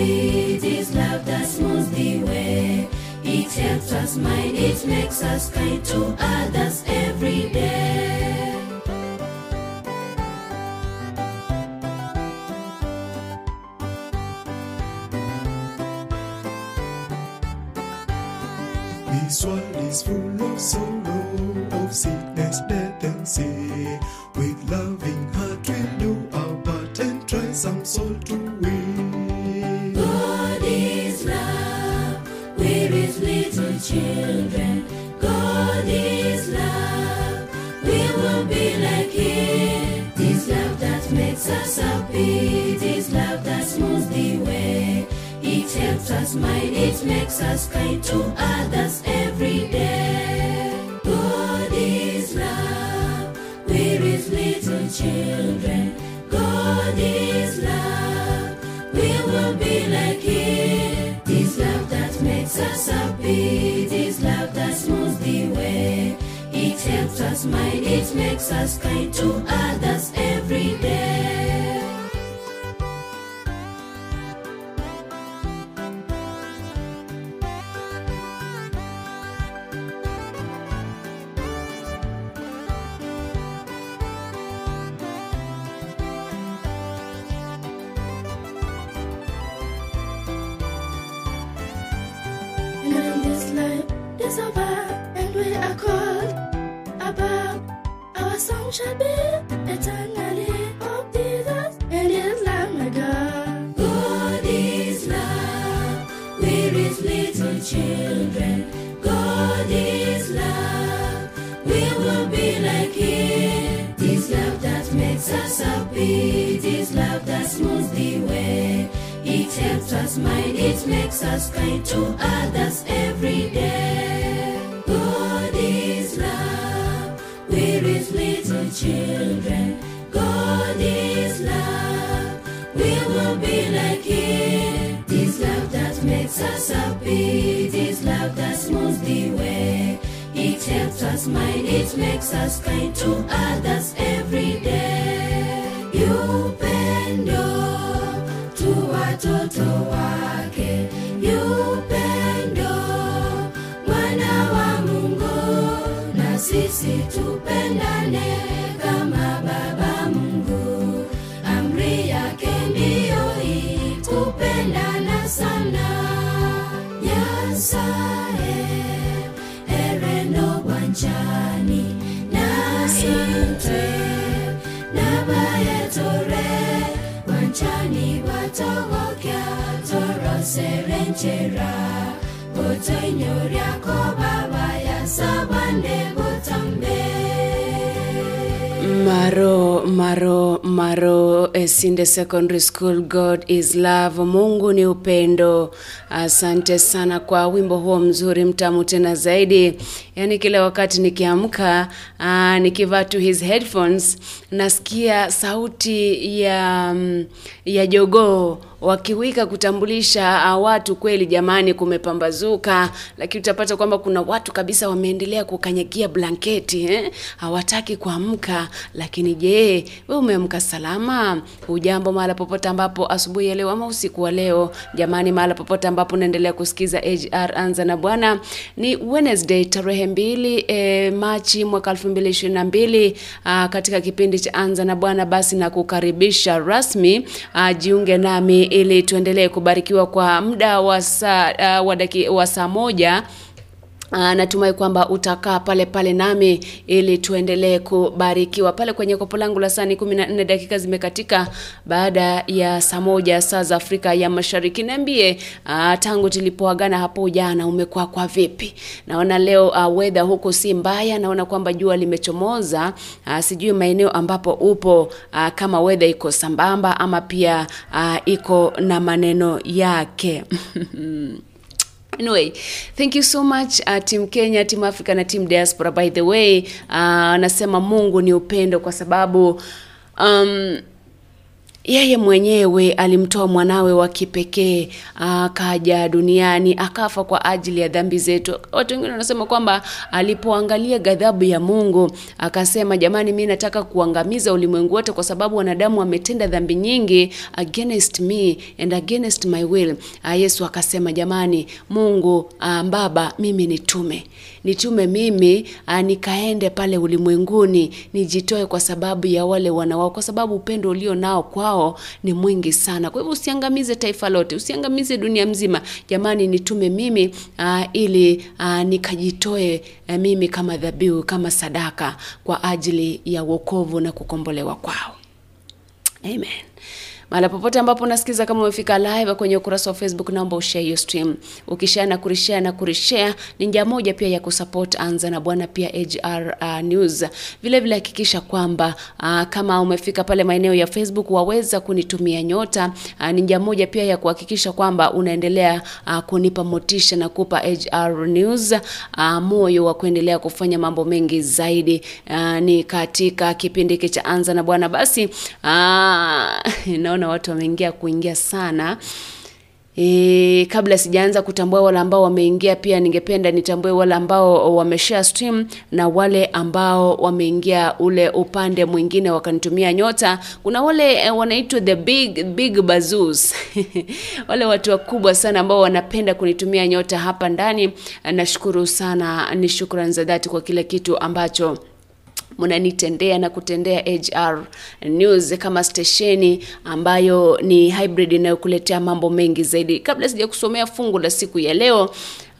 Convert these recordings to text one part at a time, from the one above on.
It is love that smooths the way. It helps us mind, it makes us kind to others every day. This world is full of sorrow, of sickness, death, and sin. With loving heart, we'll children. God is love, we will be like him. This love that makes us happy, this love that smooths the way. It helps us mind, it makes us kind to others every day. God is love, we're his little children. God is love, we will be like him. Love that makes us happy, this love that smooths the way. It helps us mind, it makes us kind to others every day. Makes kind to others every day. God is love, we're his little children. God is love, we will be like him. This love that makes us happy, this love that smooths the way. It helps us mind, it makes us kind to Maro, Secondary School, God is Love, Mungu ni upendo. Asante sana kwa wimbo huo mzuri mtamu tena zaidi. Yaani kila wakati nikiamka, uh, nikivaa tu his headphones, nasikia sauti ya mm, ya jogoo wakiwika kutambulisha uh, watu kweli jamani kumepambazuka. Lakini utapata kwamba kuna watu kabisa wameendelea kukanyagia blanketi eh? hawataki kuamka. Lakini je we umeamka salama? Hujambo mahala popote ambapo asubuhi ya leo ama usiku wa leo? Jamani mahala popote ambapo unaendelea kusikiza hr anza na bwana. Ni wednesday tarehe mbili eh, machi mwaka elfu mbili ishirini na mbili. Ah, katika kipindi cha anza na bwana basi na kukaribisha rasmi. Ah, jiunge nami ili tuendelee kubarikiwa kwa muda wa saa uh, wa, saa moja Uh, natumai kwamba utakaa pale pale nami ili tuendelee kubarikiwa pale kwenye kopo langu la saa ni kumi na nne dakika zimekatika baada ya saa moja saa za Afrika ya Mashariki. Niambie uh, tangu tulipoagana hapo jana umekuwa kwa vipi? Naona leo uh, weather huko si mbaya, naona kwamba jua limechomoza. Uh, sijui maeneo ambapo upo uh, kama weather iko sambamba ama pia uh, iko na maneno yake Anyway, thank you so much uh, Team Kenya, Team Africa na Team Diaspora. By the way, uh, nasema Mungu ni upendo kwa sababu um, yeye mwenyewe alimtoa mwanawe wa kipekee akaja duniani akafa kwa ajili ya dhambi zetu. Watu wengine wanasema kwamba alipoangalia ghadhabu ya Mungu akasema, jamani, mi nataka kuangamiza ulimwengu wote kwa sababu wanadamu wametenda dhambi nyingi against me and against my will. Ah, Yesu akasema, jamani, Mungu ah, Baba, mimi nitume nitume mimi ah, nikaende pale ulimwenguni nijitoe kwa sababu ya wale wanawao, kwa sababu upendo ulio nao kwao ni mwingi sana. Kwa hivyo usiangamize taifa lote, usiangamize dunia mzima. Jamani, nitume mimi ah, ili ah, nikajitoe eh, mimi kama dhabihu, kama sadaka kwa ajili ya wokovu na kukombolewa kwao. Amen. Mahala popote ambapo unasikiza, kama umefika live kwenye ukurasa wa Facebook, naomba ushare hiyo stream. Ukishare na kurishare na kurishare ni njia moja pia ya kusupport Anza na Bwana, pia HR uh, News. Vile vile hakikisha kwamba uh, kama umefika pale maeneo ya Facebook waweza kunitumia nyota. Uh, ni njia moja pia ya kuhakikisha kwamba unaendelea uh, kunipa motisha na kupa HR News uh, moyo wa kuendelea kufanya mambo mengi zaidi. Uh, ni katika kipindi cha Anza na Bwana. Basi uh, naona watu wameingia kuingia sana. E, kabla sijaanza kutambua wale ambao wameingia, pia ningependa nitambue wale ambao wameshare stream na wale ambao wameingia ule upande mwingine wakanitumia nyota. Kuna wale eh, wanaitwa the big big bazoos wale watu wakubwa sana ambao wanapenda kunitumia nyota hapa ndani. Nashukuru sana, ni shukrani za dhati kwa kile kitu ambacho mnanitendea na kutendea HR News kama stesheni ambayo ni hybrid inayokuletea mambo mengi zaidi. Kabla sija kusomea fungu la siku ya leo,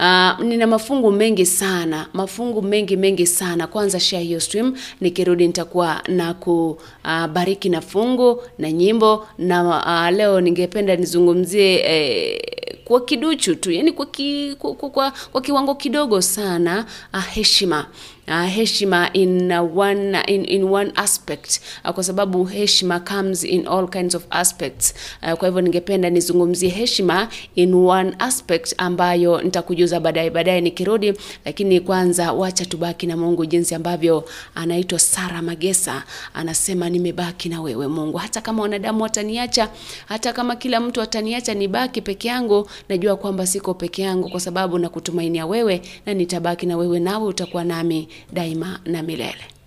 Uh, nina mafungu mengi sana, mafungu mengi mengi sana. Kwanza share hiyo stream, nikirudi nitakuwa na kubariki na fungu na nyimbo na uh, leo ningependa nizungumzie eh, kwa kiduchu tu, yani kwa, ki, kwa, kwa, kwa, kwa kiwango kidogo sana uh, heshima uh, heshima in uh, one in, in one aspect. Uh, kwa sababu heshima comes in all kinds of aspects. Uh, kwa hivyo ningependa nizungumzie heshima in one aspect ambayo nitakujuza baadaye baadaye nikirudi, lakini kwanza wacha tubaki na Mungu jinsi ambavyo anaitwa Sara Magesa. Anasema, nimebaki na wewe Mungu, hata kama wanadamu wataniacha, hata kama kila mtu ataniacha, nibaki peke yangu, najua kwamba siko peke yangu, kwa sababu nakutumainia wewe na nitabaki na wewe, nawe utakuwa nami daima na milele.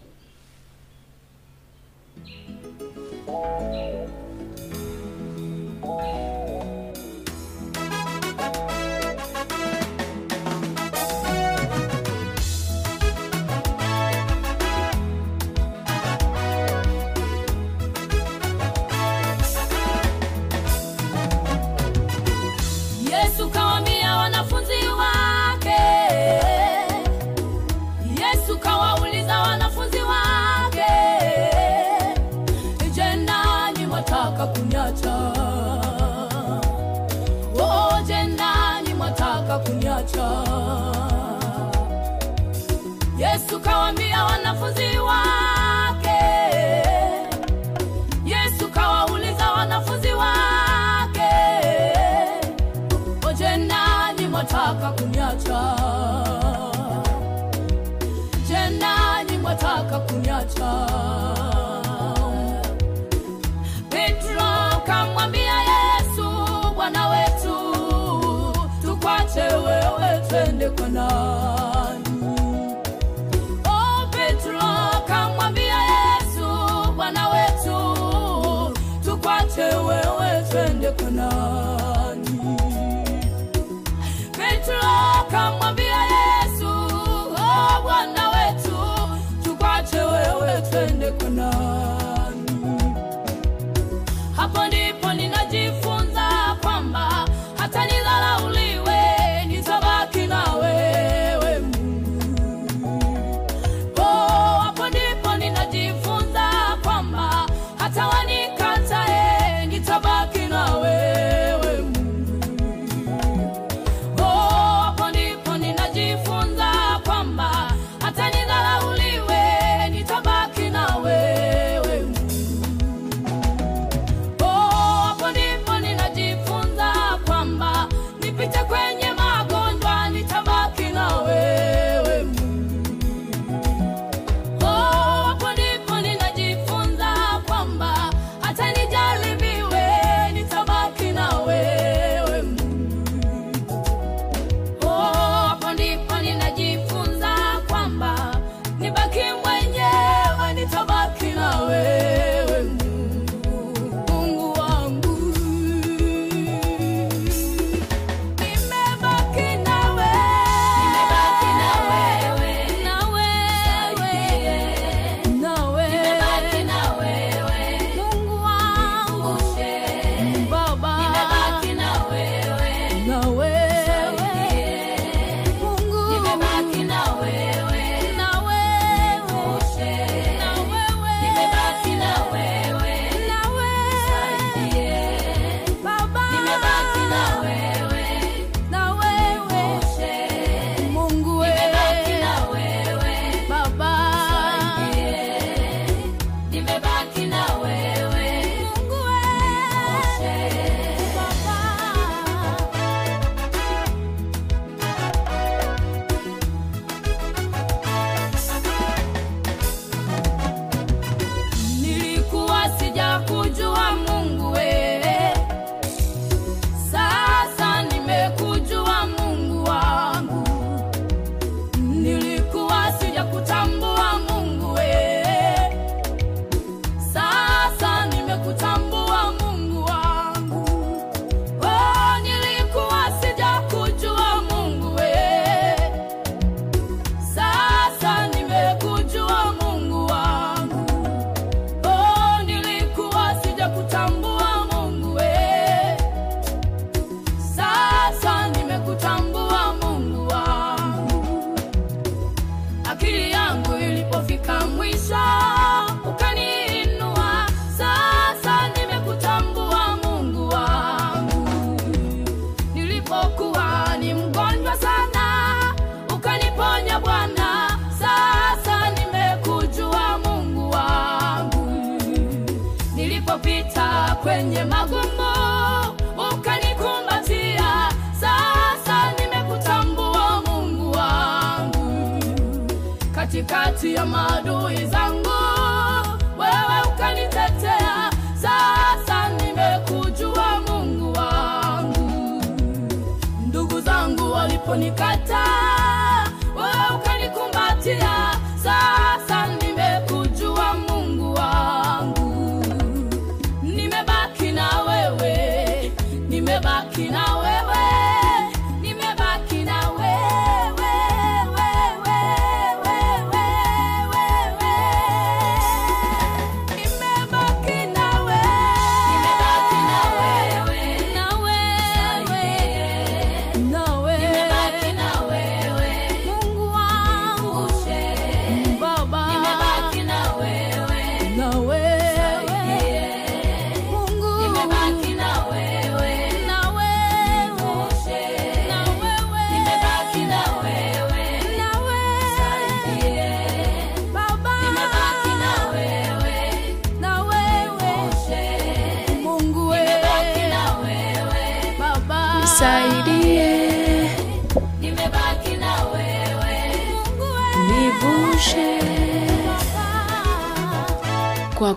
Yesu kawaambia wanafunzi wake, wewe twende? Petro akamwambia Yesu, oh, Bwana wetu, tukwache wewe twende kwa? Hapo ndipo ninajifunza to your mother.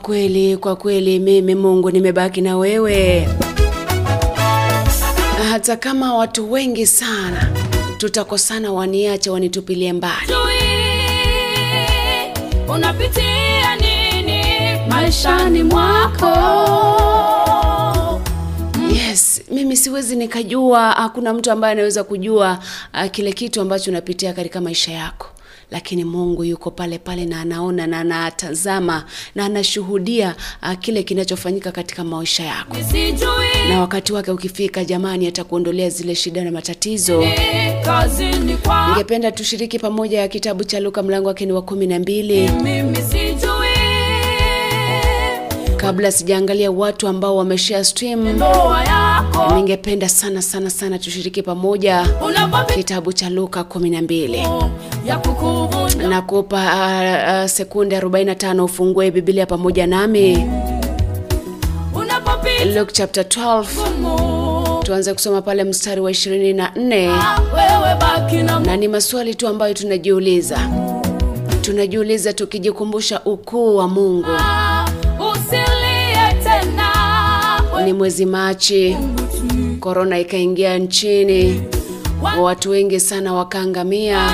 Kweli, kwa kweli mimi Mungu nimebaki na wewe. Hata kama watu wengi sana tutakosana, waniache, wanitupilie mbali. Unapitia nini maishani mwako Yes, mimi siwezi nikajua, hakuna mtu ambaye anaweza kujua uh, kile kitu ambacho unapitia katika maisha yako, lakini Mungu yuko pale pale na anaona na anatazama na anashuhudia uh, kile kinachofanyika katika maisha yako, na wakati wake ukifika, jamani, atakuondolea zile shida na matatizo. Ningependa tushiriki pamoja ya kitabu cha Luka mlango wake ni wa kumi na mbili. Kabla sijaangalia watu ambao wameshare stream, ningependa sana sana sana tushiriki pamoja kitabu cha Luka kumi na mbili. ya kukuvunja Nakupa uh, uh, sekunde 45 ufungue Biblia pamoja nami. Luke chapter 12 tuanze kusoma pale mstari wa 24 na na ni maswali tu ambayo tunajiuliza. Tunajiuliza tukijikumbusha ukuu wa Mungu. Ni mwezi Machi, korona ikaingia nchini, watu wengi sana wakaangamia,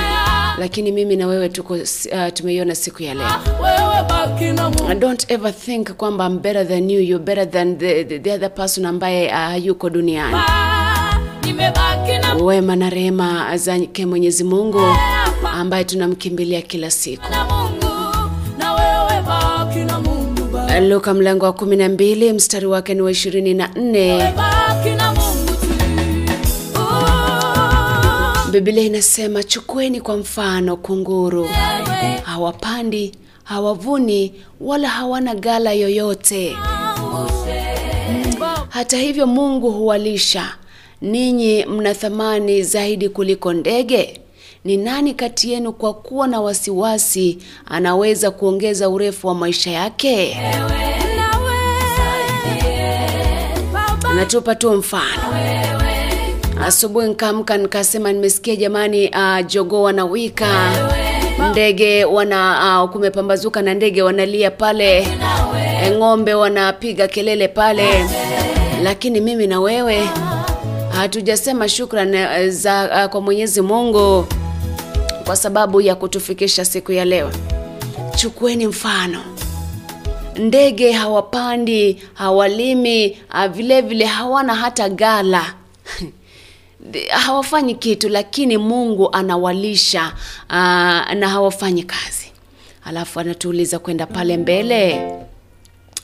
lakini mimi na wewe tuko uh, tumeiona siku ya leo. don't ever think kwamba I'm better than you, you're better than the, the, the other person ambaye uh, yuko duniani. Wema na rehema zake Mwenyezi Mungu ambaye tunamkimbilia kila siku. Luka mlango wa 12 mstari wake ni wa 24. Biblia inasema chukueni kwa mfano kunguru, hawapandi, hawavuni, wala hawana gala yoyote. Hata hivyo Mungu huwalisha. Ninyi mna thamani zaidi kuliko ndege. Ni nani kati yenu kwa kuwa na wasiwasi anaweza kuongeza urefu wa maisha yake? na Natupa tu mfano. Asubuhi nkaamka nikasema, nimesikia jamani, uh, jogoo wanawika, ndege wana uh, kumepambazuka na ndege wanalia pale, e, ng'ombe wanapiga kelele pale, lakini mimi na wewe hatujasema shukrani uh, za uh, kwa Mwenyezi Mungu kwa sababu ya kutufikisha siku ya leo. Chukueni mfano. Ndege hawapandi, hawalimi, ah, vile vile hawana hata gala hawafanyi kitu, lakini Mungu anawalisha uh, na hawafanyi kazi. Alafu anatuuliza kwenda pale mbele,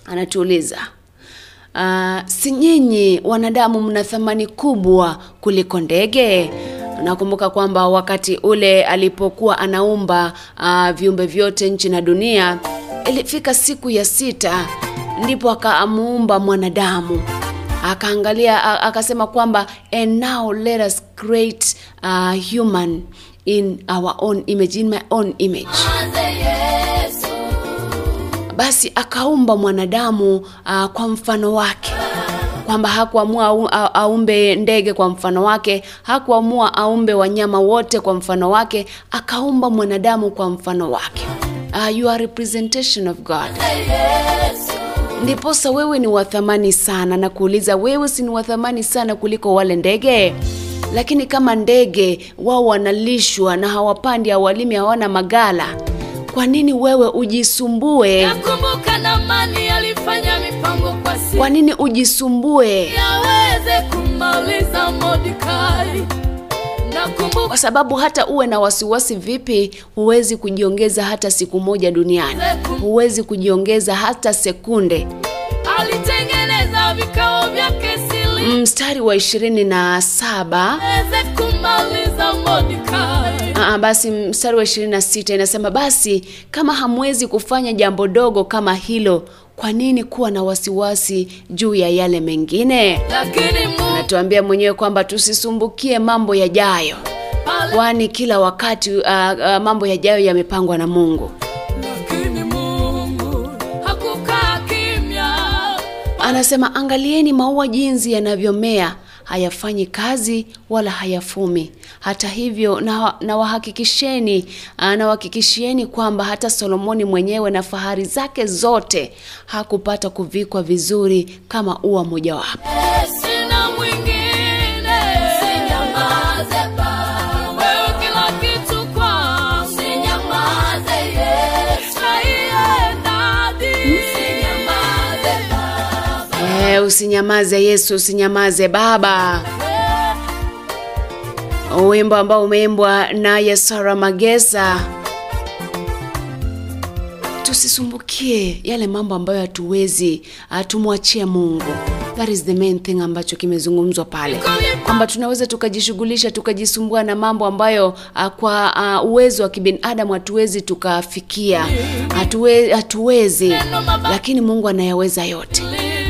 anatuuliza uh, si nyinyi wanadamu mna thamani kubwa kuliko ndege? Nakumbuka kwamba wakati ule alipokuwa anaumba uh, viumbe vyote nchi na dunia, ilifika siku ya sita ndipo akaamuumba mwanadamu akaangalia akasema kwamba and now let us create a human in our own image in my own image basi akaumba mwanadamu uh, kwa mfano wake kwamba hakuamua au- au- aumbe ndege kwa mfano wake, hakuamua aumbe wanyama wote kwa mfano wake, akaumba mwanadamu kwa mfano wake. Uh, you are representation of God. Yesu. Ndiposa wewe ni wathamani sana, na kuuliza wewe si ni wathamani sana kuliko wale ndege? Lakini kama ndege wao wanalishwa na hawapandi, hawalimi, hawana magala, kwa nini wewe ujisumbue? Kwa nini ujisumbue? yaweze kumaliza Mordekai. Kwa sababu hata uwe na wasiwasi vipi, huwezi kujiongeza hata siku moja duniani, huwezi kujiongeza hata sekunde. alitengeneza vikao vyake siri Mstari wa ishirini na saba aweze kumaliza Mordekai. Aa, basi mstari wa 26 inasema basi kama hamwezi kufanya jambo dogo kama hilo, kwa nini kuwa na wasiwasi juu ya yale mengine? Natuambia mwenyewe kwamba tusisumbukie mambo yajayo, kwani kila wakati uh, uh, mambo yajayo yamepangwa na Mungu. Anasema angalieni maua jinsi yanavyomea, hayafanyi kazi wala hayafumi. Hata hivyo na, na wahakikisheni ah, kwamba hata Solomoni mwenyewe na fahari zake zote hakupata kuvikwa vizuri kama ua mojawapo. Sina Eh, usinyamaze Yesu, usinyamaze Baba. Wimbo ambao umeimbwa naye Sara Magesa. Tusisumbukie yale mambo ambayo hatuwezi, tumwachie Mungu. That is the main thing ambacho kimezungumzwa pale, kwamba tunaweza tukajishughulisha tukajisumbua na mambo ambayo ah, kwa uh, uwezo wa kibinadamu hatuwezi tukafikia, hatuwezi, lakini Mungu anayaweza yote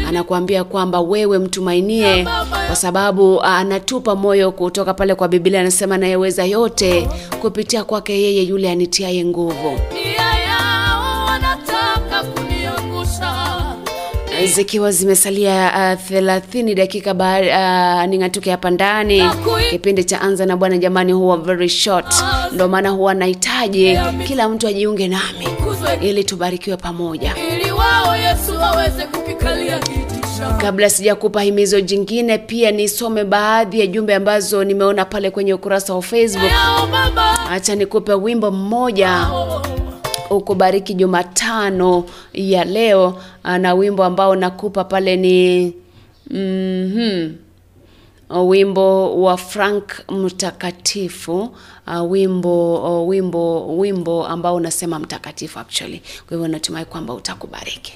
anakuambia kwamba wewe mtumainie kwa sababu ah, anatupa moyo kutoka pale kwa Biblia, anasema anayeweza yote kupitia kwake yeye yule anitiaye nguvu. Nia yao wanataka. Zikiwa zimesalia uh, 30 dakika baada uh, ning'atuke hapa ndani. Kipindi cha anza na Bwana jamani, huwa very short, ndio maana huwa nahitaji kila mtu ajiunge nami ili tubarikiwe pamoja. ili wao Yesu aweze kukikalia kiti Kabla sijakupa himizo jingine, pia nisome baadhi ya jumbe ambazo nimeona pale kwenye ukurasa wa Facebook. Acha nikupe wimbo mmoja. Ukubariki Jumatano ya leo, ah, na wimbo ambao nakupa pale ni mhm, wimbo wa Frank Mtakatifu, uh, wimbo uh, wimbo wimbo ambao unasema mtakatifu actually. Kwa hivyo natumai kwamba utakubariki.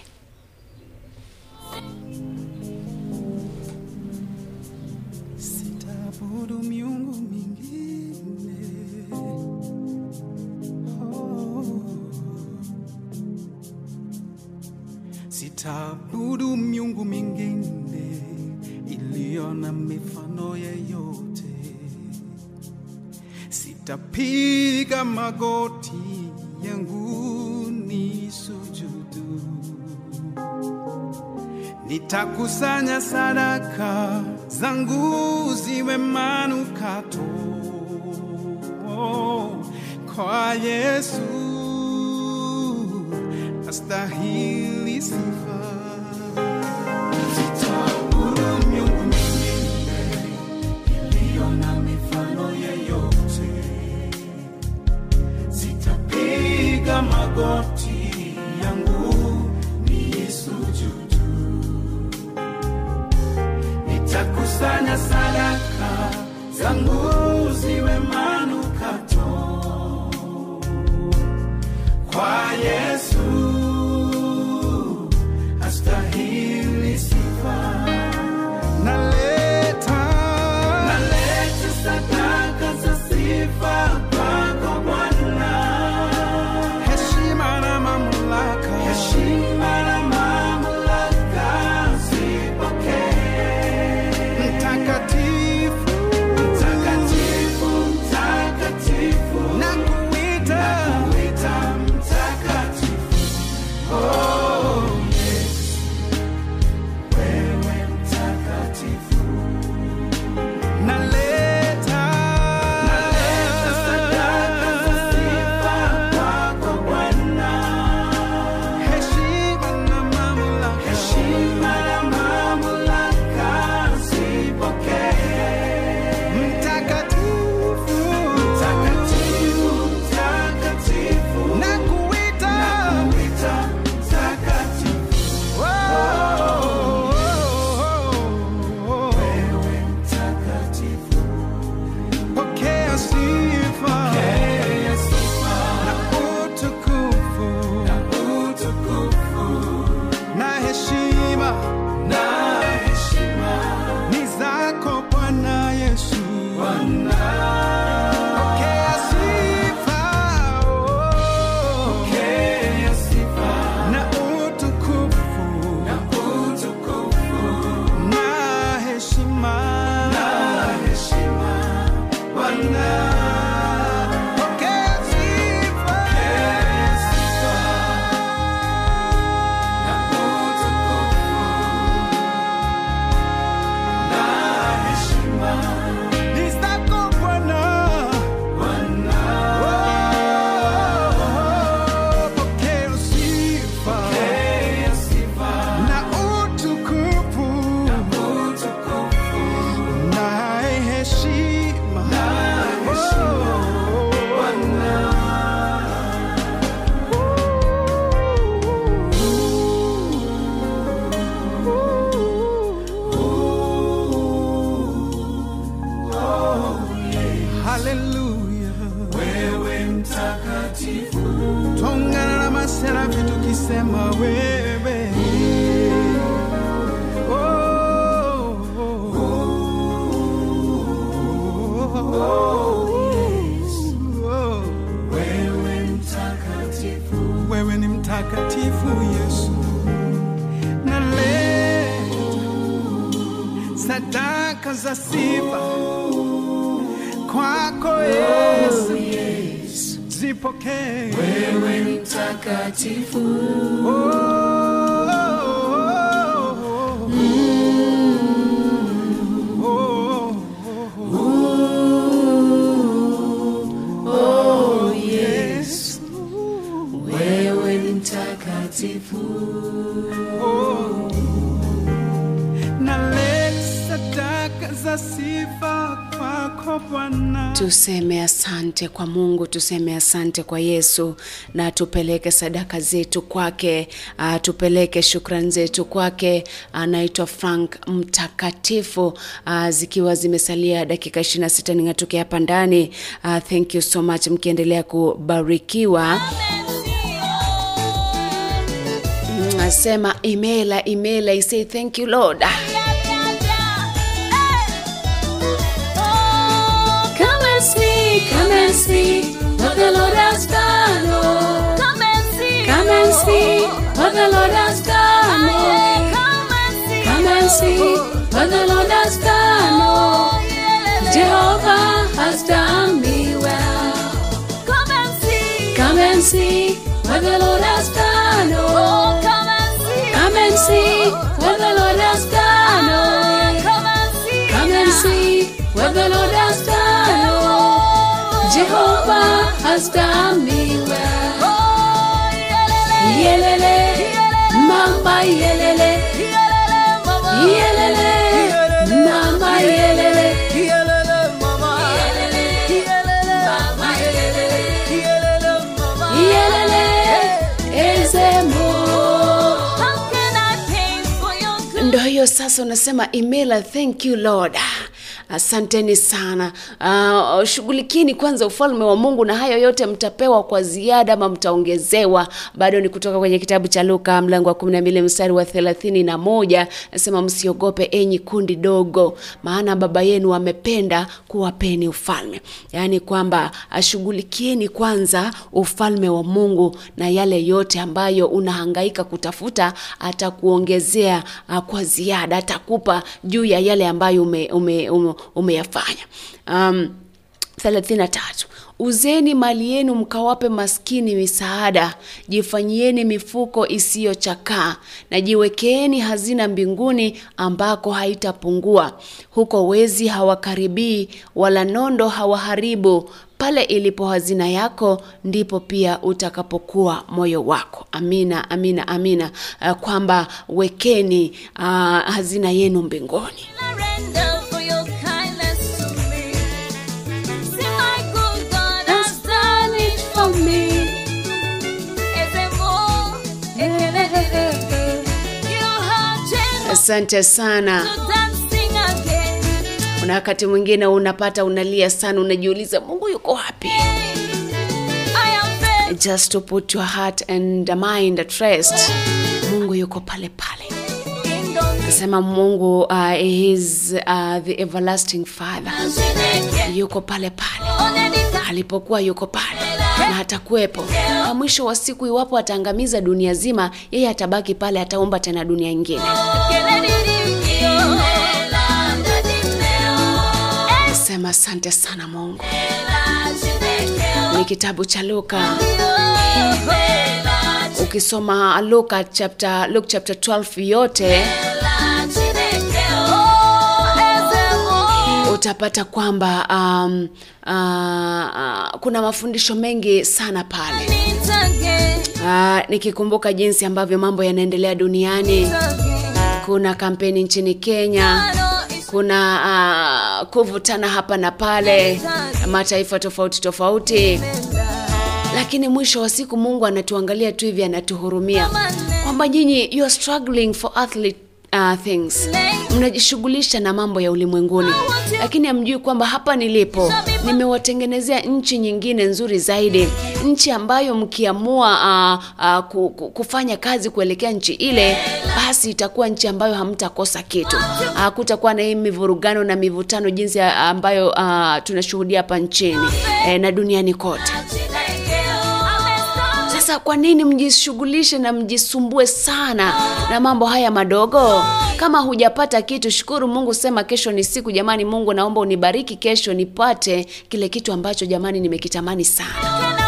Sitaabudu miungu mingine iliyo na mifano yeyote. Sitapiga magoti yangu ni sujudu. Nitakusanya sadaka zangu ziwe manukato kwa Yesu, astahili sifa. Sitaabudu asante kwa mungu tuseme asante kwa yesu na tupeleke sadaka zetu kwake uh, tupeleke shukrani zetu kwake. Anaitwa frank mtakatifu uh, zikiwa zimesalia dakika 26 ning'atuke hapa ndani. Uh, thank you so much mkiendelea kubarikiwa. Nasema imela imela i say thank you lord and see what the Lord has done. Oh. Come and see. Come and see what the Lord has done. Oh. Come and see. Come and see what the Lord has done. Oh. Jehovah has done me well. Come and see. Come and see what the Lord has done. Oh, Oh. come and see. Come and see what the Lord has done. Oh, yelele. Yelele, yelele, mama. yelele, yelele, mama. Yelele. Good? Ndo hiyo sasa unasema Imela, thank you Lord. Asanteni sana. Uh, shughulikieni kwanza ufalme wa Mungu na hayo yote mtapewa kwa ziada ama mtaongezewa. Bado ni kutoka kwenye kitabu cha Luka mlango wa 12 mstari wa 31. Nasema msiogope enyi kundi dogo, maana baba yenu amependa kuwapeni ufalme. Yaani kwamba ashughulikieni kwanza ufalme wa Mungu na yale yote ambayo unahangaika kutafuta atakuongezea uh, kwa ziada, atakupa juu ya yale ambayo ume, ume, ume, umeyafanya. Um, 33 uzeni mali yenu mkawape maskini misaada. Jifanyieni mifuko isiyochakaa na jiwekeeni hazina mbinguni ambako haitapungua. Huko wezi hawakaribii wala nondo hawaharibu. Pale ilipo hazina yako ndipo pia utakapokuwa moyo wako. Amina amina amina. Uh, kwamba wekeni uh, hazina yenu mbinguni asante sana. Na wakati mwingine unapata unalia sana unajiuliza mungu yuko wapi? Just to put your heart and mind at rest mungu yuko pale pale. In kasema mungu uh, is uh, the everlasting father. Yuko pale pale. Alipokuwa yuko pale na hatakuwepo. Na mwisho wa siku iwapo ataangamiza dunia zima yeye atabaki pale ataumba tena dunia ingine sema asante sana mungu. Ni kitabu cha luka. Ukisoma luka chapter, luke chapter 12 yote utapata kwamba um, uh, uh, kuna mafundisho mengi sana pale. Uh, nikikumbuka jinsi ambavyo mambo yanaendelea duniani. Kuna kampeni nchini kenya. Kuna uh, kuvutana hapa na pale. Mataifa tofauti tofauti. Lakini mwisho wa siku mungu anatuangalia tu hivi anatuhurumia. Kwamba nyinyi you are struggling for earthly uh, things mnajishughulisha na mambo ya ulimwenguni. Lakini hamjui kwamba hapa nilipo nimewatengenezea nchi nyingine nzuri zaidi. Nchi ambayo mkiamua uh, uh, ku, ku, kufanya kazi kuelekea nchi ile basi itakuwa nchi ambayo hamtakosa kitu. Uh, kutakuwa na hii mivurugano na mivutano jinsi ambayo uh, tunashuhudia hapa nchini eh, na duniani kote sasa kwa nini mjishughulishe na mjisumbue sana na mambo haya madogo? Kama hujapata kitu shukuru mungu sema kesho ni siku. Jamani mungu naomba unibariki kesho nipate kile kitu ambacho jamani nimekitamani sana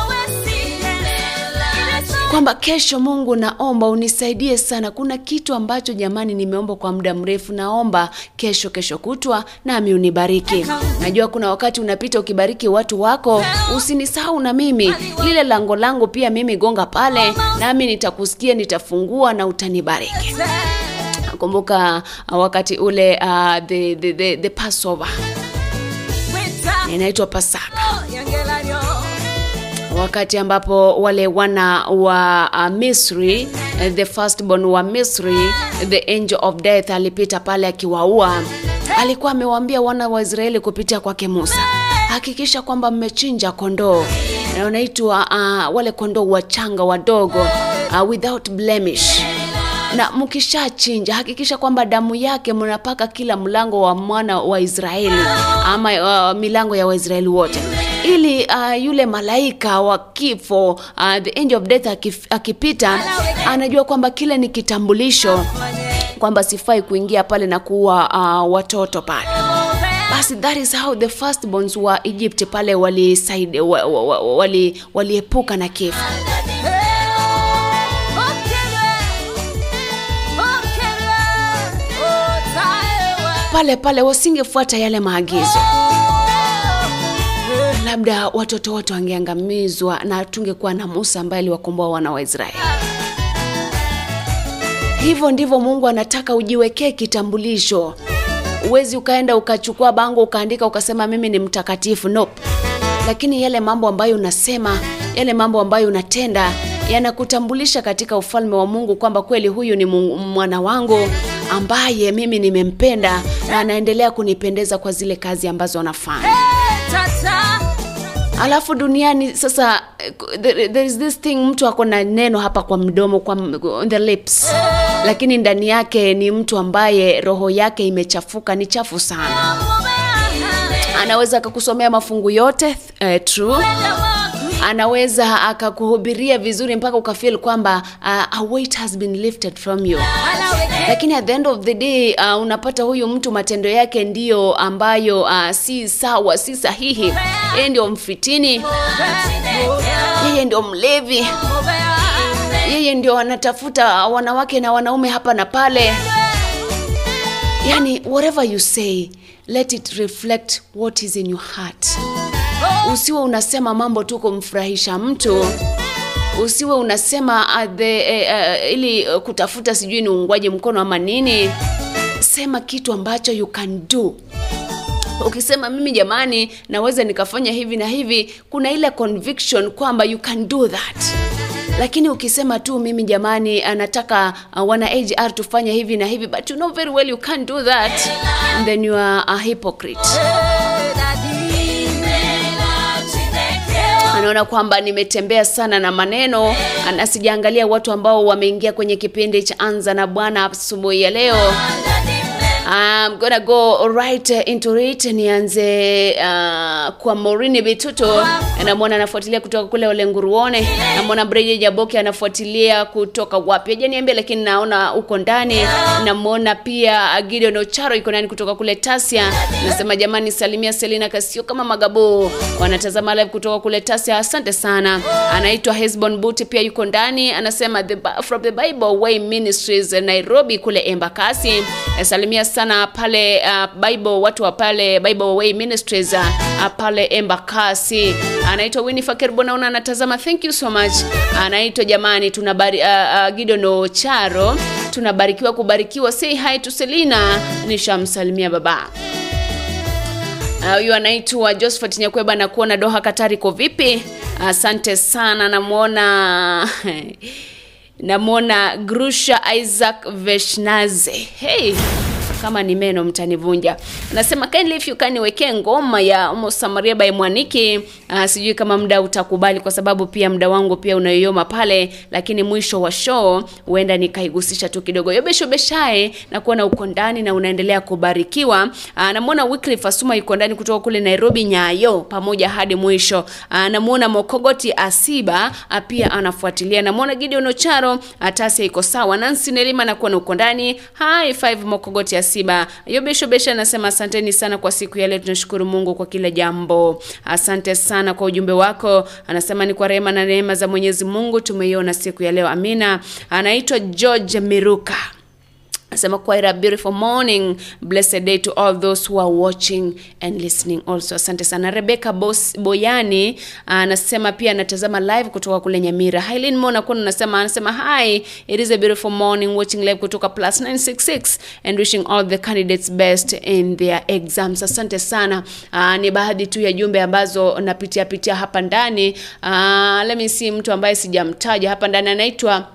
kwamba kesho mungu naomba unisaidie sana. Kuna kitu ambacho jamani nimeomba kwa muda mrefu naomba kesho kesho kutwa nami unibariki. Najua kuna wakati unapita ukibariki watu wako usinisahau na mimi. Lile lango langu pia mimi gonga pale nami nitakusikia nitafungua na utanibariki. Kumbuka uh, wakati ule uh, the, the, the, the passover. Inaitwa pasaka wakati ambapo wale wana wa uh, misri uh, the firstborn wa misri the angel of death alipita pale akiwaua. Alikuwa amewaambia wana wa israeli kupitia kwake musa hakikisha kwamba mmechinja kondoo. Na wanaitwa uh, wale kondoo wachanga wadogo uh, without blemish na mkishachinja hakikisha kwamba damu yake mnapaka kila mlango wa mwana wa israeli ama uh, milango ya waisraeli wote. Ili uh, yule malaika wa kifo uh, the angel of death akipita anajua kwamba kile ni kitambulisho kwamba sifai kuingia pale na kuua uh, watoto pale. Basi that is how the firstborns wa egypt pale waliepuka wa, wa, wa, wali, na kifo pale pale wasingefuata yale maagizo. Labda watoto wote wangeangamizwa na tungekuwa na musa ambaye aliwakomboa wana wa israeli. Hivyo ndivyo mungu anataka ujiwekee kitambulisho. Uwezi ukaenda ukachukua bango ukaandika ukasema mimi ni mtakatifu. Nope. lakini yale mambo ambayo unasema yale mambo ambayo unatenda yanakutambulisha katika ufalme wa mungu kwamba kweli huyu ni mwana wangu ambaye mimi nimempenda na anaendelea kunipendeza kwa zile kazi ambazo anafanya. Alafu duniani sasa eh, there, there is this thing mtu ako na neno hapa kwa mdomo kwa on the lips. Lakini ndani yake ni mtu ambaye roho yake imechafuka ni chafu sana. Anaweza akakusomea mafungu yote uh, true anaweza akakuhubiria vizuri mpaka ukafeel kwamba uh, a weight has been lifted from you. Lakini at the end of the day uh, unapata huyu mtu matendo yake ndiyo ambayo uh, si sawa si sahihi. Yeye ndio mfitini. Yeye ndio mlevi. Yeye ndio anatafuta wanawake na wanaume hapa na pale. Yani whatever you say let it reflect what is in your heart usiwe unasema mambo tu kumfurahisha mtu. Usiwe unasema uh, the, uh, uh, ili uh, kutafuta sijui ni ungwaji mkono ama nini. Sema kitu ambacho you can do. Ukisema mimi jamani naweza nikafanya hivi na hivi kuna ile conviction kwamba you can do that. Lakini ukisema tu mimi jamani anataka uh, wana AGR tufanye hivi na hivi but you know very well you can't do that then you are a hypocrite anaona kwamba nimetembea sana na maneno na sijaangalia watu ambao wameingia kwenye kipindi cha anza na bwana asubuhi ya leo I'm gonna go right into it. Nianze uh, kwa Morini Bituto namwona anafuatilia kutoka kule Olenguruone namwona Breje Jaboke anafuatilia kutoka wapi? Hajaniambia lakini naona uko ndani. Namwona pia Gideon Ocharo iko ndani kutoka kule Tasia. Nasema jamani salimia Selina Kasio kama Magabo wanatazama live kutoka kule Tasia. Asante sana. Anaitwa Hesbon Buti pia yuko ndani. Anasema the, from the Bible Way Ministries Nairobi kule Embakasi. Salimia sana pale uh, Bible watu wa pale Bible Way Ministries uh, pale Embakasi. Anaitwa Winnie naona anatazama thank you so much. Anaitwa jamani tunabari uh, uh, Gideon Ocharo. Tunabarikiwa kubarikiwa. Say hi to Selina. Nishamsalimia baba. Ah, huyu uh, anaitwa Josephat Nyakweba na kuona Doha Katari ko vipi? Asante sana, namwona namwona grusha isaac veshnaze. Hey kama ni meno mtanivunja. Anasema kindly if you? Can niwekee ngoma ya mosamaria by mwaniki? Uh, sijui kama muda utakubali kwa sababu pia muda wangu pia unayoyoma pale lakini mwisho wa show huenda nikaigusisha tu kidogo. Yobeshobeshae na kuona uko ndani na unaendelea kubarikiwa. Uh, namuona Wycliffe Asuma yuko ndani kutoka kule Nairobi Nyayo pamoja hadi mwisho. Uh, namuona Mokogoti Asiba pia anafuatilia. Namuona Gideon Ocharo uh, iko sawa. Nancy Nelima na kuona uko ndani. High five Mokogoti Asiba Yobesho Besha anasema asanteni sana kwa siku ya leo. Tunashukuru Mungu kwa kila jambo. Asante sana kwa ujumbe wako. Anasema ni kwa rehema na neema za Mwenyezi Mungu tumeiona siku ya leo. Amina. Anaitwa George Miruka Asema quite a beautiful morning blessed day to all those who are watching and listening also. Asante sana. Rebecca Bos, boyani anasema pia anatazama live kutoka kule nyamira. Hailin mona kuna anasema anasema hi it is a beautiful morning watching live kutoka plus 966 and wishing all the candidates best in their exams. Asante sana. Uh, ni baadhi tu ya jumbe ambazo napitia pitia hapa ndani. Uh, let me see mtu ambaye sijamtaja. Hapa ndani anaitwa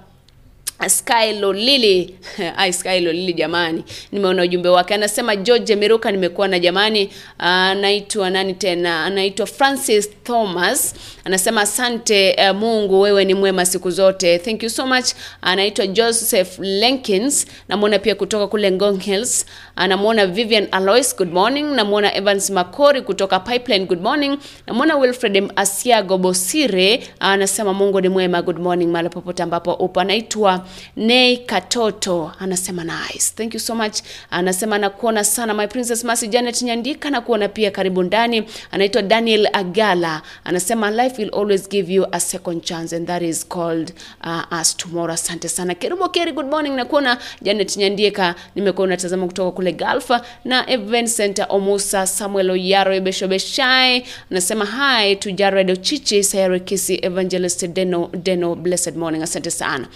Skylo Lili ai Skylo Lili jamani, nimeona ujumbe wake. Anasema George Miruka, nimekuwa na jamani. Anaitwa nani tena? Anaitwa Francis Thomas. Anasema asante uh, Mungu, wewe ni mwema siku zote. Thank you so much. Anaitwa Joseph Lenkins, namwona pia kutoka kule Ngong Hills. Anamwona Vivian Alois, good morning. Namwona Evans Makori kutoka Pipeline, good morning. Namwona Wilfred Asiago Bosire, anasema Mungu ni mwema, good morning, mahali popote ambapo upo. Anaitwa Nei Katoto anasema nice. Thank you so much. Anasema nakuona sana my princess Mercy Janet Nyandika na kuona pia karibu ndani. Anaitwa Daniel Agala. Anasema life will always give you a second chance and that is called uh, us tomorrow. Asante sana. Kerubo Keri, good morning. Nakuona Janet Nyandika. Nimekuwa natazama kutoka kule Gulf na Event Center Omusa Samuel Oyaro Ebesho Beshai. Anasema hi to Jared Ochichi Sayare Kisi Evangelist Deno Deno blessed morning. Asante sana.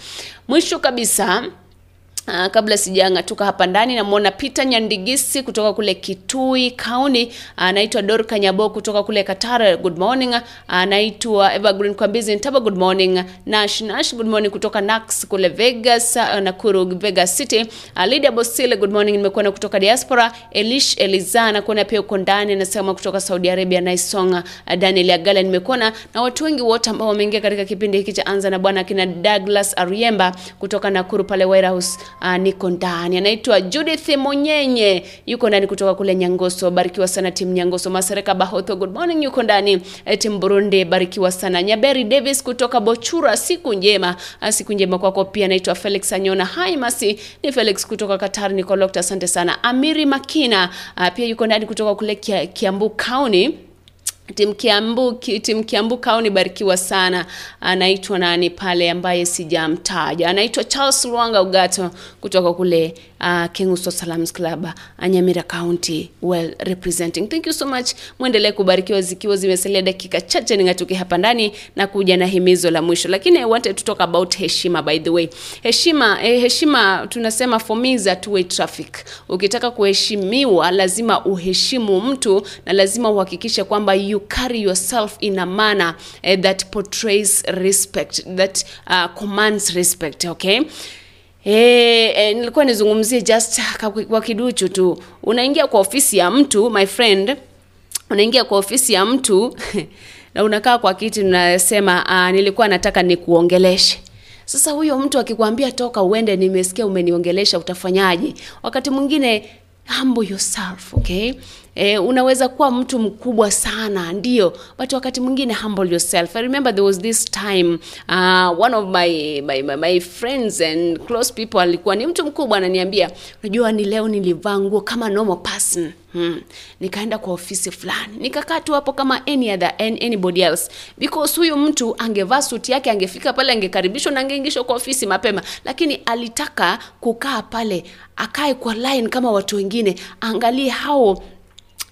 Mwisho kabisa Uh, kabla sijang'atuka hapa ndani namwona Peter Nyandigisi kutoka kule Kitui County, anaitwa uh, Dorka kutoka kule Katara, good morning. Anaitwa uh, Evergreen Kwambizi Ntaba, good morning. Nash Nash, good morning kutoka Nax kule Vegas, Nakuru Vegas City. Lydia Bosile, good morning, nimekuona kutoka diaspora. Elish Eliza nakuona pia uko ndani, anasema kutoka Saudi Arabia. Naisonga uh, Daniel Agala nimekuona na watu wengi wote ambao wameingia katika kipindi hiki cha Anza na Bwana, kina Douglas Ariemba kutoka Nakuru pale White uh, niko ndani. Anaitwa Judith Monyenye, yuko ndani kutoka kule Nyangoso. Barikiwa sana timu Nyangoso. Masereka Bahotho, good morning, yuko ndani. Eh, timu Burundi, barikiwa sana. Nyaberi Davis kutoka Bochura, siku njema. Uh, siku njema kwako pia. Naitwa Felix Anyona. hi masi, ni Felix kutoka Qatar, niko locked. Asante sana. Amiri Makina uh, pia yuko ndani kutoka kule Kia, Kiambu County Tim Kiambu, Tim Kiambu Kauni barikiwa sana. Anaitwa nani pale ambaye sijamtaja? Anaitwa Charles lwanga Ugato kutoka kule uh, Kenguso Salams Club, Anyamira County, well representing. Thank you so much. mwendelee kubarikiwa zikiwa zimesalia dakika chache ningatuke hapa ndani na kuja na himizo la mwisho. Lakini I wanted to talk about heshima by the way. Heshima eh, heshima tunasema for me is a two way traffic. Ukitaka kuheshimiwa lazima uheshimu mtu na lazima uhakikishe kwamba you carry yourself in a manner eh, that portrays respect that uh, commands respect okay Eh, eh, nilikuwa nizungumzie just kwa kiduchu tu. Unaingia kwa ofisi ya mtu my friend, unaingia kwa ofisi ya mtu na unakaa kwa kiti, unasema uh, nilikuwa nataka nikuongeleshe. Sasa huyo mtu akikwambia toka uende, nimesikia umeniongelesha, utafanyaje? Wakati mwingine humble yourself okay Eh, unaweza kuwa mtu mkubwa sana ndio, but wakati mwingine humble yourself. I remember there was this time uh, one of my, my, my, my friends and close people alikuwa ni mtu mkubwa, ananiambia unajua, ni leo nilivaa nguo kama normal person hmm. Nikaenda kwa ofisi fulani. Nikakaa tu hapo kama any other anybody else. Because huyu mtu angevaa suti yake, angefika pale, angekaribishwa na angeingishwa kwa ofisi mapema, lakini alitaka kukaa pale akae kwa line kama watu wengine, angalie hao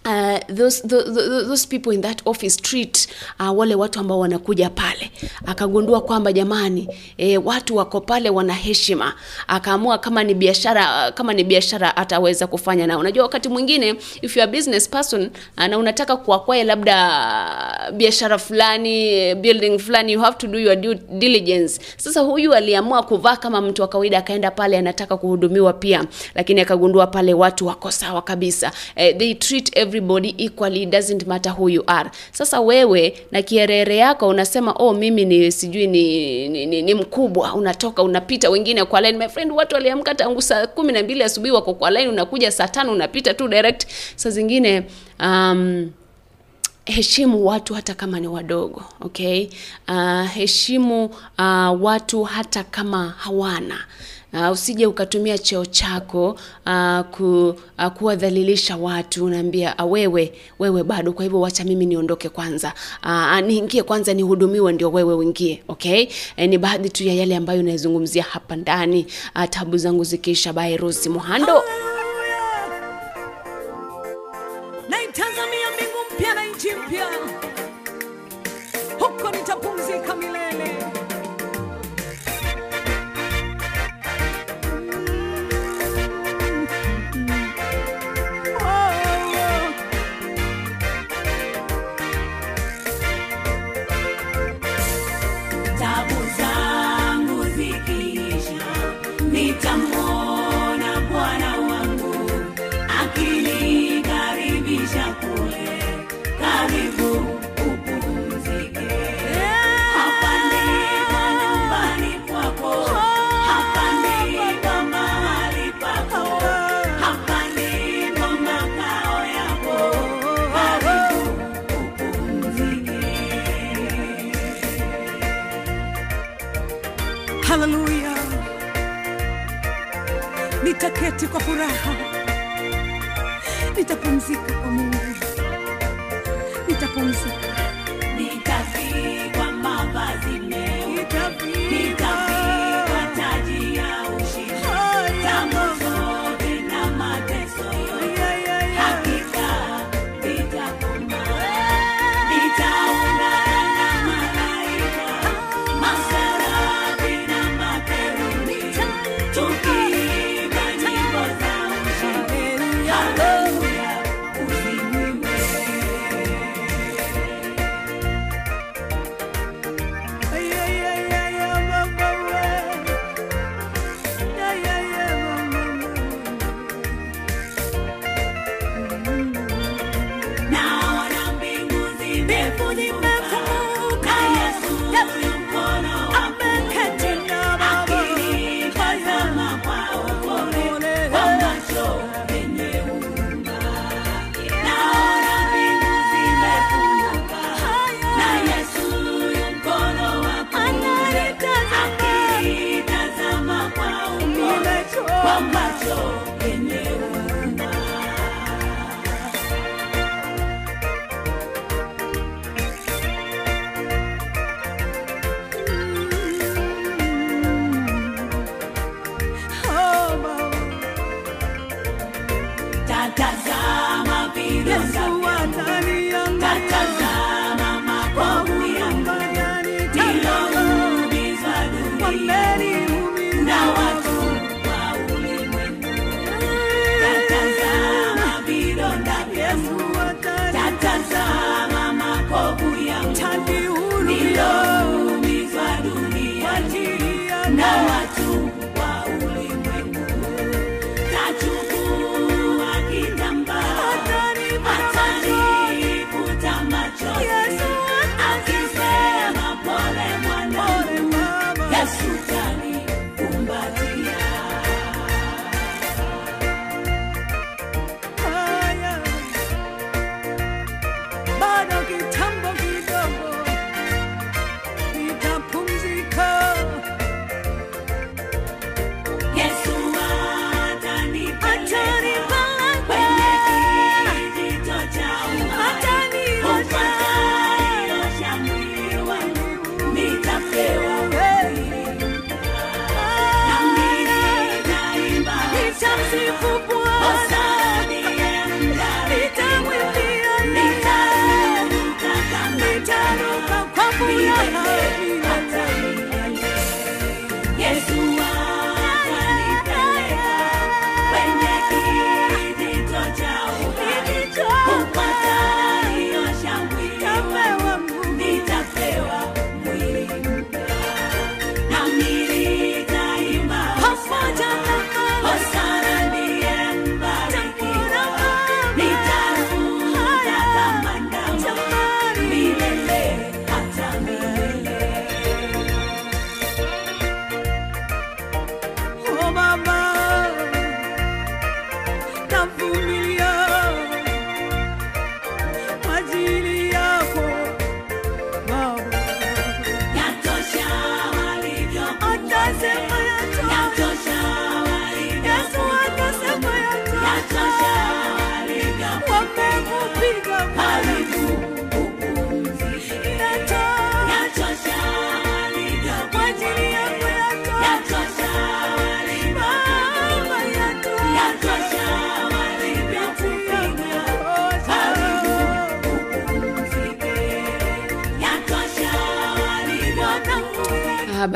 Uh, those, the, the, those people in that office treat uh, wale watu ambao wanakuja pale. Akagundua kwamba jamani e, watu wako pale wana heshima. Akaamua kama ni biashara kama ni biashara ataweza kufanya na unajua wakati mwingine if you are business person uh, na unataka kuakwae labda biashara fulani building fulani you have to do your due diligence. Sasa huyu aliamua kuvaa kama mtu wa kawaida akaenda pale anataka kuhudumiwa pia. Lakini akagundua pale watu wako sawa kabisa. Eh, they treat everybody equally doesn't matter who you are. Sasa wewe na kierere yako unasema oh mimi ni sijui ni, ni, ni, ni mkubwa. Unatoka unapita wengine kwa line. My friend watu waliamka tangu saa kumi na mbili asubuhi wako kwa line unakuja saa tano unapita tu direct. Saa zingine um, heshimu watu hata kama ni wadogo okay? Uh, heshimu uh, watu hata kama hawana Uh, usije ukatumia cheo chako uh, ku, uh, kuwadhalilisha watu unaambia uh, wewe wewe bado kwa hivyo wacha mimi niondoke kwanza. Uh, niingie kwanza nihudumiwe ndio wewe uingie okay? E, ni baadhi tu ya yale ambayo naizungumzia hapa ndani. Uh, tabu zangu zikiisha by Rosi Muhando nitaketi kwa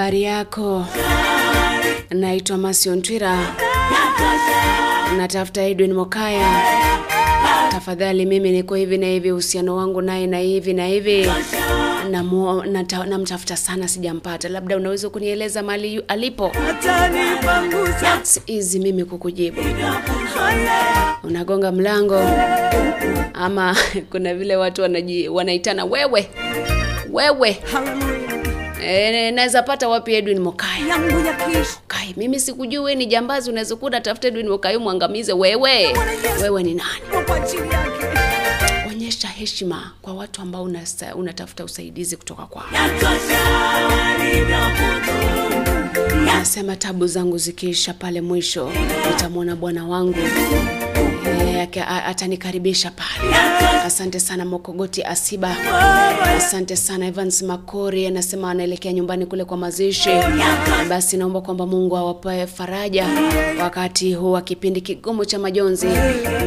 Habari yako, naitwa Masion Twira, natafuta Edwin Mokaya. Tafadhali, mimi niko hivi na hivi, uhusiano wangu naye na hivi na hivi, namtafuta na sana, sijampata. Labda unaweza kunieleza mali alipo? Hizi mimi kukujibu. Unagonga mlango ama kuna vile watu wanaitana wewe wewe. Hallelujah. E, naweza pata wapi Edwin Mokai? yangu ya kiishi Kai, mimi sikujui wewe ni jambazi, unaweza kuwa unatafuta Edwin Mokai mwangamize wewe. Wewe ni nani? Onyesha heshima kwa watu ambao unasa, unatafuta usaidizi kutoka kwao. Nasema tabu zangu zikiisha pale mwisho nitamwona Bwana wangu Ake- a- atanikaribisha pale. Asante sana Mokogoti Asiba, asante sana Evans Makori, anasema anaelekea nyumbani kule kwa mazishi. Basi naomba kwamba Mungu awape faraja wakati huu wa kipindi kigumu cha majonzi,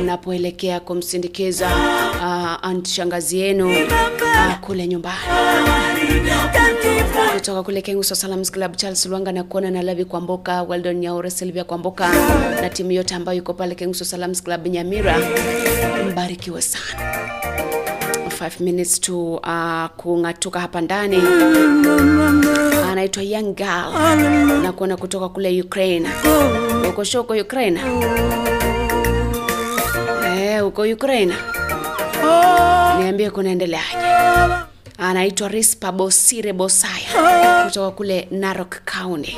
mnapoelekea kumsindikiza uh, shangazi yenu kule nyumbani kutoka kule Kenguso Salams Club, Charles Lwanga na kuona na Lavi Kwamboka, Weldon Nyaure, Silvia Kwamboka na timu yote ambayo iko pale Kenguso Salams Club Nyamira, mbarikiwe sana. 5 minutes to uh, kung'atuka hapa ndani. Anaitwa Young Girl na kuona kutoka kule Ukraine. Uko shoko Ukraine? Eh, uko Ukraine? Niambie kunaendeleaje? anaitwa Rispa Bosire Bosaya kutoka kule Narok County.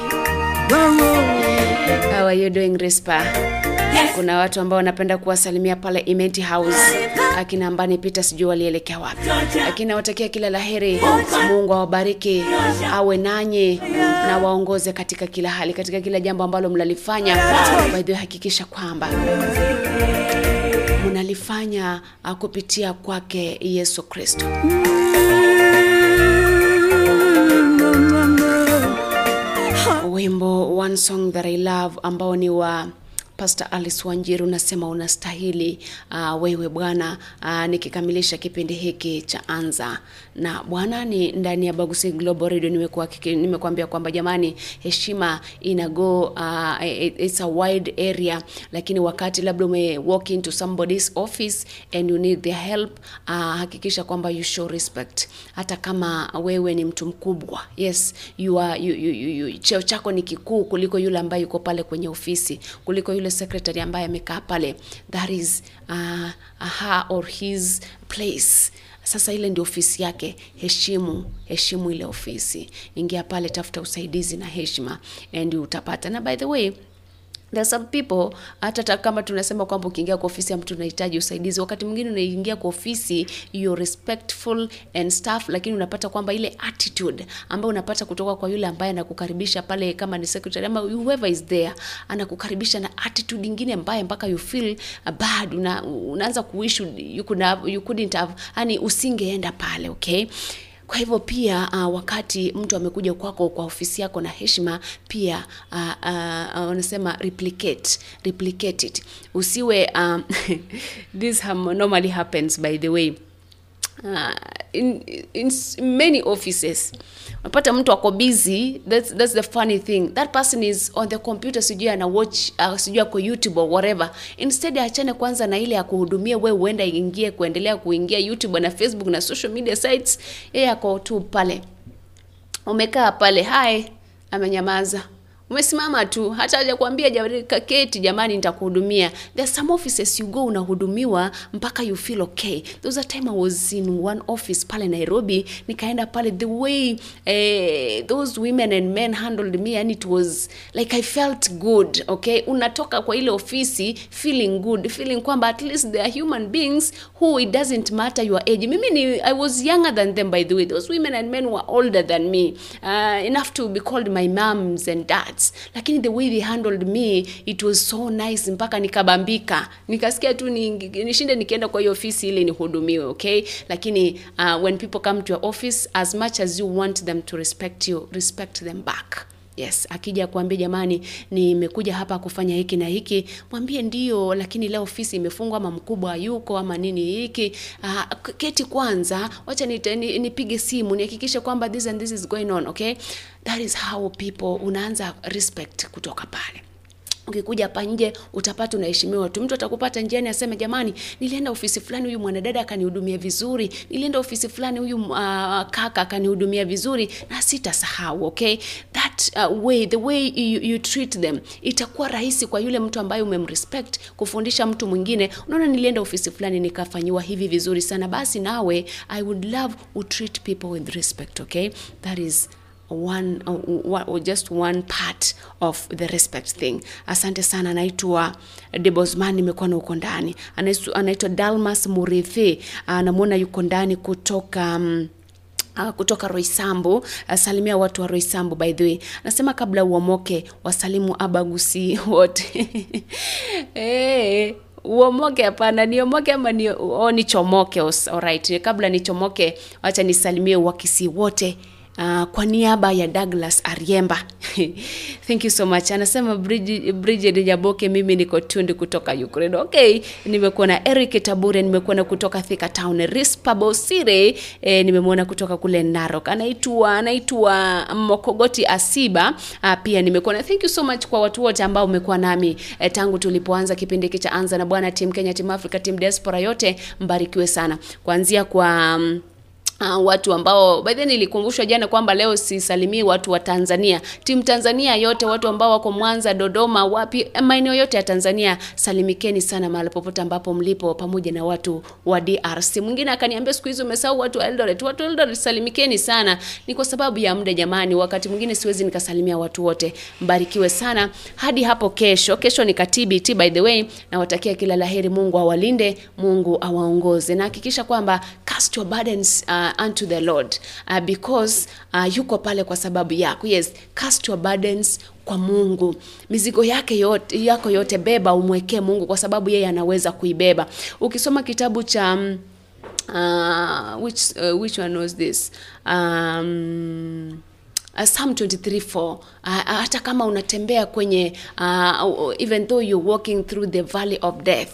How are you doing Rispa? Kuna watu ambao wanapenda kuwasalimia pale Imenti House, akina Ambani Peter, sijui walielekea wapi, lakini nawatakia kila la heri. Mungu awabariki, awe nanyi na waongoze katika kila hali, katika kila jambo ambalo mnalifanya. By the way, hakikisha kwamba mnalifanya ah, kupitia kwake Yesu Kristo. wimbo one song that I love ambao ni wa Pastor Alice Wanjiru unasema unastahili uh, wewe Bwana. Uh, nikikamilisha kipindi hiki cha anza na Bwana ni ndani ya Bagusi Global Radio. Nimekuambia kwamba jamani, heshima ina uh, it's a wide area, lakini wakati labda ume walk into somebody's office and you need their help uh, hakikisha kwamba you show respect, hata kama wewe ni mtu mkubwa. Yes, you are, you, you, you, you, cheo chako ni kikuu kuliko yule ambaye yuko pale kwenye ofisi, kuliko yule secretary ambaye amekaa pale. That is uh, her or his place. Sasa ile ndio ofisi yake. Heshimu, heshimu ile ofisi. Ingia pale, tafuta usaidizi na heshima and utapata. Na by the way There are some people hata ta- kama tunasema kwamba ukiingia kwa ofisi ya mtu unahitaji usaidizi, wakati mwingine unaingia kwa ofisi you respectful and stuff, lakini unapata kwamba ile attitude ambayo unapata kutoka kwa yule ambaye anakukaribisha pale, kama ni secretary ama whoever is there, anakukaribisha na attitude ingine mbaya mpaka you feel bad, una, unaanza kuish you could have, you couldn't have, yani usingeenda pale okay kwa hivyo pia uh, wakati mtu amekuja kwako kwa ofisi yako na heshima pia wanasema uh, uh, replicate replicate it. Usiwe um, this normally happens by the way uh, in, in many offices. Unapata mtu ako busy that's, that's the funny thing. That person is on the computer sijui ana watch uh, sijui ako youtube or whatever. Instead achane kwanza na ile ya kuhudumia we huenda ingie kuendelea kuingia youtube na facebook na social media sites. Yeye ako tu pale. Umekaa pale hai amenyamaza umesimama tu hata hajakwambia kaketi jamani nitakuhudumia. There some offices you go unahudumiwa mpaka you feel okay. There was time i was in one office pale nairobi nikaenda pale the way eh, those women and men handled me and it was like i felt good okay? Unatoka kwa ile ofisi feeling good feeling kwamba at least they are human beings who it doesn't matter your age. Mimi ni i was younger than them by the way. Those women and men were older than me uh, enough to be called my moms and dads lakini the way they handled me it was so nice mpaka nikabambika. Nikasikia tu ni- nishinde nikienda kwa hiyo ofisi ili nihudumiwe okay? Lakini uh, when people come to your office as much as you want them to respect you respect them back yes akija kuambia jamani nimekuja hapa kufanya hiki na hiki. Mwambie ndio lakini leo ofisi imefungwa ama mkubwa yuko ama nini hiki. Uh, keti kwanza wacha nipige simu nihakikishe kwamba this and this is going on okay? That is how people unaanza respect kutoka pale ukikuja hapa nje utapata unaheshimiwa tu. Mtu atakupata njiani aseme jamani nilienda ofisi fulani huyu mwanadada akanihudumia vizuri. Nilienda ofisi fulani huyu uh, kaka akanihudumia vizuri. Na sitasahau okay? That uh, way the way you, you treat them itakuwa rahisi kwa yule mtu ambaye umemrespect kufundisha mtu mwingine. Unaona nilienda ofisi fulani nikafanyiwa hivi vizuri sana. Basi nawe i would love to treat people with respect okay? That is one uh, just one part of the respect thing. Asante sana anaitwa debosman nimekuwa na uko ndani. Anaitwa dalmas murithi anamwona yuko ndani kutoka um, Uh, kutoka roisambu uh, salimia watu wa roisambu by the way. Nasema kabla uomoke wasalimu abagusi wote. Hey, uomoke hapana. Niomoke ama ni, oh, nichomoke alright kabla nichomoke wacha nisalimie wakisi wote Uh, kwa niaba ya Douglas Ariemba thank you so much. Anasema Bridget, Jaboke, mimi niko tundi kutoka Ukraine. Okay, nimekuwa na Eric Tabure, nimekuwa kutoka Thika Town, Rispa Bosire eh, nimemwona kutoka kule Narok, anaitwa anaitwa Mokogoti Asiba. Uh, pia nimekuwa thank you so much kwa watu wote ambao umekuwa nami eh, tangu tulipoanza kipindi hiki cha Anza na Bwana, Team Kenya, Team Africa, Team Diaspora, yote mbarikiwe sana kuanzia kwa um, Uh, watu ambao by the nilikumbushwa jana kwamba leo sisalimii watu wa Tanzania. Timu Tanzania yote, watu ambao wako Mwanza, Dodoma, wapi, eh, maeneo yote ya Tanzania, salimikeni sana mahali popote ambapo mlipo, pamoja na watu wa DRC. Mwingine akaniambia siku hizi umesahau watu wa Eldoret. Watu wa Eldoret salimikeni sana, ni kwa sababu ya muda jamani. Wakati mwingine siwezi nikasalimia watu wote. Mbarikiwe sana hadi hapo kesho. Kesho ni KTBT by the way, nawatakia kila la heri. Mungu awalinde, Mungu awaongoze, na hakikisha kwamba cast your uh, unto the Lord uh, because uh, yuko pale kwa sababu yako. Yes, cast your burdens kwa Mungu. Mizigo yake yote, yako yote beba umwekee Mungu kwa sababu yeye anaweza kuibeba. Ukisoma kitabu cha um, uh, which, uh, which one was this? Um, Uh, Psalm 23:4 uh, hata kama unatembea kwenye uh, even though you're walking through the valley of death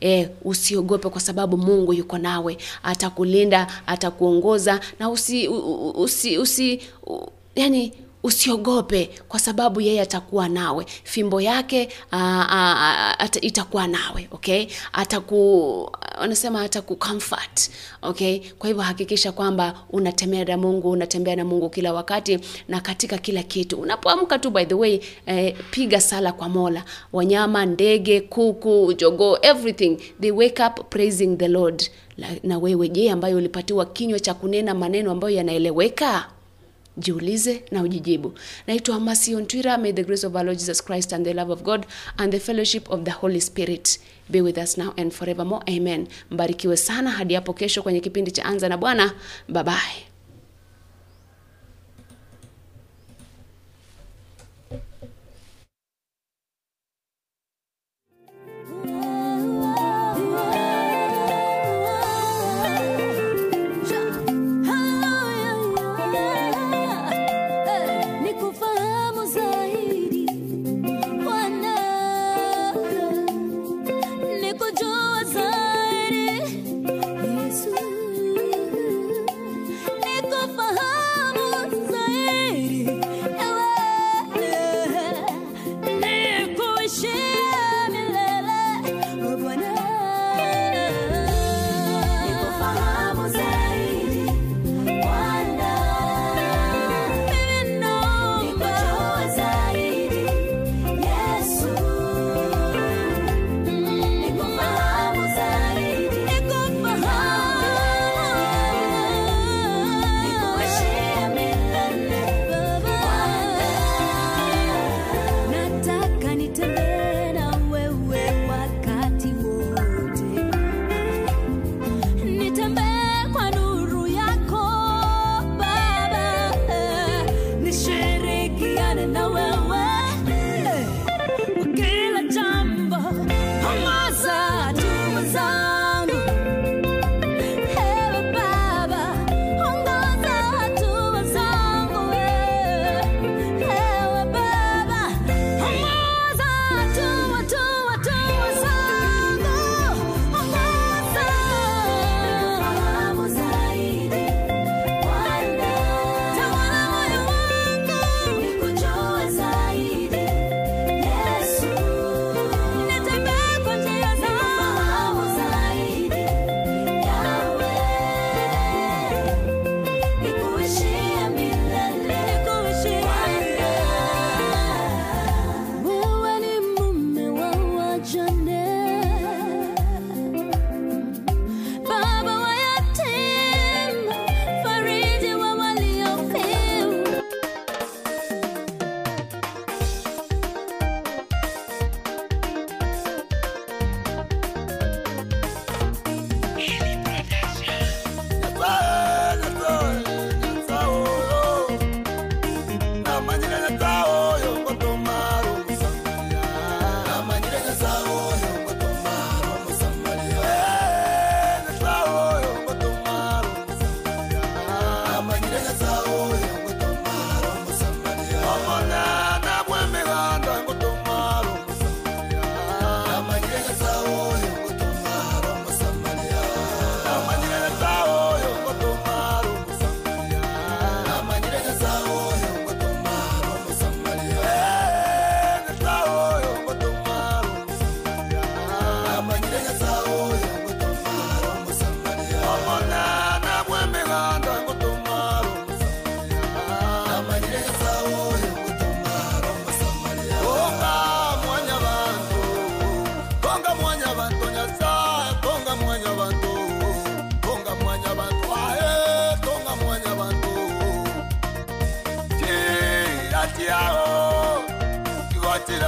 Eh, usiogope kwa sababu Mungu yuko nawe, atakulinda, atakuongoza na usi, usi, usi u, yani usiogope kwa sababu yeye atakuwa nawe. Fimbo yake a, a, a, ata, itakuwa nawe okay? Ataku anasema ataku comfort okay? Kwa hivyo hakikisha kwamba unatembea na mungu unatembea na mungu kila wakati na katika kila kitu. Unapoamka tu by the way eh, piga sala kwa mola. Wanyama ndege kuku jogoo everything. They wake up praising the lord. Na wewe je ambayo ulipatiwa kinywa cha kunena maneno ambayo yanaeleweka jiulize na ujijibu. Naitwa masion twira may the grace of our lord jesus christ and the love of god and the fellowship of the holy spirit be with us now and forevermore. Amen. Mbarikiwe sana hadi hapo kesho kwenye kipindi cha anza na bwana. Babaye Nikufahamu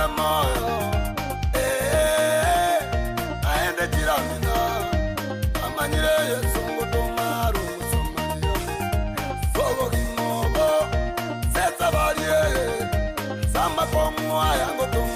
mina moyo eh, eh, eh, aende tira mina amanyire yesu mutumaru musumaniyo sobokingobo setsabalie samakomuayangutum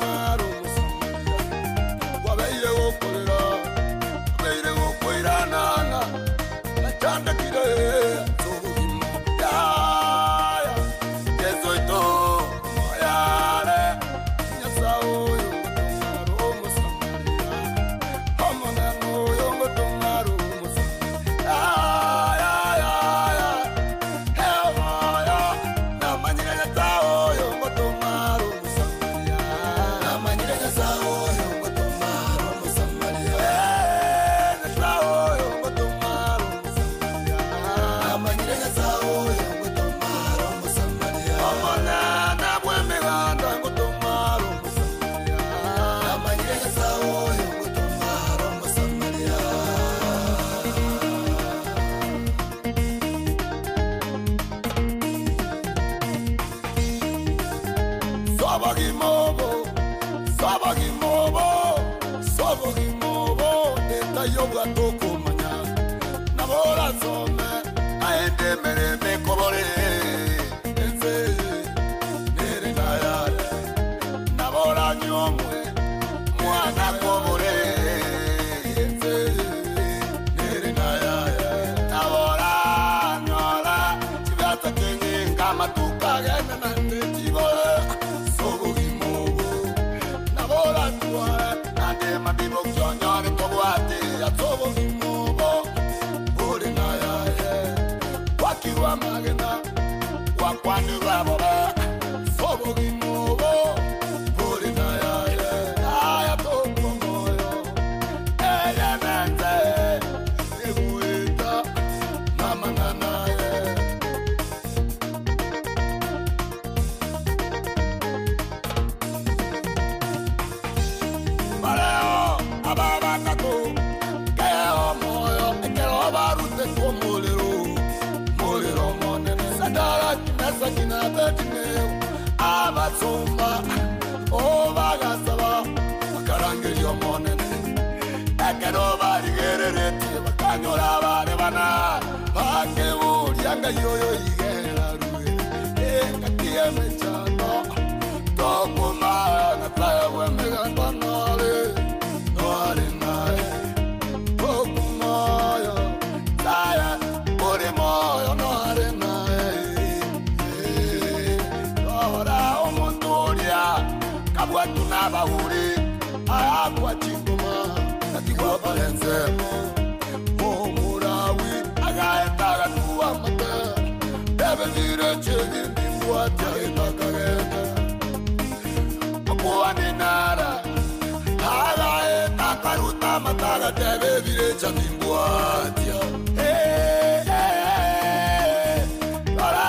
hata bebire chakimbwatia hey, hey, hey. Bara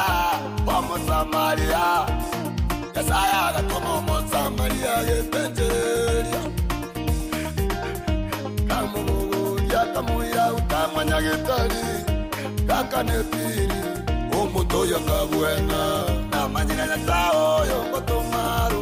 omusamaria yesaya agatuma omusamaria yepenjereria kamumuguria kamuya utamanya gitari gakanepiri omutoyo kabwena namanyiranya taoyo ngotumara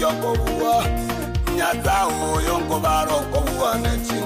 Yoko bua nyata o yonko baro nechi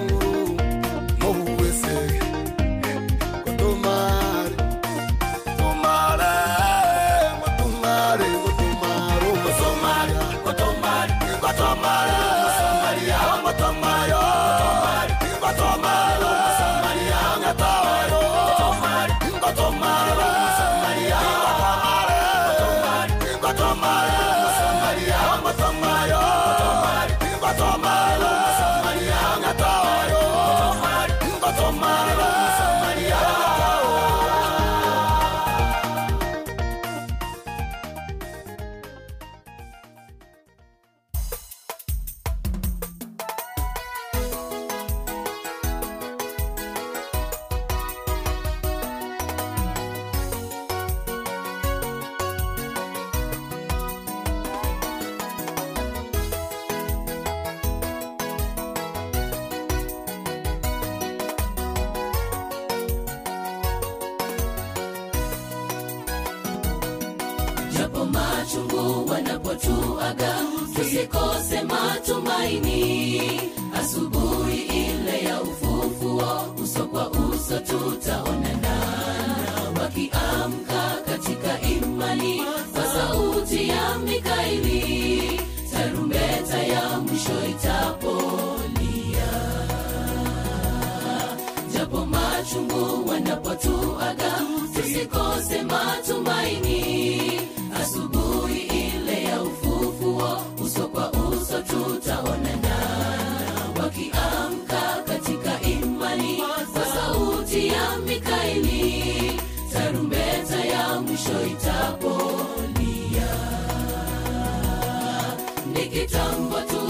ni kitambo tu.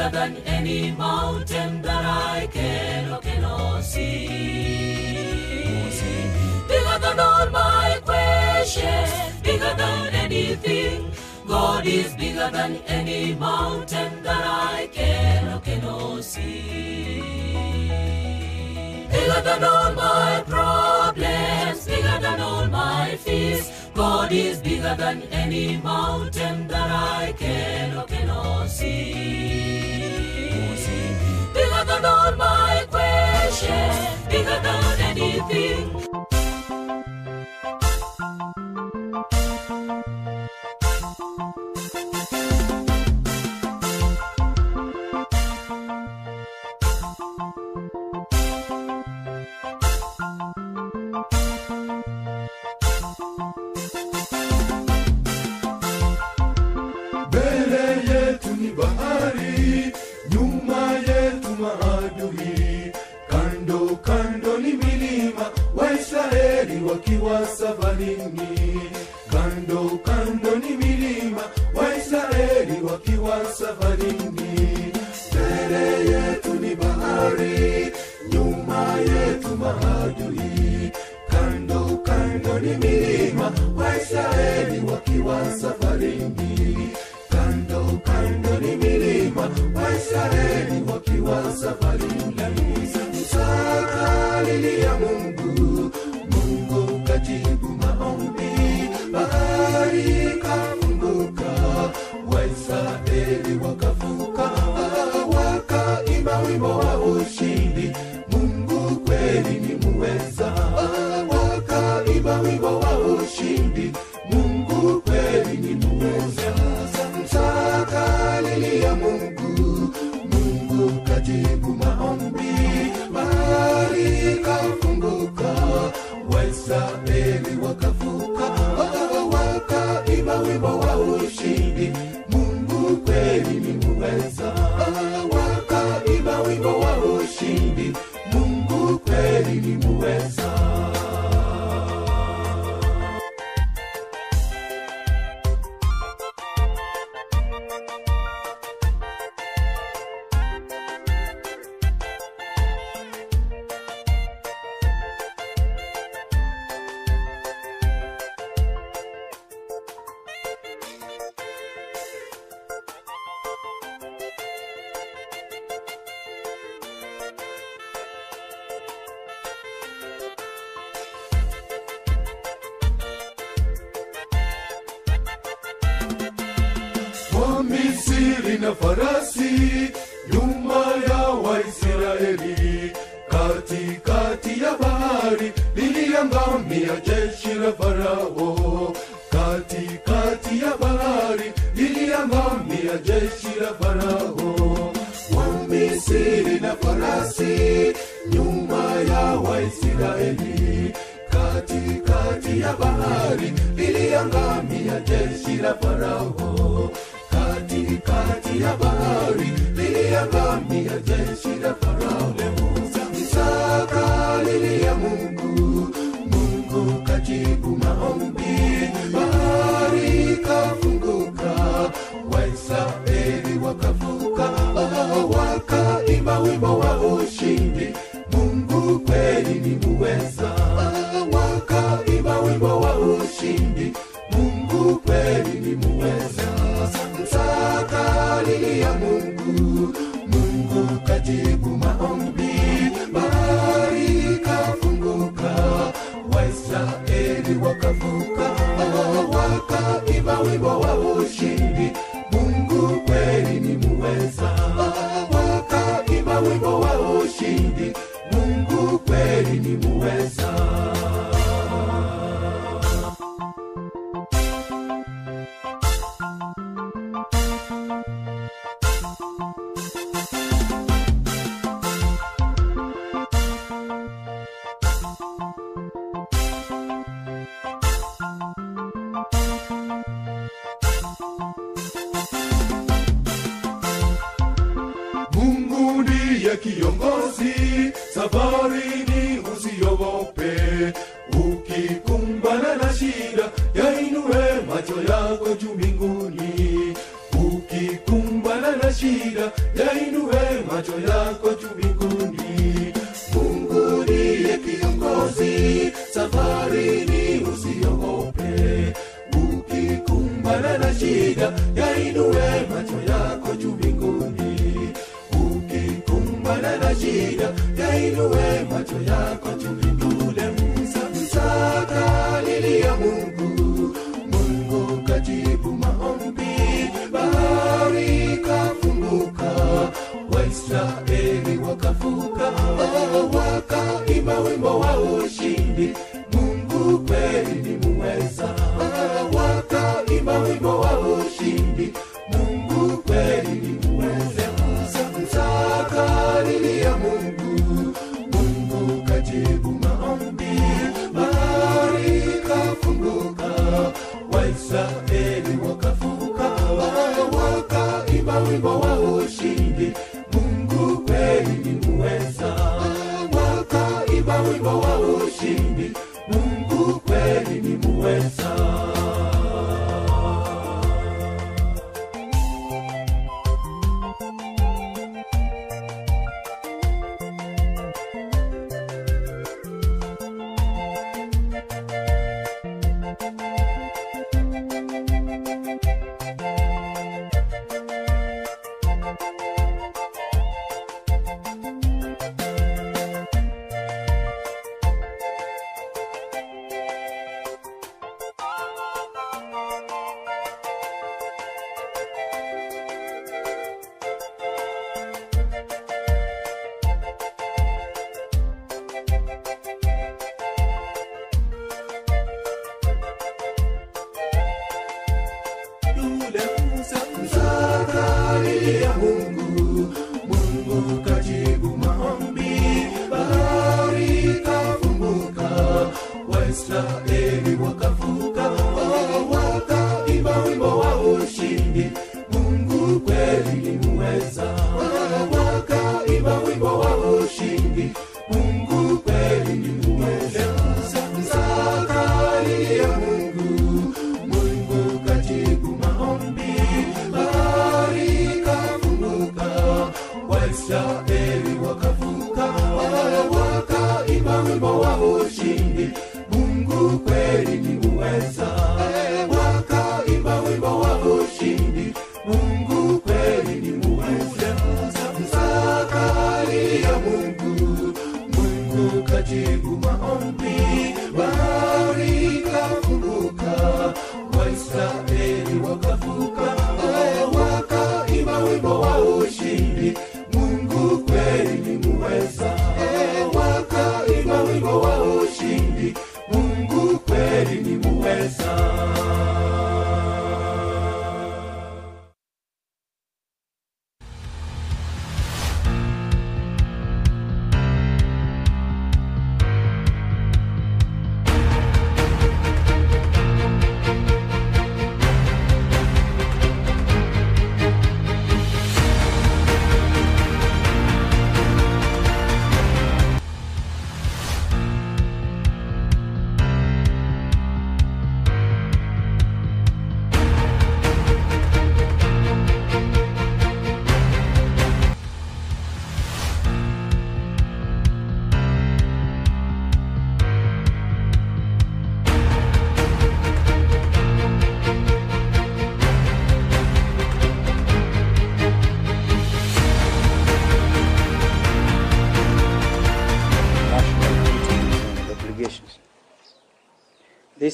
Bigger than any mountain that I can or cannot see. Bigger than all my questions, bigger than anything. God is bigger than any mountain that I can or cannot see. Bigger than all my problems, bigger than all my fears. God is bigger than any mountain that I can or cannot see answered all my questions bigger than anything.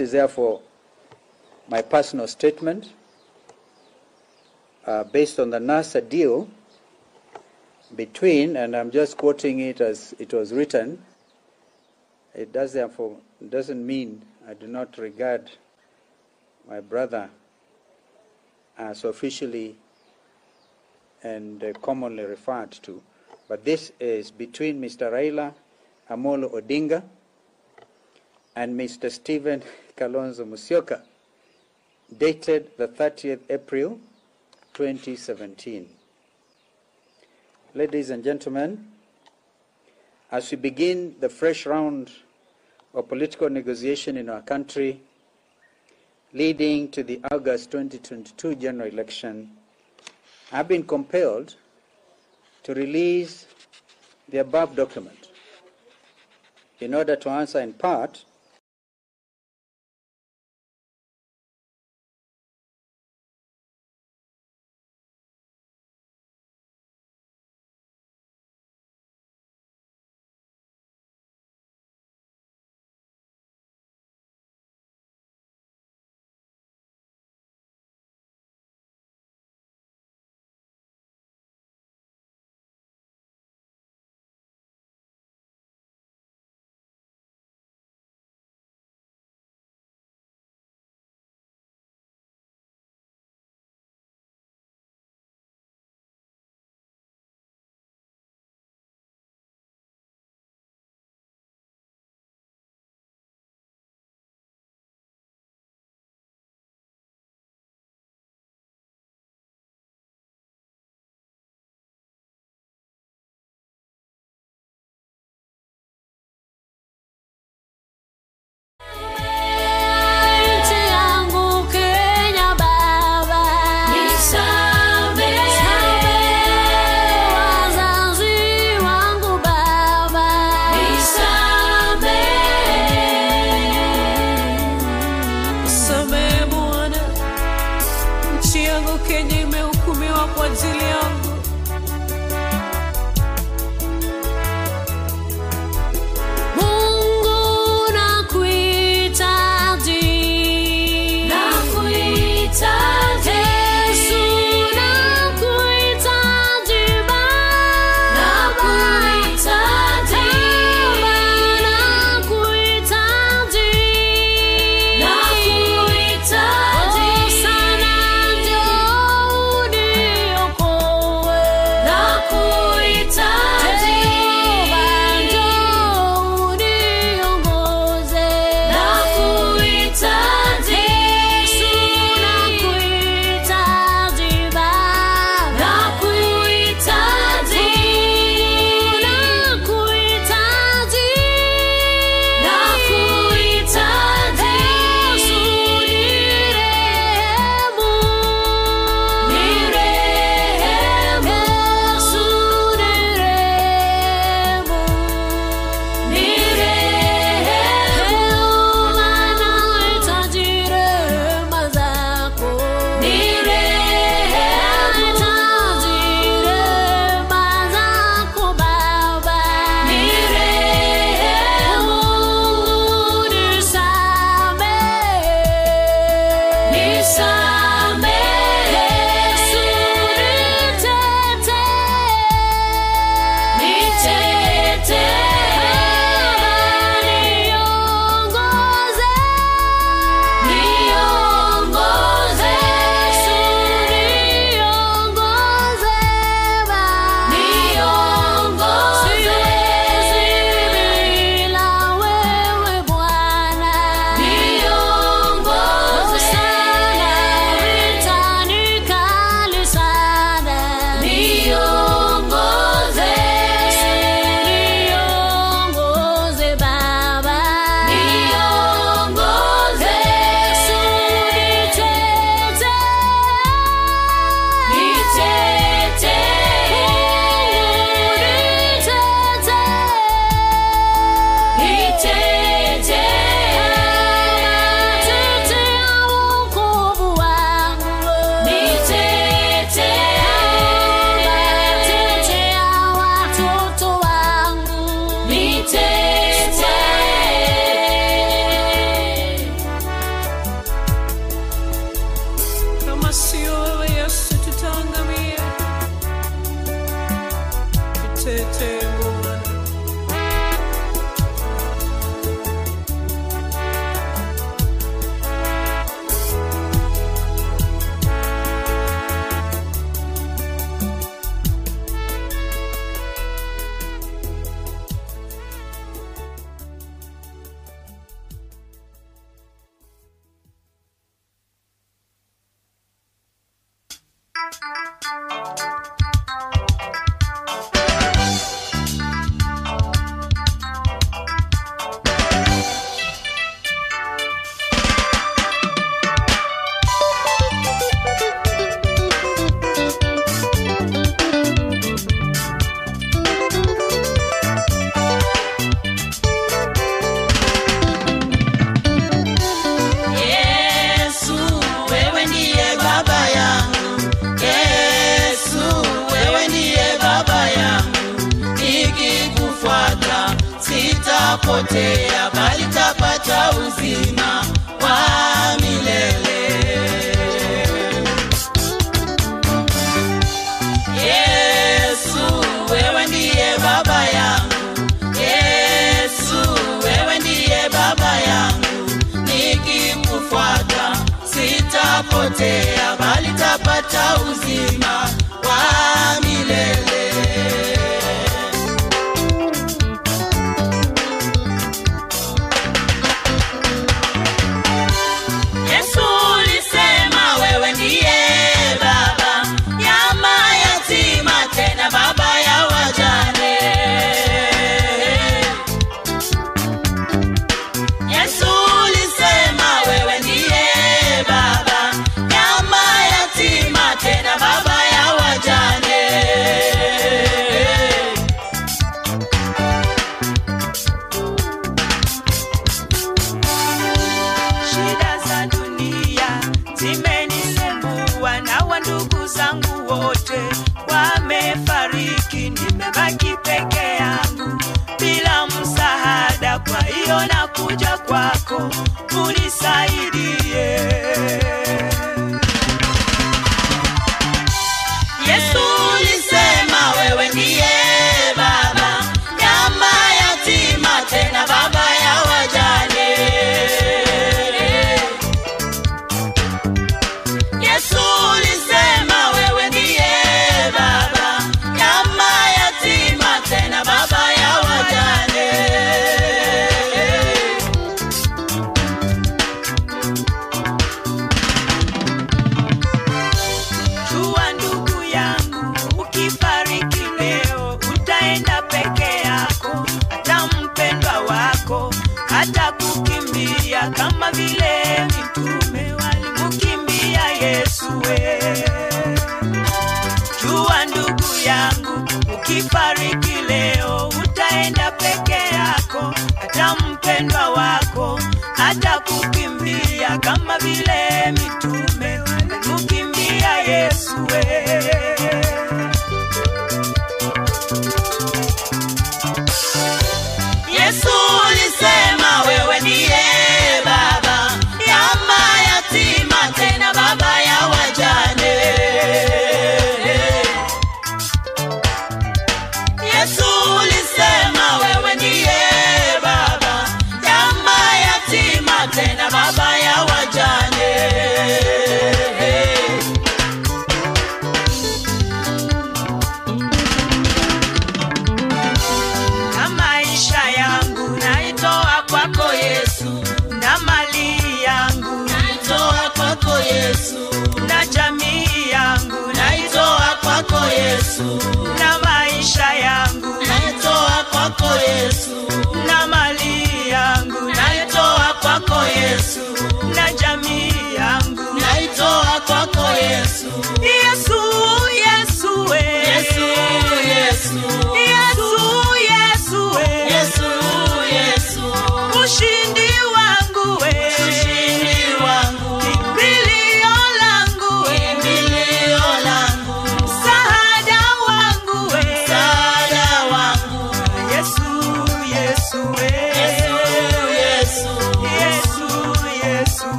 Is therefore my personal statement uh, based on the NASA deal between, and I'm just quoting it as it was written. It does therefore doesn't mean I do not regard my brother as officially and uh, commonly referred to, but this is between Mr. Raila Amolo Odinga and Mr. Stephen Kalonzo Musyoka, dated the 30th April 2017. Ladies and gentlemen, as we begin the fresh round of political negotiation in our country, leading to the August 2022 general election, I've been compelled to release the above document in order to answer in part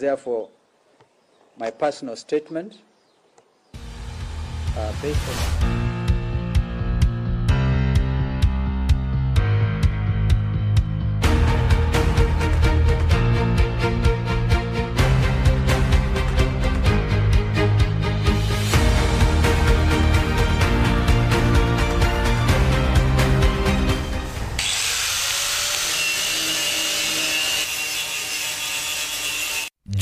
therefore my personal statement uh, based on.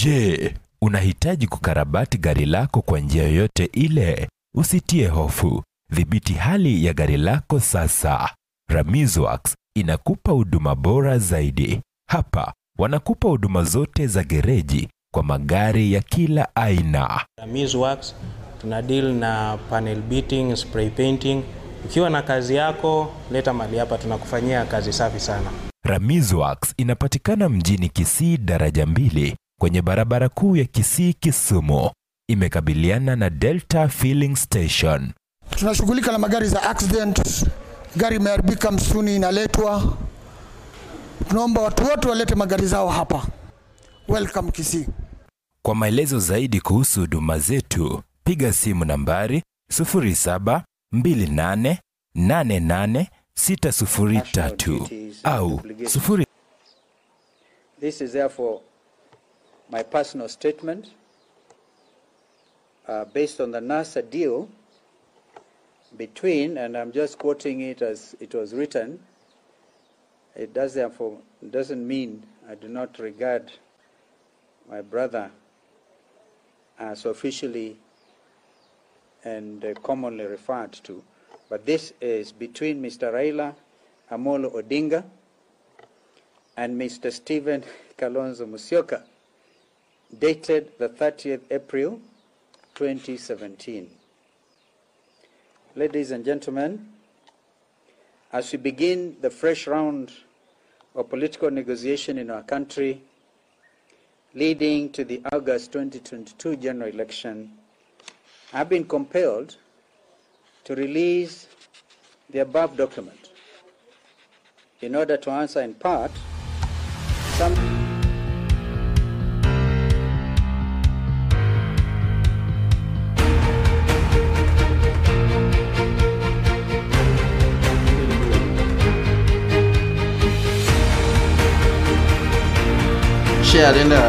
Je, unahitaji kukarabati gari lako kwa njia yoyote ile? Usitie hofu. Dhibiti hali ya gari lako sasa. Ramizworks inakupa huduma bora zaidi. Hapa wanakupa huduma zote za gereji kwa magari ya kila aina. Ramizworks tuna deal na panel beating, spray painting. Ukiwa na kazi yako, leta mali hapa, tunakufanyia kazi safi sana. Ramizworks inapatikana mjini Kisii daraja mbili kwenye barabara kuu ya Kisii Kisumu. Imekabiliana na Delta Filling Station. Tunashughulika na magari za accident, gari imeharibika msuni inaletwa. Tunaomba watu wote walete magari zao hapa. Welcome Kisii. Kwa maelezo zaidi kuhusu huduma zetu, piga simu nambari 0728888603 au 0 This is therefore my personal statement uh, based on the NASA deal between, and I'm just quoting it as it was written. It does therefore doesn't mean I do not regard my brother as officially and uh, commonly referred to, but this is between Mr. Raila Amolo Odinga and Mr. Stephen Kalonzo Musyoka, dated the 30th April 2017. Ladies and gentlemen, as we begin the fresh round of political negotiation in our country, leading to the August 2022 general election, I've been compelled to release the above document in order to answer in part some Share, nenda.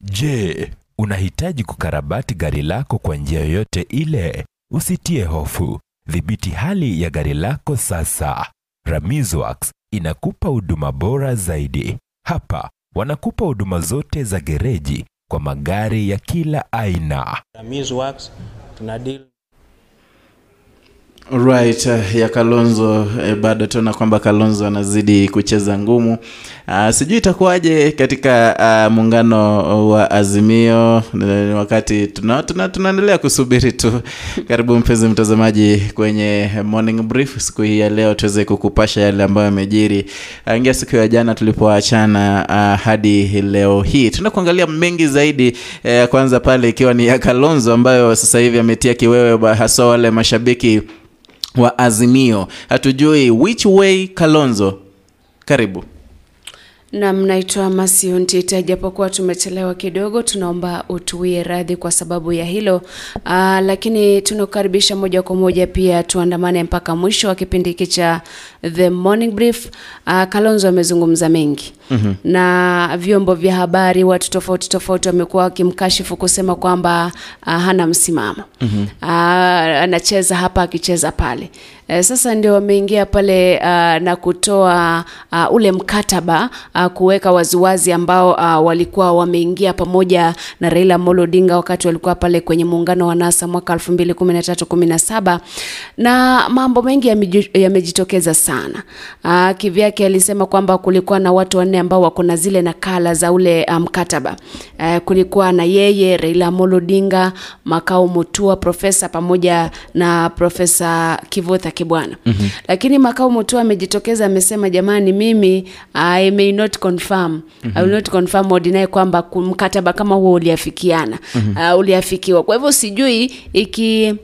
Je, unahitaji kukarabati gari lako kwa njia yoyote ile? Usitie hofu. Dhibiti hali ya gari lako sasa. Ramizworks inakupa huduma bora zaidi. Hapa wanakupa huduma zote za gereji kwa magari ya kila aina. Ramizworks tuna deal Right, uh, ya Kalonzo eh, bado tunaona kwamba Kalonzo anazidi kucheza ngumu. Uh, sijui itakuwaje katika uh, muungano wa Azimio wakati tuna, tuna, tunaendelea kusubiri tu. Karibu mpenzi mtazamaji kwenye morning brief siku hii ya leo tuweze kukupasha yale ambayo yamejiri uh, ingia siku ya jana tulipoachana uh, hadi leo hii. Tuna kuangalia mengi zaidi eh, kwanza pale ikiwa ni ya Kalonzo ambayo sasa hivi ametia kiwewe haswa wale mashabiki wa Azimio. Hatujui which way Kalonzo. Karibu. Nam, naitwa masiuntita Japokuwa tumechelewa kidogo, tunaomba utuwie radhi kwa sababu ya hilo. Aa, lakini tunakukaribisha moja kwa moja pia tuandamane mpaka mwisho wa kipindi hiki cha The Morning Brief. Aa, Kalonzo amezungumza mengi Mhm. na vyombo vya habari, watu tofauti tofauti wamekuwa wakimkashifu kusema kwamba ah, hana msimamo Mhm. Ah, anacheza hapa akicheza pale. E, sasa ndio wameingia pale uh, na kutoa uh, ule mkataba uh, kuweka waziwazi ambao uh, walikuwa wameingia pamoja na Raila Amolo Odinga wakati walikuwa pale kwenye muungano wa NASA mwaka 2013 17 na mambo mengi yameji- yamejitokeza sana. Uh, kivyake alisema kwamba kulikuwa na watu wanne ambao wako na zile nakala za ule mkataba um, uh, kulikuwa na yeye Raila Amolo Odinga, Makau Mutua, profesa pamoja na profesa Kivutha mm -hmm. Lakini makao Mutua amejitokeza amesema, jamani, mimi I may not confirm I will not confirm or deny kwamba mkataba kama huo uliafikiana Mhm. uh, uliafikiwa. Kwa hivyo sijui iki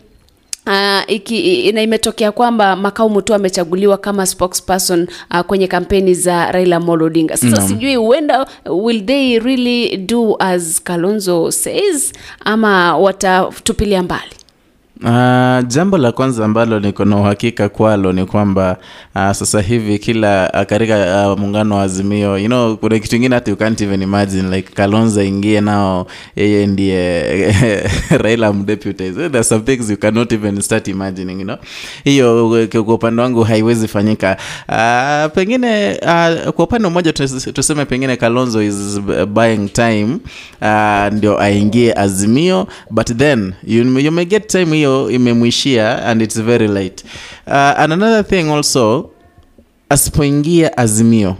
Uh, iki, na imetokea kwamba Makau Mutua amechaguliwa kama spokesperson uh, kwenye kampeni za Raila Amolo Odinga. Sasa no. sijui huenda will they really do as Kalonzo says ama watatupilia mbali? Uh, jambo la kwanza ambalo niko na uhakika kwalo ni kwamba uh, sasa hivi kila uh, katika uh, muungano wa Azimio you know, kuna kitu ingine hata you even imagine like kalonza ingie nao yeye ndiye Raila mdeputize. You cannot even start imagining you know. Hiyo kwa upande wangu haiwezi fanyika. Uh, pengine uh, kwa upande mmoja tuseme pengine Kalonzo is buying time uh, ndio aingie Azimio but then you, you may get time hiyo imemwishia and it's very late uh, and another thing also asipoingia azimio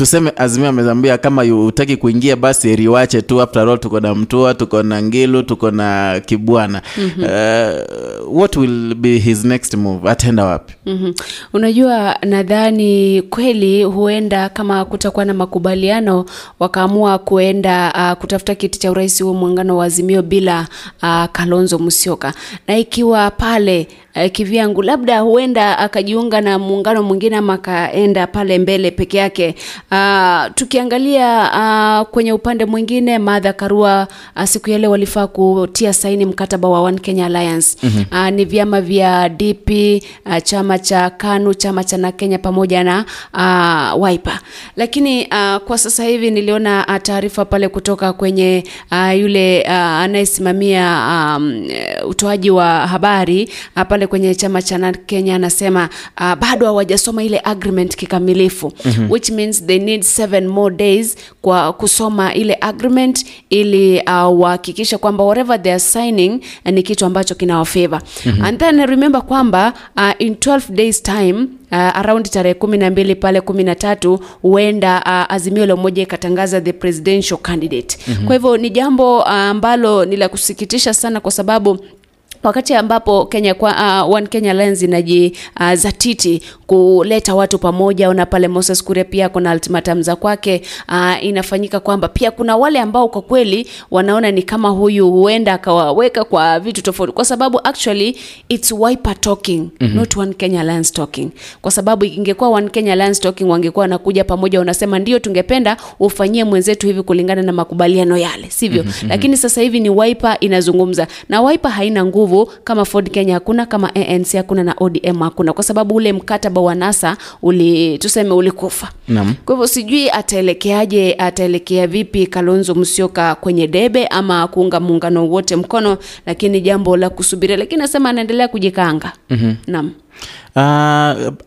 tuseme azimio amezambia kama utaki kuingia basi riwache tu after all tuko na mtua tuko na ngilu tuko na kibwana Mhm. uh, what will be his next move ataenda wapi Mhm. Unajua, nadhani kweli huenda kama kutakuwa na makubaliano wakaamua kuenda uh, kutafuta kiti cha urais huo muungano wa Azimio bila uh, Kalonzo Musyoka, na ikiwa pale uh, kivyangu labda huenda akajiunga na muungano mwingine ama akaenda pale mbele peke yake. Uh, tukiangalia uh, kwenye upande mwingine Martha Karua uh, siku ya leo walifaa kutia saini mkataba wa One Kenya Alliance. Mhm. Uh, ni vyama vya DP uh, chama cha KANU chama cha Nakenya pamoja na uh, Wiper. Lakini uh, kwa sasa hivi niliona taarifa pale kutoka kwenye uh, yule uh, anayesimamia um, utoaji wa habari uh, pale kwenye chama cha Nakenya anasema uh, bado hawajasoma ile agreement kikamilifu Mhm. which means they need seven more days kwa kusoma ile agreement ili uh, wahakikishe kwamba whatever they are signing uh, ni kitu ambacho kinawafeva mm -hmm. and then remember kwamba uh, in 12 days time uh, around tarehe kumi na mbili pale kumi na tatu huenda uh, azimio la umoja ikatangaza the presidential candidate Mhm. kwa hivyo ni jambo uh, ambalo ni la kusikitisha sana kwa sababu wakati ambapo Kenya kwa uh, One Kenya Alliance inajizatiti uh, kuleta watu pamoja, ona pale Moses Kuria pia kuna ultimatum za kwake uh, inafanyika kwamba pia kuna wale ambao kwa kweli wanaona ni kama huyu huenda akawaweka kwa vitu tofauti, kwa sababu actually it's Wiper talking Mhm. not One Kenya Alliance talking, kwa sababu ingekuwa One Kenya Alliance talking wangekuwa wanakuja pamoja, wanasema ndio tungependa ufanyie mwenzetu hivi kulingana na makubaliano yale, sivyo? mm -hmm. Lakini sasa hivi ni Wiper inazungumza na Wiper haina nguvu kama Ford Kenya hakuna, kama ANC hakuna na ODM hakuna, kwa sababu ule mkataba wa NASA uli tuseme ulikufa. Naam. Kwa hivyo sijui ataelekeaje, ataelekea vipi Kalonzo Musyoka kwenye debe ama kuunga muungano wote mkono, lakini jambo la kusubiria, lakini nasema anaendelea kujikanga. Mhm. Naam. Uh,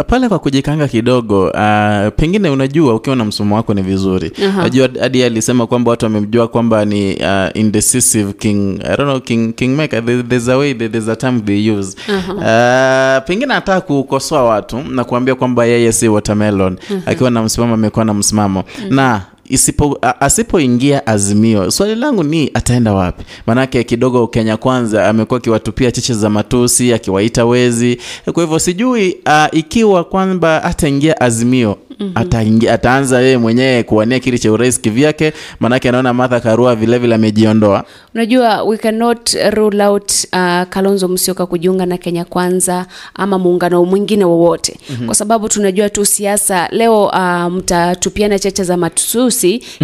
pale kwa kujikanga kidogo uh, pengine unajua ukiwa na msomo wako ni vizuri. Najua hadi alisema kwamba watu wamemjua kwamba ni uh, indecisive king I don't know, king, kingmaker there's a way there's a term they use. Uh, pengine anataka kukosoa watu na kuambia kwamba yeye si watermelon. Mhm. akiwa na msimamo amekuwa na msimamo. Na isipo asipoingia azimio swali langu ni ataenda wapi maanake kidogo kenya kwanza amekuwa akiwatupia cheche za matusi akiwaita wezi kwa hivyo sijui uh, ikiwa kwamba ataingia azimio Mhm. ataingia ataanza yeye mwenyewe kuwania kiti cha urais kivyake maanake anaona martha karua vilevile amejiondoa Unajua, we cannot rule out uh, Kalonzo Musyoka kujiunga na Kenya Kwanza ama muungano mwingine wowote Mhm. kwa sababu tunajua tu siasa. Leo uh, mtatupiana cheche za matusi,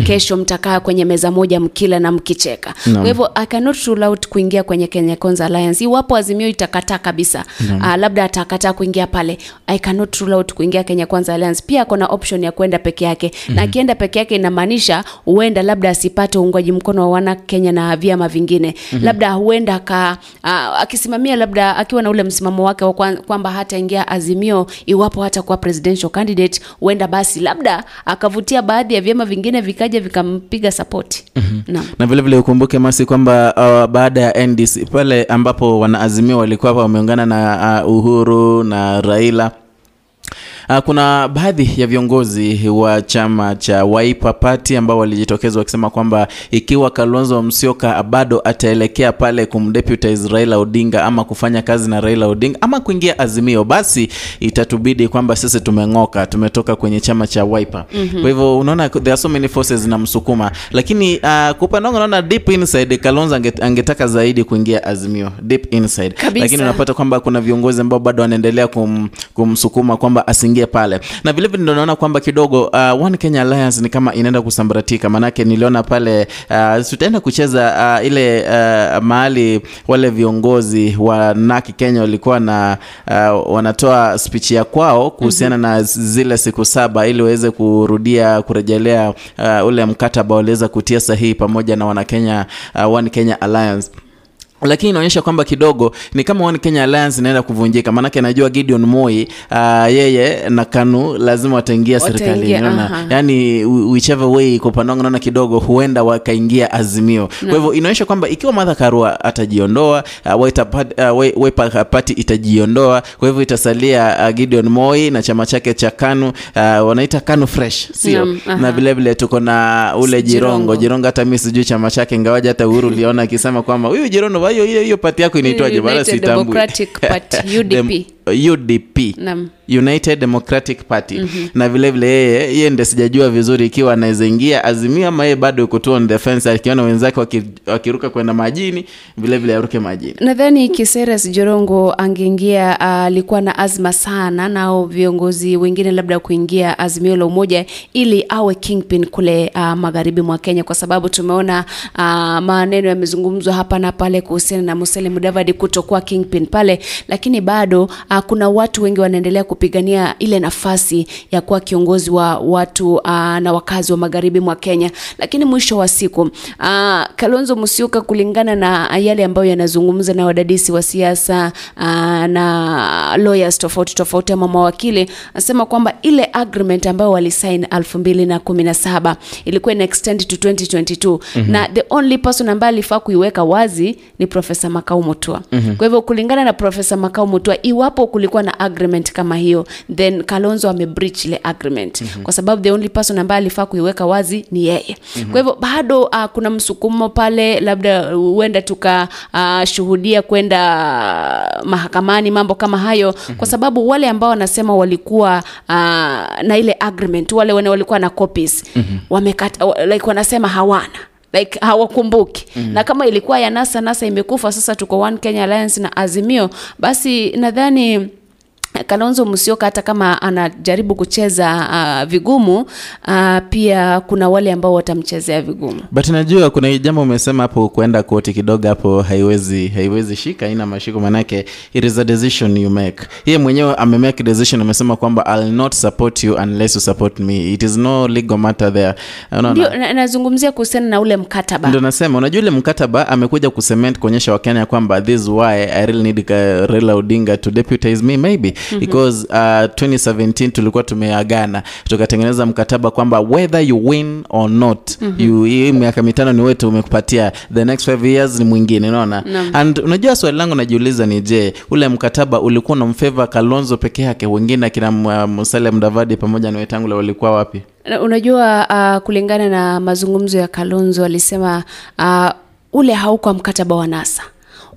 kesho mtakaa kwenye meza moja mkila na mkicheka. no. Kwa hivyo I cannot rule out kuingia kwenye Kenya Kwanza Alliance iwapo Azimio itakataa kabisa. no. Uh, labda atakataa kuingia pale. I cannot rule out kuingia Kenya Kwanza Alliance. Pia kuna option ya kwenda peke yake na Mhm. akienda peke yake inamaanisha huenda labda asipate uungwaji mkono wa wana Kenya na vyama vingine Mhm. labda huenda ka uh, akisimamia labda akiwa na ule msimamo wake wa kwamba hataingia Azimio iwapo hata kuwa presidential candidate, huenda basi labda akavutia baadhi ya vyama vingine vikaja vikampiga sapoti mm-hmm. na vilevile vile ukumbuke masi kwamba uh, baada ya ndc pale ambapo wanaazimia walikuwa hapa wameungana na uh, uhuru na raila kuna baadhi ya viongozi wa chama cha Wiper Party ambao walijitokeza wakisema kwamba ikiwa Kalonzo Musyoka bado ataelekea pale kumdeputize Raila Odinga ama kufanya kazi na Raila Odinga ama kuingia Azimio, basi itatubidi kwamba sisi tumeng'oka, tumetoka kwenye chama cha Wiper. Mhm. Kwa hivyo unaona there are so many forces zinamsukuma, lakini uh, kwa upande wangu naona deep inside Kalonzo anget, angetaka zaidi kuingia Azimio deep inside, Kabisa. lakini unapata kwamba kuna viongozi ambao bado wanaendelea kum, kumsukuma kwamba asiingie pale, na vile vile ndio naona kwamba kidogo uh, One Kenya Alliance ni kama inaenda kusambaratika, maanake niliona pale uh, tutaenda kucheza uh, ile uh, mahali wale viongozi wa NAKI Kenya walikuwa na uh, wanatoa speech ya kwao kuhusiana na zile siku saba ili waweze kurudia kurejelea uh, ule mkataba waliweza kutia sahihi pamoja na wanakenya uh, One Kenya Alliance lakini inaonyesha kwamba kidogo ni kama One Kenya Alliance inaenda kuvunjika, maanake najua Gideon Moi uh, yeye na KANU lazima wataingia serikalini, unaona? yani whichever way, iko upande naona kidogo huenda wakaingia Azimio. Kwa hivyo inaonyesha kwamba ikiwa Martha Karua atajiondoa, uh, Wiper uh, Party itajiondoa, kwa hivyo itasalia uh, Gideon Moi na chama chake cha KANU uh, wanaita KANU Fresh, sio? Na vile vile tuko na ule Jirongo. Jirongo. Jirongo, hata mimi sijui chama chake, ingawaje hata Uhuru uliona akisema kwamba huyu Jirongo hiyo hiyo hiyo pati yako inaitwaje? United sitambui. Democratic Party, UDP. UDP. Nam. United Democratic Party Mhm. na vile vile yeye yeye ndiye sijajua vizuri ikiwa anaweza ingia Azimio ama yeye bado yuko tu on the fence akiona wenzake wakiruka kwenda majini vilevile vile aruke majini. nadhani Kiseres Jorongo angeingia alikuwa uh, na azma sana nao viongozi wengine labda kuingia Azimio la Umoja ili awe kingpin kule uh, magharibi mwa Kenya, kwa sababu tumeona uh, maneno yamezungumzwa hapa na pale kuhusiana na Musalia Mudavadi kutokuwa kingpin pale, lakini bado uh, kuna watu wengi wanaendelea kupigania ile nafasi ya kuwa kiongozi wa watu uh, na wakazi wa magharibi mwa Kenya, lakini mwisho wa siku uh, Kalonzo Musyoka kulingana na yale ambayo yanazungumza na wadadisi wa siasa uh, na lawyers tofauti tofauti ama mawakili anasema kwamba ile agreement ambayo walisign 2017 ilikuwa ina extend to 2022 Mhm. na the only person ambaye alifaa kuiweka wazi ni Profesa Makau Mutua. Mhm. Kwa hivyo kulingana na Profesa Makau Mutua, iwapo kulikuwa na agreement kama hiyo, then Kalonzo ame ile agreement Mhm. kwa sababu the only person ambaye alifaa kuiweka wazi ni yeye. Mhm. Kwa hivyo bado uh, kuna msukumo pale, labda huenda tukashuhudia kwenda mahakamani, mambo kama hayo kwa sababu wale ambao wanasema walikuwa uh, na ile agreement, wale wene walikuwa na copies wamekata, like wanasema hawana like hawakumbuki Mhm. na kama ilikuwa ya NASA NASA imekufa sasa tuko One Kenya Alliance na Azimio basi nadhani Kalonzo Musyoka hata kama anajaribu kucheza uh, vigumu uh, pia kuna wale ambao watamchezea vigumu But najua kuna jambo umesema hapo kuenda koti kidogo hapo haiwezi haiwezi shika haina mashiko manake it is a decision you make. Yeye mwenyewe ame make decision amesema kwamba I'll not support you unless you support me. It is no legal matter there. Ndio nazungumzia kuhusiana na ule mkataba Ndio nasema unajua ule mkataba amekuja kucement kuonyesha Wakenya kwamba this is why I really need uh, Raila Odinga to deputize me maybe Mhm. because uh, 2017 tulikuwa tumeagana tukatengeneza mkataba kwamba whether you win or not mm-hmm. hii miaka mitano ni wetu umekupatia the next five years ni mwingine unaona Naam. and unajua swali langu najiuliza ni je ule mkataba ulikuwa unamfeva Kalonzo peke yake wengine akina uh, Musalia pamoja na Wetangula walikuwa wapi Unajua uh, kulingana na mazungumzo ya Kalonzo alisema uh, ule haukwa mkataba wa NASA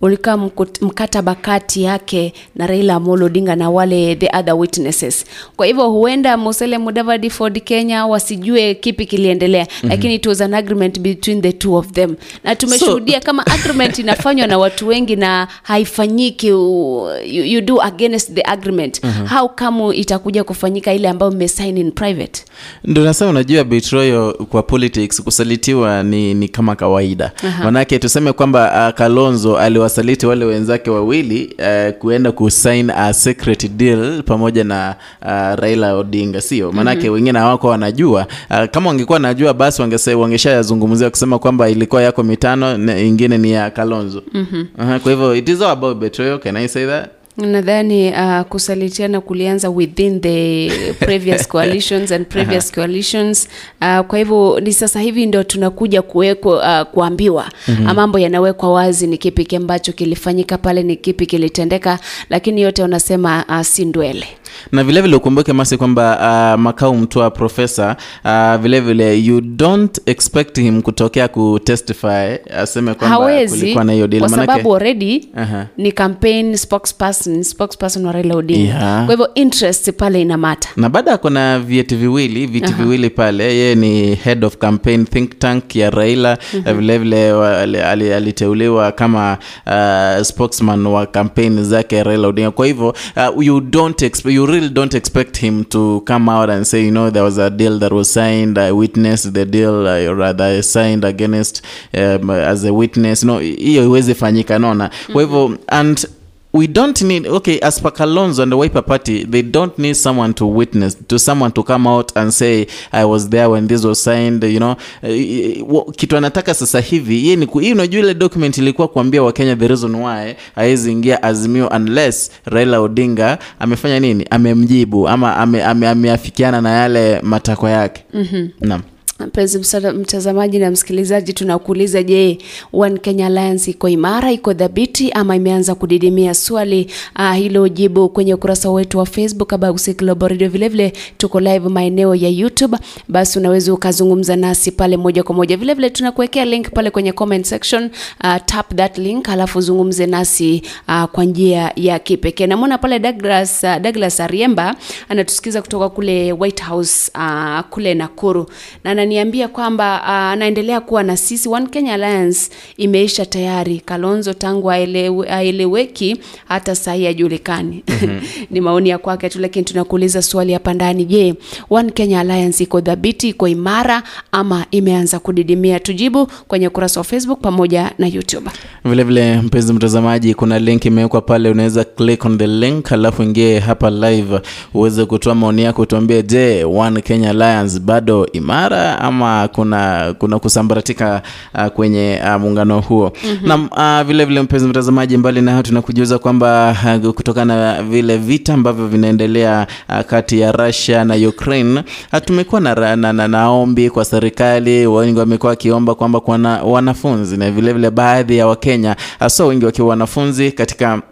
ulikuwa mkataba kati yake na Raila Amolo Odinga na wale the other witnesses. Kwa hivyo huenda Musalia Mudavadi Ford Kenya wasijue kipi kiliendelea, Mhm. lakini it was an agreement between the two of them, na tumeshuhudia kama agreement inafanywa na watu wengi na haifanyiki, you, you do against the agreement Mhm. how come itakuja kufanyika ile ambayo mmesign in private? Ndio nasema unajua betrayal kwa politics kusalitiwa ni, ni kama kawaida. Manake tuseme kwamba uh, Kalonzo aliwasaliti wale wenzake wawili uh, kuenda kusign a secret deal pamoja na uh, Raila Odinga, sio? maanake mm-hmm. wengine hawako wanajua. Uh, kama wangekuwa najua basi wangese wangeshayazungumzia kusema kwamba ilikuwa yako mitano na ingine ni ya Kalonzo. Mhm. Aha, kwa hivyo it is all about betrayal, can I say that? Nadhani uh, kusalitiana kulianza within the previous coalitions and previous coalitions uh, kwa hivyo ni sasa hivi ndo tunakuja kuwekwa uh, kuambiwa Mhm. mm-hmm. mambo yanawekwa wazi ni kipi ambacho kilifanyika pale ni kipi kilitendeka lakini yote wanasema uh, si ndwele na vilevile ukumbuke masi kwamba uh, makao mtoa profesa uh, vilevile you don't expect him kutokea kutestify aseme kwamba kulikuwa na hiyo deal kwa Manake- sababu already Aha. ni campaign spokesperson spokesperson wa Raila Odinga. Yeah. kwa hivyo interest pale ina mata na baada kuna vieti viwili viti Aha. viwili pale yeye ni head of campaign think tank ya raila. Mhm. vilevile wa- ali- ali- aliteuliwa kama uh, spokesman wa campaign zake raila odinga. Kwa hivyo uh, you don't expe- you really don't expect him to come out and say you know there was a deal that was signed. I witnessed the deal. I rather I signed against um, as a witness. No hiyo iwezi fanyika naona kwa hivyo and we don't need okay as per kalonzo and the wiper party they don't need someone to witness to someone to come out and say i was there when this was signed you know. Uh, kitu anataka sasa hivi yeye ni hii unajua ile document ilikuwa kuambia wakenya the reason why hawezi ingia azimio unless raila odinga amefanya nini amemjibu ama ame- ame- ameafikiana na yale matakwa yake. Mhm. naam mpenzi mtazamaji na msikilizaji tunakuuliza je one kenya alliance iko imara iko dhabiti ama imeanza kudidimia? Swali uh, hilo jibu kwenye ukurasa wetu wa facebook Abagusi vilevile tuko live maeneo ya youtube. Basi unaweza ukazungumza nasi pale moja kwa moja. Vilevile tunakuwekea link pale kwenye comment section uh, tap that link alafu zungumze nasi uh, kwa njia ya kipekee. Namwona pale douglas, uh, douglas ariemba anatusikiza kutoka kule white house uh, kule nakuru. Na ananiambia kwamba uh, anaendelea kuwa na sisi. One kenya alliance imeisha tayari. Kalonzo tangu aelewe- aeleweki hata sahi ajulikani Mhm. ni maoni ya kwake tu lakini tunakuuliza swali hapa ndani. Je one kenya alliance iko dhabiti iko imara ama imeanza kudidimia? Tujibu kwenye ukurasa wa facebook pamoja na youtube. Vilevile mpenzi mtazamaji kuna link imewekwa pale unaweza click on the link alafu ingie hapa live uweze kutoa maoni yako tuambie je one kenya alliance bado imara ama kuna kuna kusambaratika uh, kwenye uh, muungano huo Mhm. na uh, vile vile mpenzi mtazamaji mbali na hayo tunakujuza kwamba uh, kutokana na vile vita ambavyo vinaendelea uh, kati ya russia na ukraine uh, tumekuwa na, na, na, na ombi kwa serikali wengi wamekuwa wakiomba kwamba kwa na, wanafunzi na vile vile baadhi ya wakenya hasa wengi wakiwa wanafunzi katika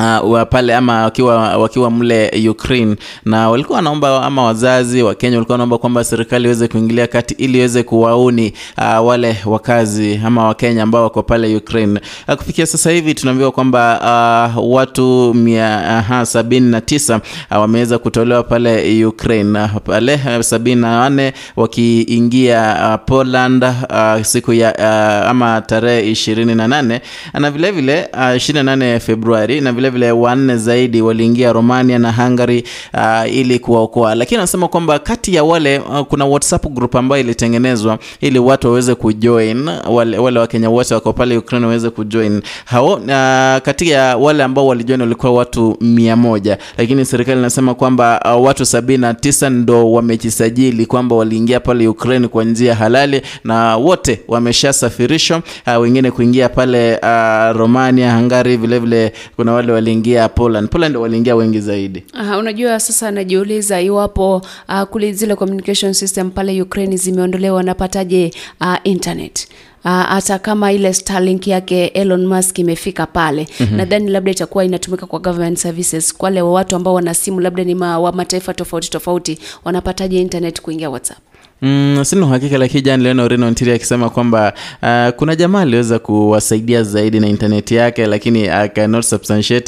Uh, pale ama wakiwa wakiwa mle Ukraine. Na walikuwa wanaomba ama wazazi wa Kenya walikuwa wanaomba kwamba serikali iweze kuingilia kati ili iweze kuwauni uh, wale wakazi ama Wakenya ambao wako pale Ukraine. Uh, kufikia sasa hivi tunaambiwa kwamba uh, watu mia uh, sabini na tisa uh, wameweza kutolewa pale Ukraine. Uh, pale uh, sabini na wanne wakiingia uh, Poland uh, siku ya uh, ama tarehe ishirini na nane. Na vilevile vile ishirini na nane Februari na vile vile wanne zaidi waliingia Romania na Hungary uh, ili kuwaokoa, lakini anasema kwamba kati ya wale uh, kuna WhatsApp group ambayo ilitengenezwa ili watu waweze kujoin wale, wale Wakenya wote wako pale Ukraine waweze kujoin. Hao. Uh, kati ya wale ambao walijoin walikuwa watu mia moja, lakini serikali inasema kwamba uh, watu sabini na tisa ndo wamejisajili kwamba waliingia pale Ukraine kwa njia halali na wote wameshasafirishwa, uh, wengine kuingia pale uh, Romania, Hungary, vilevile vile kuna wale waliingia Poland. Poland waliingia wengi zaidi. Aha, unajua sasa anajiuliza iwapo uh, kule zile communication system pale Ukraine zimeondolewa wanapataje uh, internet Uh, hata kama ile Starlink yake Elon Musk imefika pale Mhm. nadhani labda itakuwa inatumika kwa government services kwa wale watu ambao wana simu labda ni ma, wa mataifa tofauti tofauti wanapataje internet kuingia WhatsApp Mm, sina uhakika lakini jana niliona Oreno Ntiri akisema kwamba uh, kuna jamaa aliweza kuwasaidia zaidi na intaneti yake, lakini I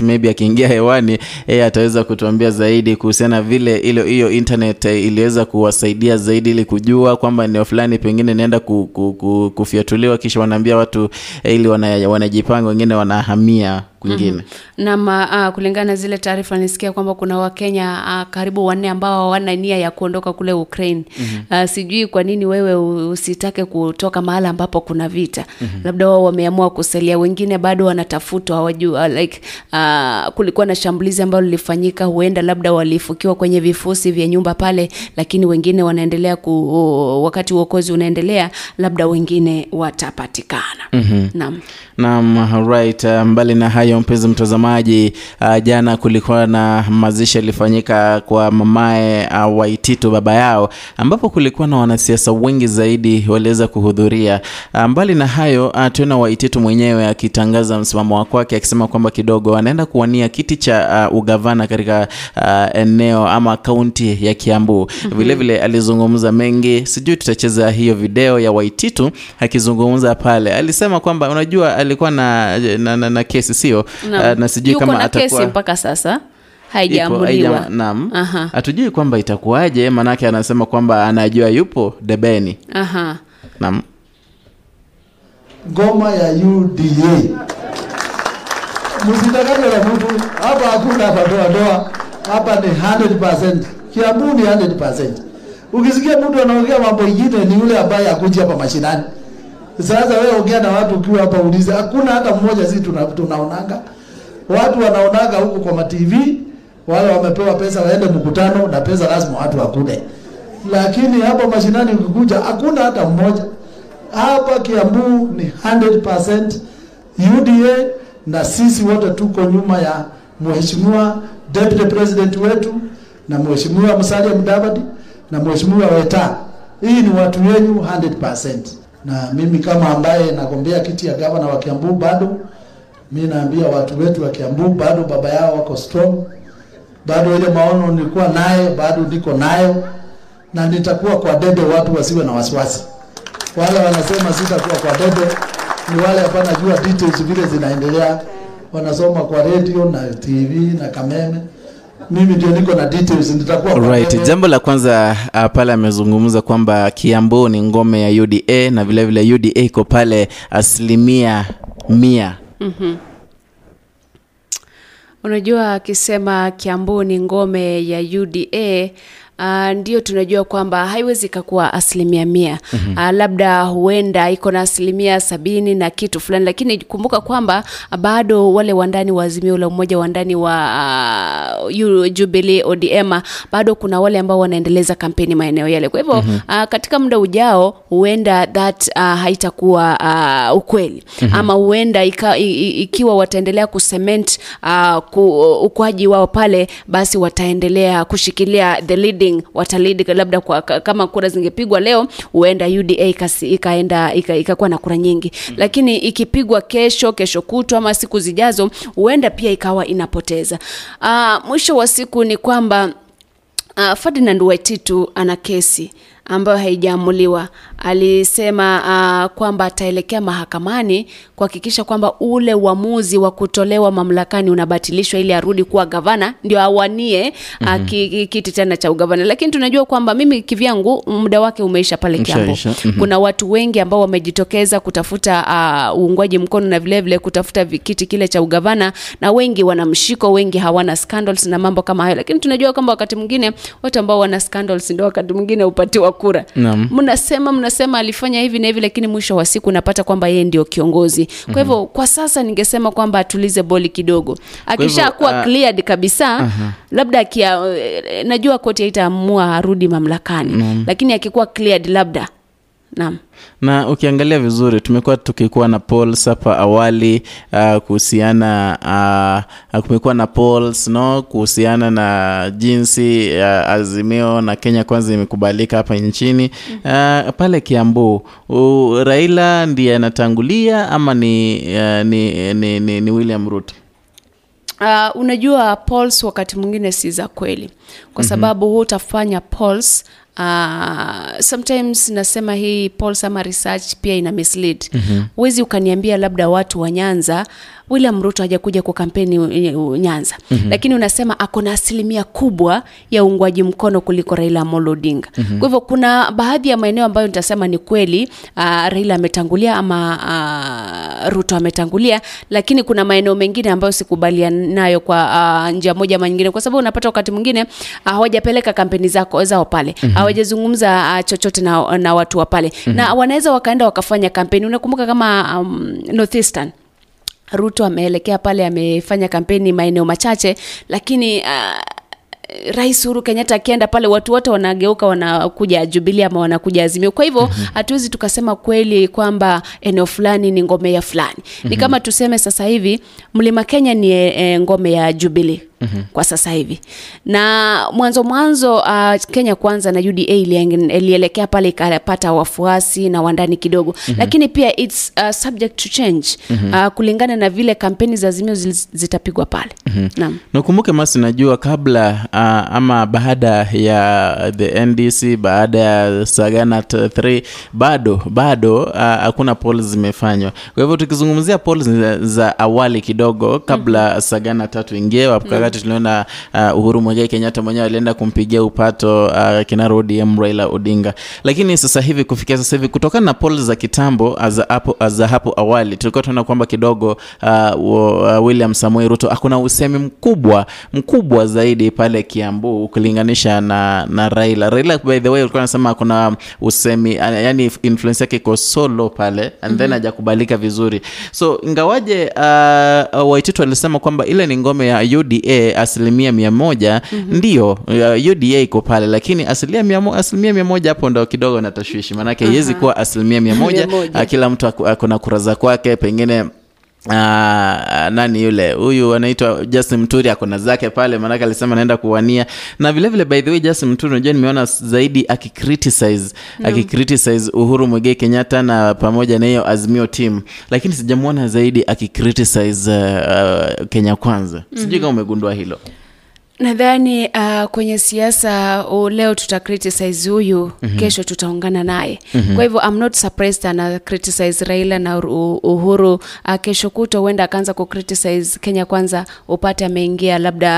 maybe akiingia hewani yeye ataweza kutuambia zaidi kuhusiana vile ile hiyo internet eh, iliweza kuwasaidia zaidi ili kujua kwamba eneo fulani pengine inaenda ku, ku, ku, kufiatuliwa kisha wanaambia watu eh, ili wana, wanajipanga wengine wanahamia kwingine. na ma, uh, kulingana na zile taarifa nisikia kwamba kuna wakenya uh, karibu wanne ambao hawana nia ya kuondoka kule Ukraine Mhm. uh, sijui kwa nini wewe usitake kutoka mahala ambapo kuna vita Mhm. labda wao wameamua kusalia wengine bado wanatafutwa hawajua like uh, kulikuwa na shambulizi ambalo lilifanyika huenda labda walifukiwa kwenye vifusi vya nyumba pale lakini wengine wanaendelea ku, wakati uokozi unaendelea labda wengine watapatikana Mhm. naam Naam, right. Uh, mbali na hayo hayo mpenzi mtazamaji. Uh, jana kulikuwa na mazishi yalifanyika kwa mamae uh, waititu baba yao ambapo kulikuwa na wanasiasa wengi zaidi waliweza kuhudhuria. Uh, mbali na hayo uh, tuona waititu mwenyewe akitangaza msimamo wa kwake akisema kwamba kidogo anaenda kuwania kiti cha uh, ugavana katika uh, eneo ama kaunti ya kiambu. Vilevile alizungumza mengi sijui tutacheza hiyo video ya waititu akizungumza pale. Alisema kwamba unajua alikuwa na, na, na, na kesi sio Naam. uh, na sijui Yuko kama na kesi atakuwa mpaka sasa haijaamuliwa naam hatujui kwamba itakuwaje maanake anasema kwamba anajua yupo debeni Aha. naam ngoma ya UDA. Msidanganywe na mtu hapa, hakuna hapa doa doa, hapa ni 100%. Kiambu ni 100%. Ukisikia mtu anaongea mambo ingine, ni yule ambaye akuji hapa mashinani. Sasa wewe ongea na watu ukiwa hapa, ulize, hakuna hata mmoja. Sisi tuna, tunaonanga watu wanaonaga huku kwa ma TV, wale wamepewa pesa waende mkutano, na pesa lazima watu wakule, lakini hapa mashinani ukikuja, hakuna hata mmoja hapa Kiambu ni 100% UDA na sisi wote tuko nyuma ya mheshimiwa deputy president wetu na mheshimiwa Musalia Mudavadi na mheshimiwa Weta. Hii ni watu wenyu 100%, na mimi kama ambaye nagombea kiti ya gavana wa Kiambu bado mi naambia watu wetu wa Kiambu bado baba yao wako strong, bado ile maono nilikuwa naye bado niko nayo, na nitakuwa kwa debe, watu wasiwe na wasiwasi. Wale wanasema sitakuwa kwa debe ni wale hapana jua details vile zinaendelea, wanasoma kwa radio na TV na Kameme. Mimi ndio niko na details, nitakuwa right jambo la kwanza uh, pale amezungumza kwamba kiambu ni ngome ya uda na vilevile vile uda iko pale asilimia mia Mhm. Unajua akisema Kiambu ni ngome ya UDA Uh, ndio tunajua kwamba haiwezi ikakuwa asilimia mia Mhm. uh, labda huenda iko na asilimia sabini na kitu fulani, lakini kumbuka kwamba bado wale wandani wa Azimio la Umoja, wandani wa uh, Jubilee ODM, bado kuna wale ambao wanaendeleza kampeni maeneo yale. Kwa hivyo Mhm. uh, katika muda ujao huenda that uh, haitakuwa uh, ukweli Mhm. ama huenda ikiwa wataendelea kusement uh, ku, ukuaji wao pale, basi wataendelea kushikilia the leading, watalid labda kwa, kama kura zingepigwa leo, huenda UDA ikaenda ikakuwa na kura nyingi lakini ikipigwa kesho, kesho kutwa ama siku zijazo, huenda pia ikawa inapoteza. Uh, mwisho wa siku ni kwamba Uh, Ferdinand Waititu ana kesi ambayo haijaamuliwa. Alisema uh, kwamba ataelekea mahakamani kuhakikisha kwamba ule uamuzi wa kutolewa mamlakani unabatilishwa ili arudi kuwa gavana ndio awanie mm -hmm. ki, kiti tena cha ugavana. Lakini tunajua kwamba mimi kivyangu muda wake umeisha pale Kiambu. Mm -hmm. Kuna watu wengi ambao wamejitokeza kutafuta uh, uungwaji mkono na vilevile vile kutafuta kiti kile cha ugavana, na wengi wana mshiko, wengi hawana scandals na mambo kama hayo, lakini tunajua kwamba wakati mwingine watu ambao wana scandals ndio wakati mwingine hupatiwa kura. Mnasema mnasema alifanya hivi na hivi, lakini mwisho wa siku unapata kwamba yeye ndio kiongozi. Kwa hivyo kwa sasa ningesema kwamba atulize boli kidogo, akishakuwa uh, cleared kabisa Aha. labda akia, eh, najua koti haitaamua arudi mamlakani Naam. lakini akikuwa cleared labda naam. Na ukiangalia vizuri tumekuwa tukikuwa na polls hapa awali uh, kuhusiana uh, kumekuwa na polls no kuhusiana na jinsi uh, azimio na kenya kwanza imekubalika hapa nchini. Uh, pale kiambu uh, raila ndiye anatangulia ama ni, uh, ni, ni, ni, ni william ruto? Uh, unajua polls wakati mwingine si za kweli. Kwa Mhm. sababu mm utafanya polls uh, sometimes nasema hii polls ama research pia ina mislead Mhm. huwezi ukaniambia labda watu wa nyanza william ruto hajakuja kwa kampeni nyanza Mhm. lakini unasema ako na asilimia kubwa ya uungwaji mkono kuliko raila amolo odinga Mhm. kwa hivyo kuna baadhi ya maeneo ambayo nitasema ni kweli uh, raila ametangulia ama uh, ruto ametangulia lakini kuna maeneo mengine ambayo sikubaliana nayo kwa uh, njia moja ama nyingine kwa sababu unapata wakati mwingine uh, kampeni zako zao pale hawajazungumza mm -hmm. uh, chochote na, na watu wa pale Mhm. na wanaweza wakaenda wakafanya kampeni unakumbuka kama um, northeastern Ruto ameelekea pale amefanya kampeni maeneo machache, lakini uh, rais Uhuru Kenyatta akienda pale watu wote wanageuka wanakuja Jubilee ama wanakuja Azimio. Kwa hivyo hatuwezi tukasema kweli kwamba eneo fulani ni ngome ya fulani. Ni Mhm. kama tuseme sasa hivi Mlima Kenya ni e, ngome ya Jubilee Mhm. kwa sasa hivi na mwanzo mwanzo uh, Kenya kwanza na UDA ilielekea pale ikapata wafuasi na wandani kidogo Mhm. lakini pia it's uh, subject to change Mhm. uh, kulingana na vile kampeni za Azimio zitapigwa pale Mhm. Naam. na masi najua kabla uh, ama baada ya the ndc baada ya Saganat 3 bado bado uh, hakuna polls zimefanywa kwa hivyo tukizungumzia polls za, za awali kidogo kabla sagana tatu ingie wakati tuliona uh, uhuru mwigai kenyatta mwenyewe alienda kumpigia upato uh, kinara odm raila odinga. Lakini sasa hivi kufikia sasa hivi kutokana na polls za kitambo za hapo, za hapo awali tulikuwa tunaona kwamba kidogo uh, uh, william samuel ruto akuna usemi mkubwa mkubwa zaidi pale kiambu ukilinganisha na, na raila. Raila by the way ulikuwa anasema kuna usemi yani influence yake iko solo pale and then Mhm. hajakubalika vizuri. So ingawaje uh, waititu alisema kwamba ile ni ngome ya uda asilimia mia moja Mhm. ndio uh, uda iko pale lakini asilimia mia, moja hapo ndo kidogo na tashwishi maanake Aha. iwezi kuwa asilimia mia moja Mia moja. uh, kila mtu akona ako na kura za kwake pengine Uh, nani yule huyu anaitwa Justin Mturi akona zake pale, maanake alisema anaenda kuwania na vilevile vile, by the way Justin Mturi unajua, nimeona zaidi akicriticize No. akicriticize Uhuru Muigai Kenyatta na pamoja na hiyo Azimio team, lakini sijamwona zaidi akicriticize uh, Kenya Kwanza. Sijui Mhm. kama umegundua hilo. Nadhani uh, kwenye siasa uh, leo tuta criticize huyu Mhm. kesho tutaungana naye Mhm. kwa hivyo I'm not surprised ana criticize Raila na Uhuru uh, kesho kuto huenda akaanza ku criticize Kenya kwanza upate ameingia labda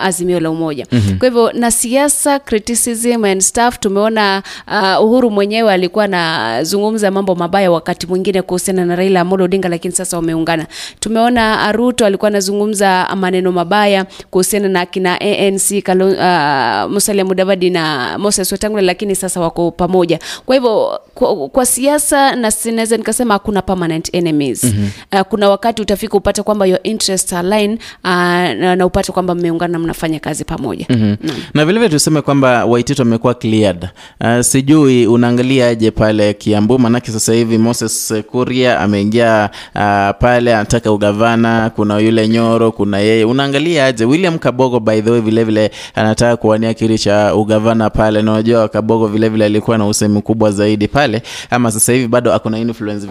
uh, azimio la umoja Mhm. kwa hivyo na siasa criticism and stuff tumeona uh, Uhuru mwenyewe alikuwa anazungumza mambo mabaya wakati mwingine kuhusiana na Raila Amolo Odinga lakini sasa wameungana tumeona uh, Ruto alikuwa anazungumza maneno mabaya kuhusiana na kina ANC Kalo, uh, Musalia Mudavadi na Moses Wetangula lakini sasa wako pamoja. Kwa hivyo kwa, kwa siasa na sinaweza nikasema hakuna permanent enemies. Mhm. uh, kuna wakati utafika upate kwamba your interests align uh, na, na upate kwamba mmeungana mnafanya kazi pamoja. Mhm. na vilevile tuseme kwamba Waitito amekuwa cleared. Uh, sijui unaangaliaje pale kiambu manake sasa hivi moses kuria ameingia uh, pale anataka ugavana kuna yule nyoro kuna yeye. Unaangalia aje william kabogo by the way vilevile anataka kuwania kiti cha ugavana pale na unajua kabogo vilevile alikuwa na usemi kubwa zaidi pale ama sasa hivi bado akona influence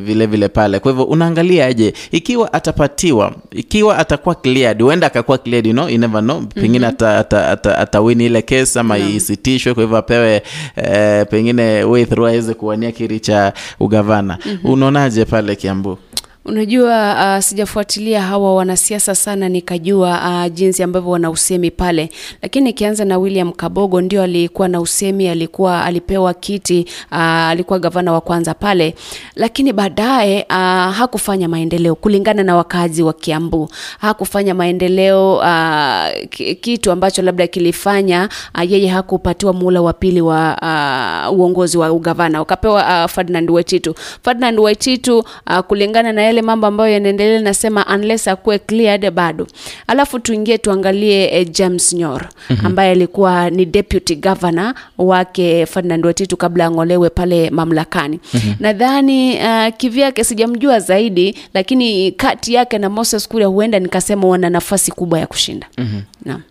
vile vile pale kwa hivyo unaangaliaje ikiwa atapatiwa ikiwa atakuwa cleared huenda akakuwa cleared you know, you never know pengine Mhm. ata, ata, ata, atawini ile kesi ama Naam. isitishwe kwa hivyo apewe eh, pengine way through aweze kuwania kiti cha ugavana Mhm. unaonaje pale kiambu Unajua uh, sijafuatilia hawa wanasiasa sana nikajua uh, jinsi ambavyo wana usemi pale, lakini nikianza na William Kabogo ndio alikuwa na usemi, alikuwa alipewa kiti uh, alikuwa gavana wa kwanza pale, lakini baadaye uh, hakufanya maendeleo kulingana na wakazi wa Kiambu, hakufanya maendeleo uh, kitu ambacho labda kilifanya uh, yeye hakupatiwa muhula wa pili wa uh, uongozi wa ugavana, wakapewa uh, Ferdinand Waititu. Ferdinand Waititu uh, kulingana na yale mambo ambayo yanaendelea, nasema unless akuwe cleared bado. Alafu tuingie tuangalie eh, James Nyor Mhm. ambaye alikuwa ni deputy governor wake Ferdinand Waititu kabla ang'olewe pale mamlakani. Mhm. Nadhani uh, kivyake sijamjua zaidi, lakini kati yake na Moses Kuria huenda nikasema wana nafasi kubwa ya kushinda. Mhm. Naam.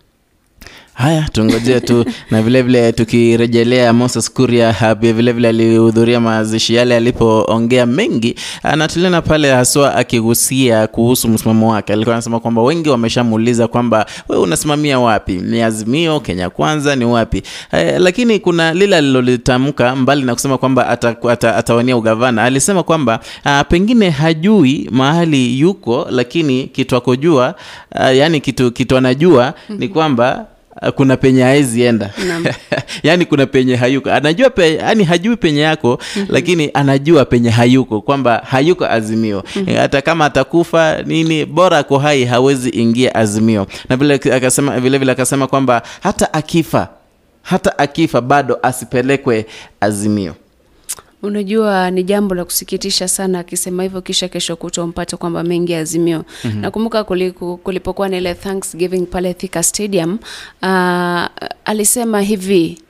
Haya tungojee tu. Na vilevile tukirejelea moses kuria vilevile alihudhuria mazishi yale alipoongea mengi. Anatulina pale haswa akigusia kuhusu msimamo wake. Alikuwa anasema kwamba wengi wameshamuuliza kwamba we unasimamia wapi? Ni azimio kenya kwanza ni wapi? Eh, lakini kuna lile alilolitamka mbali na kusema kwamba atawania ata, atawania ugavana alisema kwamba a, pengine hajui mahali yuko lakini kitu akojua ah, yani kitu, kitu anajua ni kwamba ah, kuna penye haezi enda. Yani kuna penye hayuko. Anajua pe, yani hajui penye yako Mhm. lakini anajua penye hayuko kwamba hayuko azimio. Mm-hmm. hata kama atakufa nini bora ako hai hawezi ingia azimio. Na vile akasema vile vile akasema kwamba hata akifa hata akifa bado asipelekwe azimio Unajua ni jambo la kusikitisha sana akisema hivyo, kisha kesho kutwa umpate kwamba mengi azimio. Mhm. Nakumbuka kulipokuwa na ile Thanksgiving pale Thika Stadium, uh, alisema hivi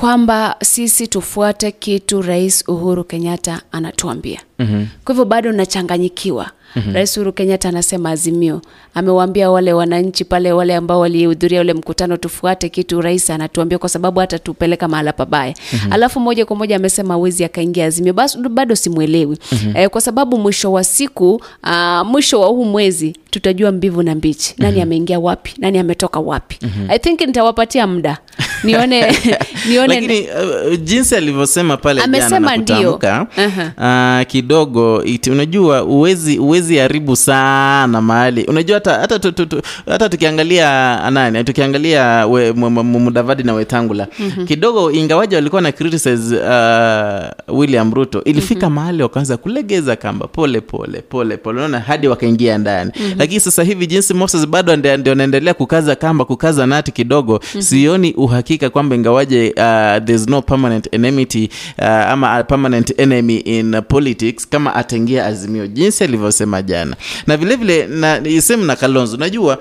kwamba sisi tufuate kitu Rais Uhuru Kenyatta anatuambia. Mhm. Kwa hivyo bado nachanganyikiwa. Mhm. Rais Uhuru Kenyatta anasema azimio, amewaambia wale wananchi pale, wale ambao walihudhuria ule mkutano, tufuate kitu rais anatuambia, kwa sababu hata tupeleka mahala pabaya. Mhm. Alafu moja kwa moja amesema hawezi akaingia azimio, basi bado simwelewi mm -hmm. E, kwa sababu mwisho wa siku uh, mwisho wa huu mwezi tutajua mbivu na mbichi, nani ameingia wapi, nani ametoka wapi. Mhm. I think nitawapatia muda nione nione lakini uh, jinsi alivyosema pale Amesema ndio. Aha. uh, kidogo iti, unajua uwezi uwezi haribu sana mahali unajua hata hata, tu, tu, tu, hata tukiangalia nani tukiangalia we, Mudavadi na Wetangula Mhm. kidogo ingawaja walikuwa na criticize uh, William Ruto ilifika mahali wakaanza kulegeza kamba pole pole pole pole unaona hadi wakaingia ndani Mhm. lakini sasa hivi jinsi Moses bado ndio anaendelea kukaza kamba kukaza nati kidogo Mhm. sioni uhakika kwamba ingawaje uh, there's no permanent enmity uh, ama permanent enemy in uh, politics kama ataingia azimio jinsi alivyosema jana. Na vile vile na same na Kalonzo. Najua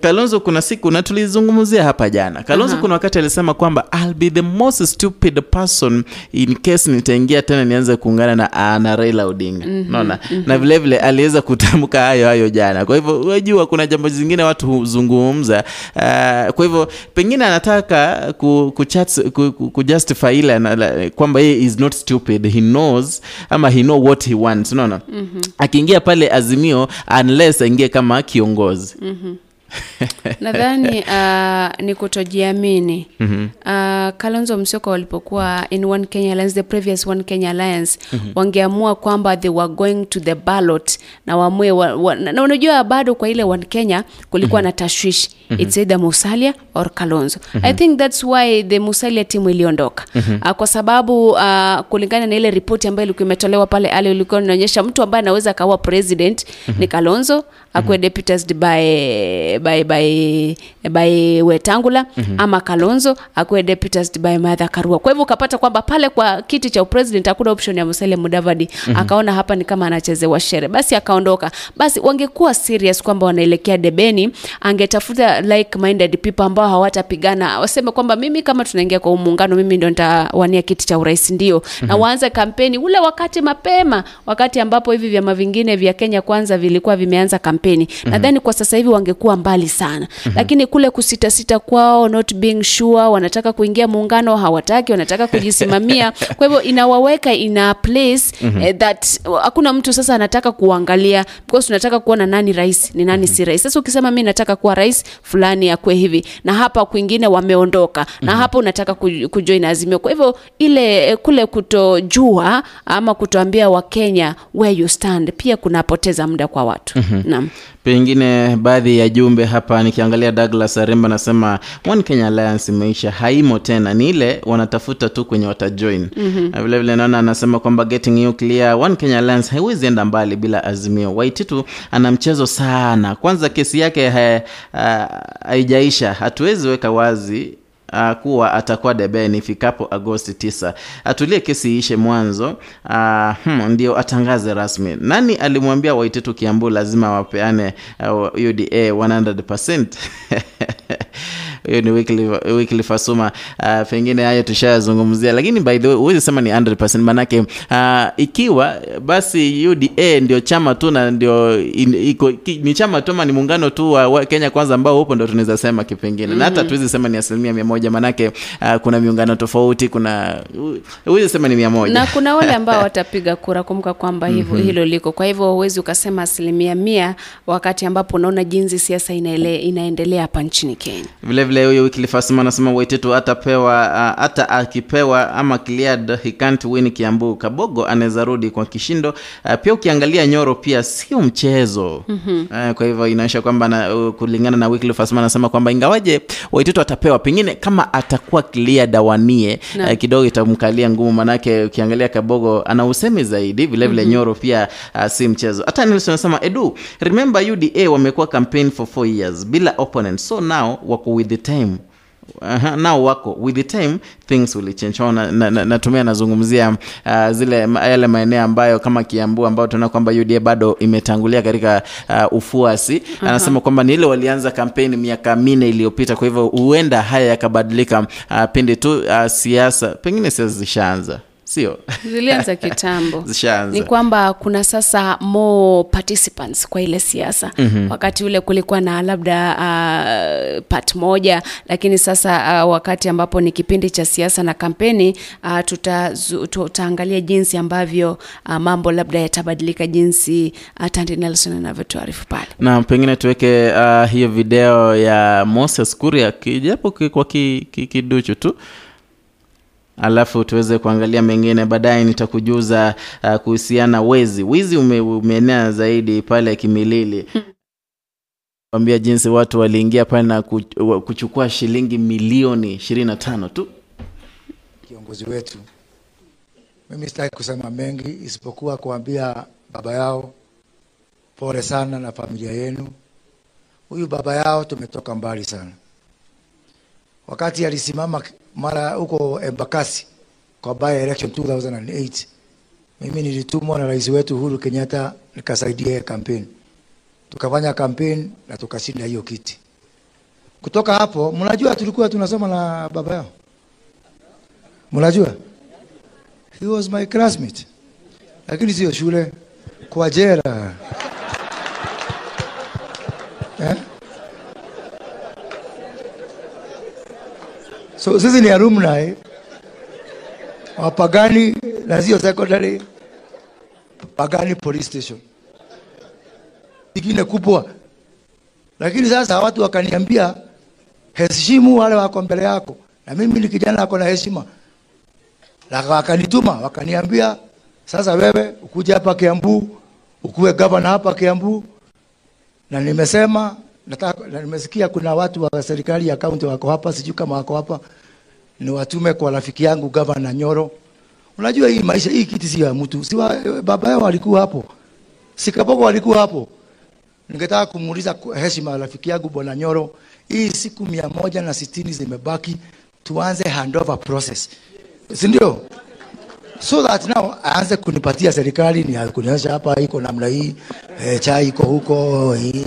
Kalonzo kuna siku na tulizungumzia hapa jana. Kalonzo Aha. kuna wakati alisema kwamba I'll be the most stupid person in case nitaingia tena nianze kuungana na, na Raila Odinga. Mhm, naona mhm. na vile vile aliweza kutamka hayo hayo jana. Kwa hivyo unajua kuna jambo zingine watu huzungumza. Uh, kwa hivyo pengine anataka ku, ku, ku, ku, justify ile kwamba yeye is not stupid he knows ama he know what he wants unaona Mhm. akiingia pale azimio unless aingie kama kiongozi Mhm. nadhani uh, ni kutojiamini Mhm. uh, Kalonzo msioka walipokuwa in One Kenya Alliance, the previous One Kenya Alliance Mhm. wangeamua kwamba they were going to the ballot na wamue wa, wa, na na unajua bado kwa ile One Kenya kulikuwa na tashwishi Mhm. it's either Musalia or Kalonzo Mhm. I think that's why the Musalia timu iliondoka Mhm. uh, kwa sababu uh, kulingana na ile ripoti ambayo ilikuwa imetolewa pale ale ilikuwa inaonyesha mtu ambaye anaweza akawa president Mhm. ni Kalonzo akuwe deputized by, by, by, by Wetangula Mhm. ama Kalonzo akuwe deputized by Martha Karua. Kwa hivyo ukapata kwamba pale kwa kiti cha upresident hakuna option ya Musalia Mudavadi Mhm. akaona hapa ni kama anachezewa shere, basi akaondoka. Basi wangekuwa serious kwamba wanaelekea debeni, angetafuta like minded people ambao hawatapigana, waseme kwamba mimi kama tunaingia kwa muungano, mimi ndo nitawania kiti cha urais, ndio na Mhm. waanze kampeni ule wakati mapema, wakati ambapo hivi vyama vingine vya Kenya kwanza vilikuwa vimeanza kampeni. Mhm. Nadhani kwa sasa hivi wangekuwa mbali sana, Mhm. lakini kule kusitasita kwao, not being sure, wanataka kuingia muungano, hawataki, wanataka kujisimamia. Kwa hivyo inawaweka in a place Mhm. eh, that hakuna mtu sasa anataka kuangalia because tunataka kuona nani rais ni nani si rais. Sasa ukisema mi nataka kuwa rais fulani yakwe hivi na hapa kwingine wameondoka na hapa unataka kuj- kujoin Azimio. Kwa hivyo ile eh, kule kutojua ama kutoambia Wakenya where you stand pia kunapoteza muda kwa watu. Mhm. Naam. Pengine baadhi ya jumbe hapa nikiangalia douglas aremba anasema one kenya alliance imeisha haimo tena. Ni ile wanatafuta tu kwenye watajoin. Mm-hmm. vile vile naona anasema kwamba getting you clear one kenya alliance haiwezi enda mbali bila azimio. Waititu ana mchezo sana. Kwanza kesi yake ha- ha- haijaisha. Hatuwezi weka wazi Uh, kuwa atakuwa debeni ifikapo agosti 9 atulie kesi iishe mwanzo. Uh, hmm, ndio atangaze rasmi. Nani alimwambia waititu kiambu lazima wapeane uh, uda 100 hiyo ni Wycliffe Asuma uh, pengine hayo tushayazungumzia lakini by the way huwezi sema ni 100% manake uh, ikiwa basi uda ndio chama tu na ndio iko, ni chama tu ama ni muungano tu wa, kenya kwanza ambao upo ndo tunaweza sema kipengine na hata Mhm. tuwezi sema ni asilimia mia moja manake uh, kuna miungano tofauti kuna huwezi sema ni mia moja. Na kuna wale ambao watapiga kura kumbuka kwamba hivyo Mhm. hilo liko. Kwa hivyo huwezi ukasema asilimia mia wakati ambapo unaona jinsi siasa inaendelea hapa nchini kenya. Vile vile huyo Wycliffe anasema Waititu atapewa uh, hata akipewa ama cleared he can't win Kiambu. Kabogo anaweza rudi kwa kishindo. Uh, pia ukiangalia Nyoro pia sio mchezo Mhm. uh, kwa hivyo inaonyesha kwamba na, uh, kulingana na Wycliffe anasema kwamba ingawaje Waititu atapewa, pengine kama atakuwa cleared awanie uh, kidogo itamkalia ngumu, manake ukiangalia Kabogo ana usemi zaidi, vile vile Mhm. Nyoro pia uh, si mchezo. Hata Nelson anasema Edu, remember UDA wamekuwa campaign for four years bila opponent, so now wako with the time Aha, nao wako. With the time things will change. Na, na, na, natumia nazungumzia uh, zile yale maeneo ambayo kama kiambu ambayo tunaona kwamba uda bado imetangulia katika uh, ufuasi. Anasema kwamba ni ile walianza kampeni miaka minne iliyopita kwa hivyo huenda haya yakabadilika uh, pindi tu uh, siasa pengine siasa zishaanza sio. Zilianza kitambo. Zishaanza. Ni kwamba kuna sasa more participants kwa ile siasa. Mhm. wakati ule kulikuwa na labda uh, part moja lakini sasa uh, wakati ambapo ni kipindi cha siasa na kampeni uh, tutaangalia jinsi ambavyo uh, mambo labda yatabadilika jinsi uh, tandi Nelson anavyotuarifu pale. Na pengine tuweke uh, hiyo video ya moses kuria kijapo kwa kwa ki- ki- kiduchu tu alafu tuweze kuangalia mengine baadaye nitakujuza uh, kuhusiana wezi wizi ume, umeenea zaidi pale kimilili kwambia jinsi watu waliingia pale na kuchukua shilingi milioni ishirini na tano tu kiongozi wetu. Mimi sitaki kusema mengi isipokuwa kuambia baba yao pole sana na familia yenu. Huyu baba yao tumetoka mbali sana. Wakati alisimama mara huko Embakasi kwa by election 2008 mimi nilitumwa na rais wetu Uhuru Kenyatta nikasaidia kampeni. Tukafanya campaign na tukashinda hiyo kiti. Kutoka hapo, mnajua tulikuwa tunasoma na baba yao mnajua he was my classmate lakini sio shule kwa jela so sisi ni alumni wapagani na sio secondary pagani police station. Ingine kubwa. Lakini sasa watu wakaniambia heshimu wale wako mbele yako. Na mimi ni kijana ako na heshima. Wakanituma wakaniambia sasa wewe ukuja hapa Kiambu ukuwe gavana hapa Kiambu. Na nimesema nataka na nimesikia kuna watu wa serikali ya kaunti wako hapa sijui kama wako hapa. Ni kwa rafiki yangu gavana Nyoro. Unajua hii maisha hii kiti si ya mtu. Si baba yao alikuwa hapo. Si Kabogo alikuwa hapo. Ningetaka kumuuliza heshima rafiki yangu bwana Nyoro hii siku mia moja na sitini zimebaki tuanze handover process. Si ndio? So that now aanze kunipatia serikali ni kunionyesha hapa iko namna hii e, chai iko huko hii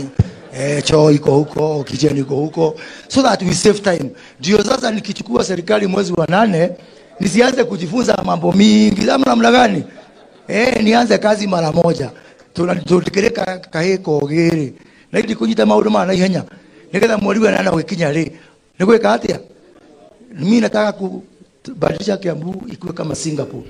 e, choo iko huko kitchen iko huko. So that we save time. Ndio sasa nikichukua serikali mwezi wa nane nisianze kujifunza mambo mingi. Ama namna gani? E, nianze kazi mara moja. Tunatutikirika kahiko giri na ili kunyita maundu ma na ihenya. Nigetha mweri nana ugikinya ri ni gwika mimi nataka kubadilisha Kiambu ikuwe kama Singapore.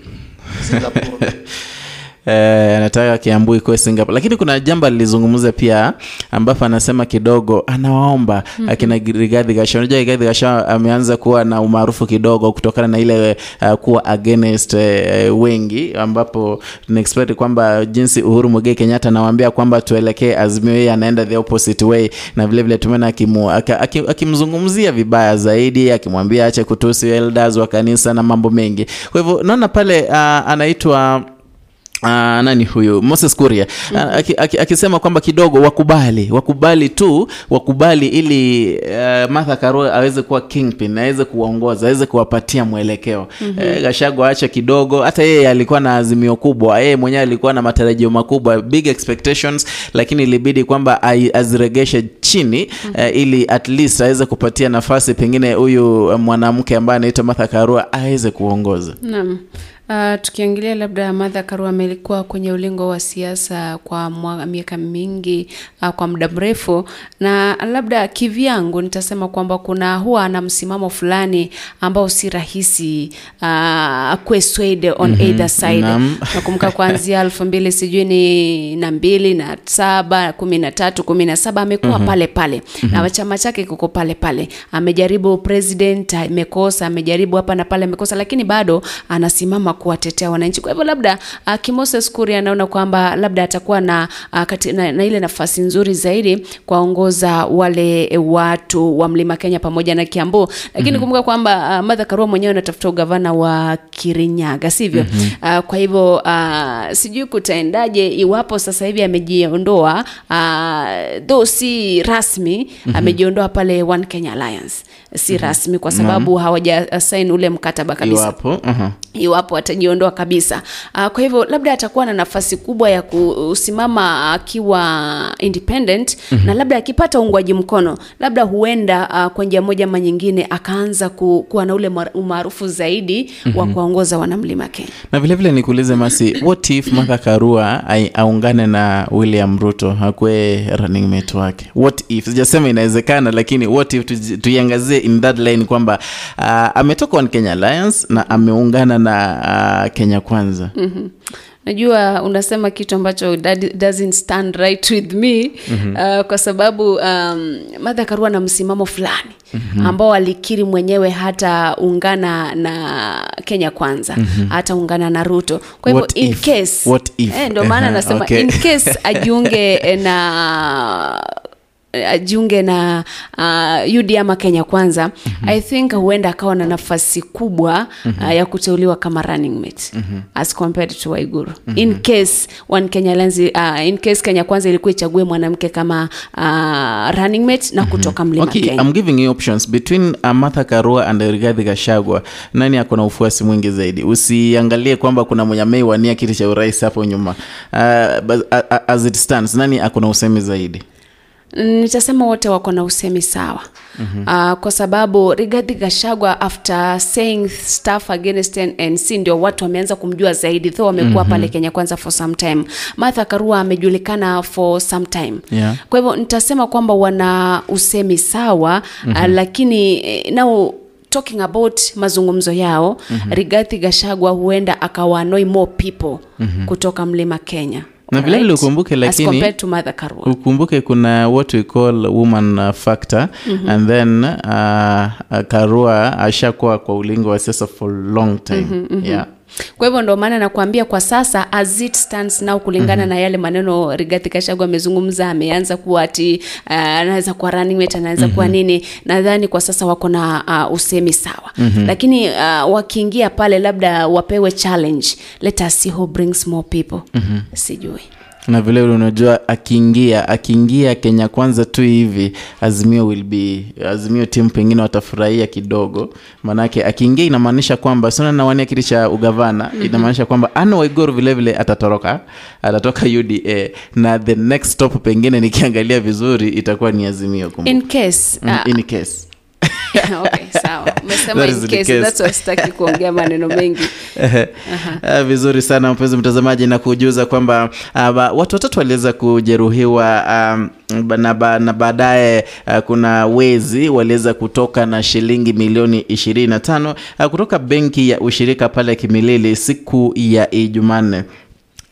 Singapore. Eh, anataka Kiambu ikuwe Singapore, lakini kuna jambo alilizungumza pia ambapo anasema kidogo anawaomba Mhm. akina Rigathi Gachagua. Unajua Rigathi Gachagua ameanza kuwa na umaarufu kidogo kutokana na ile uh, kuwa against uh, wengi, ambapo tuna kwamba jinsi Uhuru Muigai Kenyatta anawaambia kwamba tuelekee Azimio, yeye anaenda the opposite way, na vile vile tumeona akimu- aka- aki- akimzungumzia vibaya zaidi, akimwambia ache kutusi elders wa kanisa na mambo mengi. Kwa hivyo naona pale uh, anaitwa Uh, nani huyu? Moses Kuria. Uh, aki- aki- akisema kwamba kidogo wakubali wakubali tu wakubali ili uh, Martha Karua aweze kuwa kingpin aweze kuwaongoza aweze kuwapatia mwelekeo. Mm-hmm. uh, Gachagua ache kidogo. Hata yeye alikuwa na azimio kubwa. Yeye mwenyewe alikuwa na matarajio makubwa big expectations lakini ilibidi kwamba aziregeshe chini uh, ili at least aweze kupatia nafasi pengine huyu mwanamke ambaye anaitwa Martha Karua aweze kuongoza. Naam. Uh, tukiangalia labda Martha Karua amelikuwa kwenye ulingo wa siasa kwa miaka mingi uh, kwa muda mrefu, na labda kivyangu nitasema kwamba kuna huwa na msimamo fulani ambao si rahisi uh, swayed on -hmm, either side. Nakumbuka kuanzia elfu mbili sijui ni na mbili na saba kumi na tatu kumi na saba amekuwa Mhm. pale pale na chama chake kuko pale pale. Amejaribu president amekosa, amejaribu hapa na pale amekosa, lakini bado anasimama ama kuwatetea wananchi. Kwa hivyo labda uh, Kimoses Kuria anaona kwamba labda atakuwa na, uh, kati, na, ile nafasi nzuri zaidi kuwaongoza wale eh, watu wa Mlima Kenya pamoja na Kiambu, lakini Mhm. kumbuka kwamba uh, Martha Karua mwenyewe anatafuta ugavana wa Kirinyaga, sivyo? Mhm. Uh, kwa hivyo uh, sijui kutaendaje iwapo sasa hivi amejiondoa uh, though si rasmi Mhm. amejiondoa pale One Kenya Alliance si Mhm. rasmi kwa sababu hawaja sign ule mkataba kabisa iwapo aha. iwapo atajiondoa kabisa. Uh, kwa hivyo labda atakuwa na nafasi kubwa ya kusimama akiwa independent Mhm. na labda akipata uungwaji mkono, labda huenda uh, kwa njia moja ama nyingine akaanza ku, kuwa na ule umaarufu zaidi wa Mhm. kuwaongoza wanamlima Kenya. na vilevile nikuulize masi what if martha karua aungane na william ruto akuwe running mate wake what if sijasema inawezekana lakini what if tuiangazie in that line kwamba uh, ametoka one kenya alliance na ameungana na uh, kenya kwanza Mhm. Najua unasema kitu ambacho that doesn't stand right with me Mhm. uh, kwa sababu um, Martha Karua na msimamo fulani Mhm. ambao alikiri mwenyewe hata ungana na Kenya kwanza Mhm. hata ungana na Ruto. Kwa hivyo in if? case eh, ndio maana anasema okay. in case ajiunge na ajiunge na uh, UD ama Kenya kwanza Mhm. I think huenda akawa na nafasi kubwa Mhm. uh, ya kuteuliwa kama running mate Mhm. as compared to Waiguru Mhm. in case one Kenya Alliance, uh, in case Kenya kwanza ilikuwa ichague mwanamke kama uh, running mate na kutoka mlima okay, Kenya I'm giving you options between uh, Martha Karua and Rigathi Gachagua. Nani ako na ufuasi mwingi zaidi? Usiangalie kwamba kuna mwenye ameiwania kiti cha urais hapo nyuma. But, uh, as it stands, nani ako na usemi zaidi? Nitasema wote wako na usemi sawa Mhm. uh, kwa sababu Rigathi Gachagua after saying stuff against NC ndio watu wameanza kumjua zaidi though amekuwa Mhm. pale Kenya kwanza for some time. Martha Karua amejulikana for some time Yeah. kwa hivyo nitasema kwamba wana usemi sawa mm-hmm. uh, lakini nao talking about mazungumzo yao Mhm. Rigathi Gachagua huenda akawanoi more people Mhm. kutoka mlima Kenya na vilevile vile ukumbuke lakini ukumbuke kuna what we call woman factor factor Mhm. and then uh, uh, karua ashakuwa kwa ulingo wa siasa for long time Mhm, mhm. yeah. Kwa hivyo ndio maana nakwambia kwa sasa as it stands now kulingana Mhm. na yale maneno Rigathi Gachagua amezungumza ameanza kuwa ati uh, anaweza kuwa running mate anaweza kuwa Mhm. nini nadhani kwa sasa wako na uh, usemi sawa Mhm. lakini uh, wakiingia pale labda wapewe challenge let us see who brings more people Mhm. sijui na vile vile unajua akiingia akiingia kenya kwanza tu hivi azimio will be azimio timu pengine watafurahia kidogo. Maanake akiingia inamaanisha kwamba sina nawania kiti cha ugavana Mhm. inamaanisha kwamba ana waigoro vilevile atatoroka atatoka uda na the next stop pengine nikiangalia vizuri itakuwa ni azimio in case uh, in case okay sawa umesema in case case. that's why sitaki kuongea maneno mengi Ah, vizuri sana mpenzi mtazamaji na kujuza kwamba uh, watu watatu waliweza kujeruhiwa um, na, ba, na baadaye uh, kuna wezi waliweza kutoka na shilingi milioni 25 uh, kutoka benki ya ushirika pale Kimilili siku ya Ijumanne.